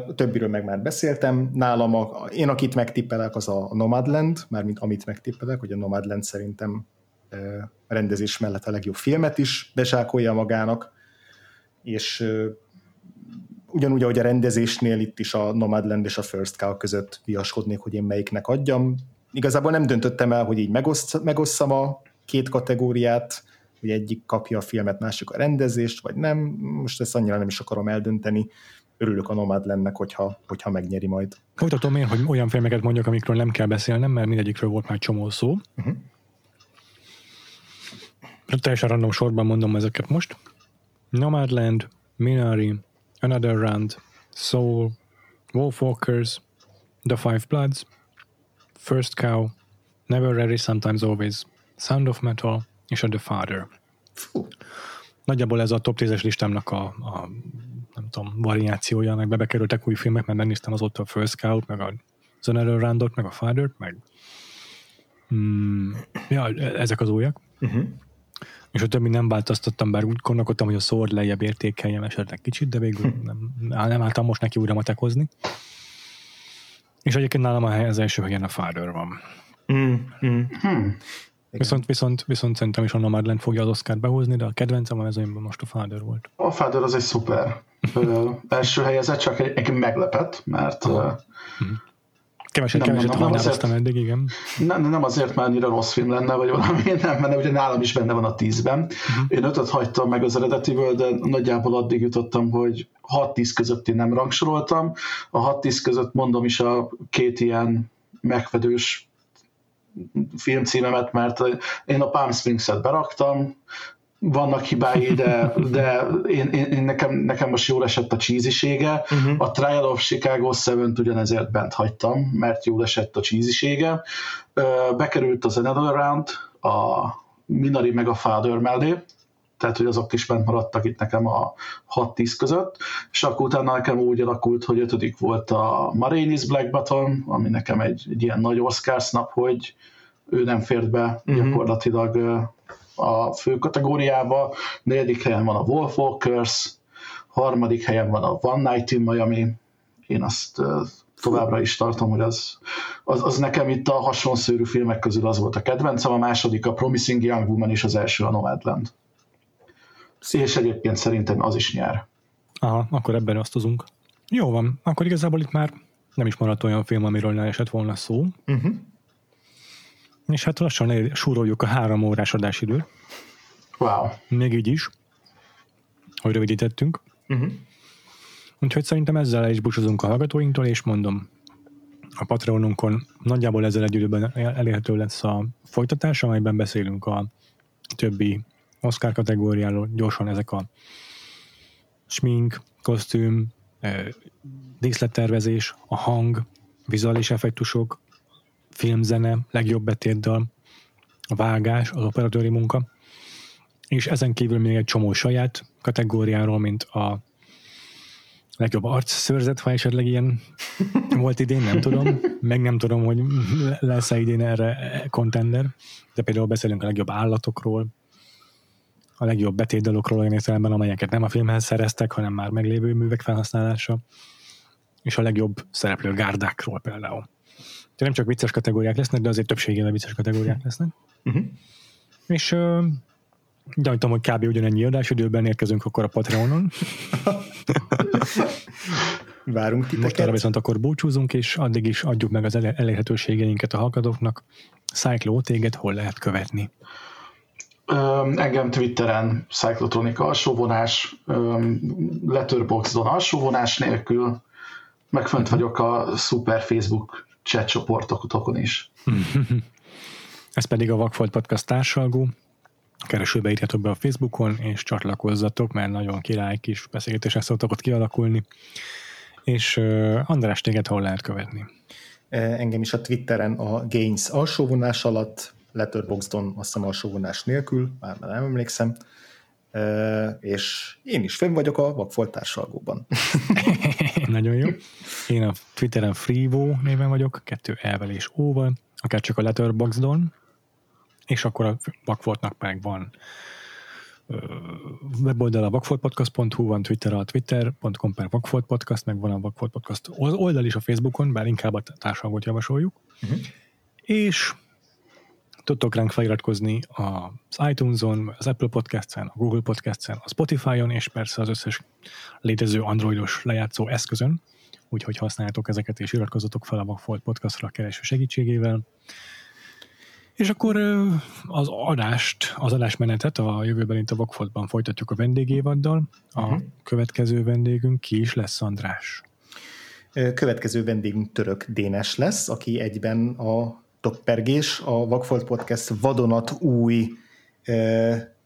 A többiről meg már beszéltem. Nálam, a, én akit megtippelek, az a Nomadland, mármint amit megtippelek, hogy a Nomadland szerintem rendezés mellett a legjobb filmet is bezsákolja magának, és ugyanúgy, ahogy a rendezésnél itt is a Nomadland és a First Cow között viaskodnék, hogy én melyiknek adjam. Igazából nem döntöttem el, hogy így megoszt, megosszam a két kategóriát, hogy egyik kapja a filmet, másik a rendezést, vagy nem. Most ezt annyira nem is akarom eldönteni örülök a nomád lennek, hogyha, hogyha megnyeri majd. Folytatom én, hogy olyan filmeket mondjak, amikről nem kell beszélnem, mert mindegyikről volt már csomó szó. Uh-huh. Teljesen random sorban mondom ezeket most. Nomadland, Minari, Another Round, Soul, Wolfwalkers, The Five Bloods, First Cow, Never Ready, Sometimes Always, Sound of Metal és a The Father. Fú. Nagyjából ez a top 10-es listámnak a, a nem tudom, variációja, meg bekerültek új filmek, mert megnéztem az ott a First Scout, meg a Zonero Randot, meg a father meg mm, ja, ezek az újak. Uh-huh. És a többi nem változtattam, bár úgy gondolkodtam, hogy a Sword lejjebb értékeljem esetleg kicsit, de végül hm. nem, nem álltam most neki újra matekozni. És egyébként nálam a hely, az első helyen a Father van. Mm, mm. Hmm. Viszont, viszont, viszont szerintem is a Nomadland fogja az Oscar behozni, de a kedvencem a mezőnyben most a Father volt. A Father az egy szuper első helyezett, csak egy, meglepett, mert oh. Keveset, nem, keveset nem, nem azért, eddig, igen. Nem, nem azért, mert annyira rossz film lenne, vagy valami, nem, mert ugye nálam is benne van a tízben. Uh-huh. Én ötöt hagytam meg az eredetiből, de nagyjából addig jutottam, hogy 6-10 között én nem rangsoroltam. A 6-10 között mondom is a két ilyen megfedős filmcímemet, mert én a Palm Springs-et beraktam, vannak hibái, de, de én, én, én nekem, nekem most jól esett a csízisége. Uh-huh. A Trial of Chicago 7-t ugyanezért bent hagytam, mert jól esett a csízisége. Bekerült az Another Round, a Minari meg a Father mellé, tehát hogy azok is bent maradtak itt nekem a 6-10 között, és akkor utána nekem úgy alakult, hogy ötödik volt a Marines Black Button, ami nekem egy, egy ilyen nagy Oscars nap, hogy ő nem fért be uh-huh. gyakorlatilag a fő kategóriába, negyedik helyen van a Wolf Walkers, harmadik helyen van a One Night in Miami, én azt továbbra is tartom, hogy az, az, az nekem itt a hasonszőrű filmek közül az volt a kedvencem, a második a Promising Young Woman és az első a Nomadland. És egyébként szerintem az is nyer. Aha, akkor ebben osztozunk. Jó van, akkor igazából itt már nem is maradt olyan film, amiről ne esett volna szó. Uh-huh. És hát lassan súroljuk a három órás adásidőt. Wow. Még így is, hogy rövidítettünk. Uh-huh. Úgyhogy szerintem ezzel is búcsúzunk a hallgatóinktól, és mondom, a Patreonunkon nagyjából ezzel egy időben elérhető lesz a folytatás, amelyben beszélünk a többi Oscar kategóriáról, gyorsan ezek a smink, kosztüm, díszlettervezés, a hang, vizuális effektusok, filmzene, legjobb betétdal, a vágás, az operatőri munka, és ezen kívül még egy csomó saját kategóriáról, mint a legjobb arc szőrzet, ha esetleg ilyen volt idén, nem tudom. Meg nem tudom, hogy lesz-e idén erre contender. De például beszélünk a legjobb állatokról, a legjobb betétdalokról olyan értelemben, amelyeket nem a filmhez szereztek, hanem már meglévő művek felhasználása, és a legjobb szereplő gárdákról például. De nem csak vicces kategóriák lesznek, de azért többségében vicces kategóriák lesznek. Uh-huh. És uh, gyanítom, hogy kb. ugyanennyi adásidőben érkezünk akkor a Patreonon. Várunk titeket. Most arra viszont akkor búcsúzunk, és addig is adjuk meg az elérhetőségeinket a hallgatóknak. Cyclo, téged hol lehet követni? Engem Twitteren Cyclotronika alsóvonás, Letterboxdon alsóvonás nélkül, meg fönt vagyok a szuper Facebook chat csoportokon is. Ez pedig a Vakfolt Podcast társalgó. Keresőbe írjatok be a Facebookon, és csatlakozzatok, mert nagyon király kis beszélgetések szoktak ott kialakulni. És uh, András, téged hol lehet követni? Engem is a Twitteren a Gains alsóvonás alatt, Letterboxdon azt hiszem alsóvonás nélkül, már nem emlékszem, és én is fenn vagyok a Vakfolt társalgóban. Nagyon jó. Én a Twitteren Freevo néven vagyok, kettő elvel és óval, akár csak a Letterboxdon, és akkor a Vakfoltnak meg van weboldal a vakfoltpodcast.hu, van Twitter a twitter.com per Vakfolt Podcast, meg van a Vakfolt Podcast oldal is a Facebookon, bár inkább a társadalmat javasoljuk. Uh-huh. És tudtok ránk feliratkozni az iTunes-on, az Apple Podcast-en, a Google Podcast-en, a Spotify-on, és persze az összes létező androidos lejátszó eszközön, úgyhogy használjátok ezeket, és iratkozzatok fel a Vakfolt Podcastra a kereső segítségével. És akkor az adást, az adásmenetet a jövőben itt a Vakfoltban folytatjuk a vendégévaddal. A uh-huh. következő vendégünk ki is lesz, András? Következő vendégünk Török Dénes lesz, aki egyben a toppergés, a Vakfolt Podcast vadonat új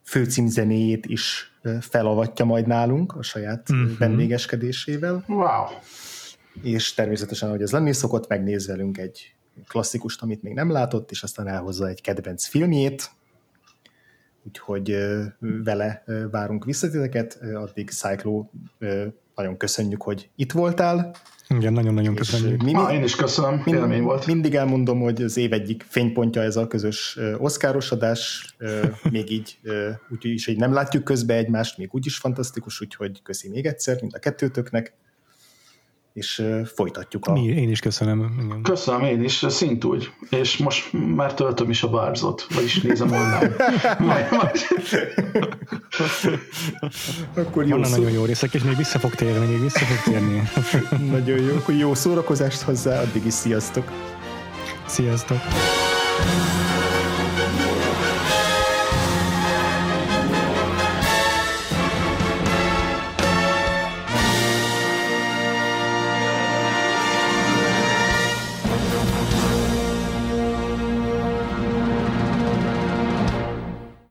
főcímzenéjét is felavatja majd nálunk a saját uh-huh. vendégeskedésével. Wow! És természetesen, hogy ez lenni szokott, megnéz velünk egy klasszikust, amit még nem látott, és aztán elhozza egy kedvenc filmjét, úgyhogy vele várunk visszatiteket, addig Cyclo nagyon köszönjük, hogy itt voltál. Igen, nagyon-nagyon köszönjük. Mi, ah, én is köszönöm, mind, élmény volt. Mindig elmondom, hogy az év egyik fénypontja ez a közös oszkárosodás, még így, úgyhogy is, hogy nem látjuk közbe egymást, még úgy is fantasztikus, úgyhogy köszi még egyszer, mind a kettőtöknek és folytatjuk a... Mi, én is köszönöm. Igen. Köszönöm én is, szint úgy. És most már töltöm is a bárzot, vagyis nézem online. majd, majd. Akkor jó szó... nagyon jó részek, és még vissza fog térni, még vissza fog térni. nagyon jó, akkor jó szórakozást hozzá, addig is sziasztok! Sziasztok!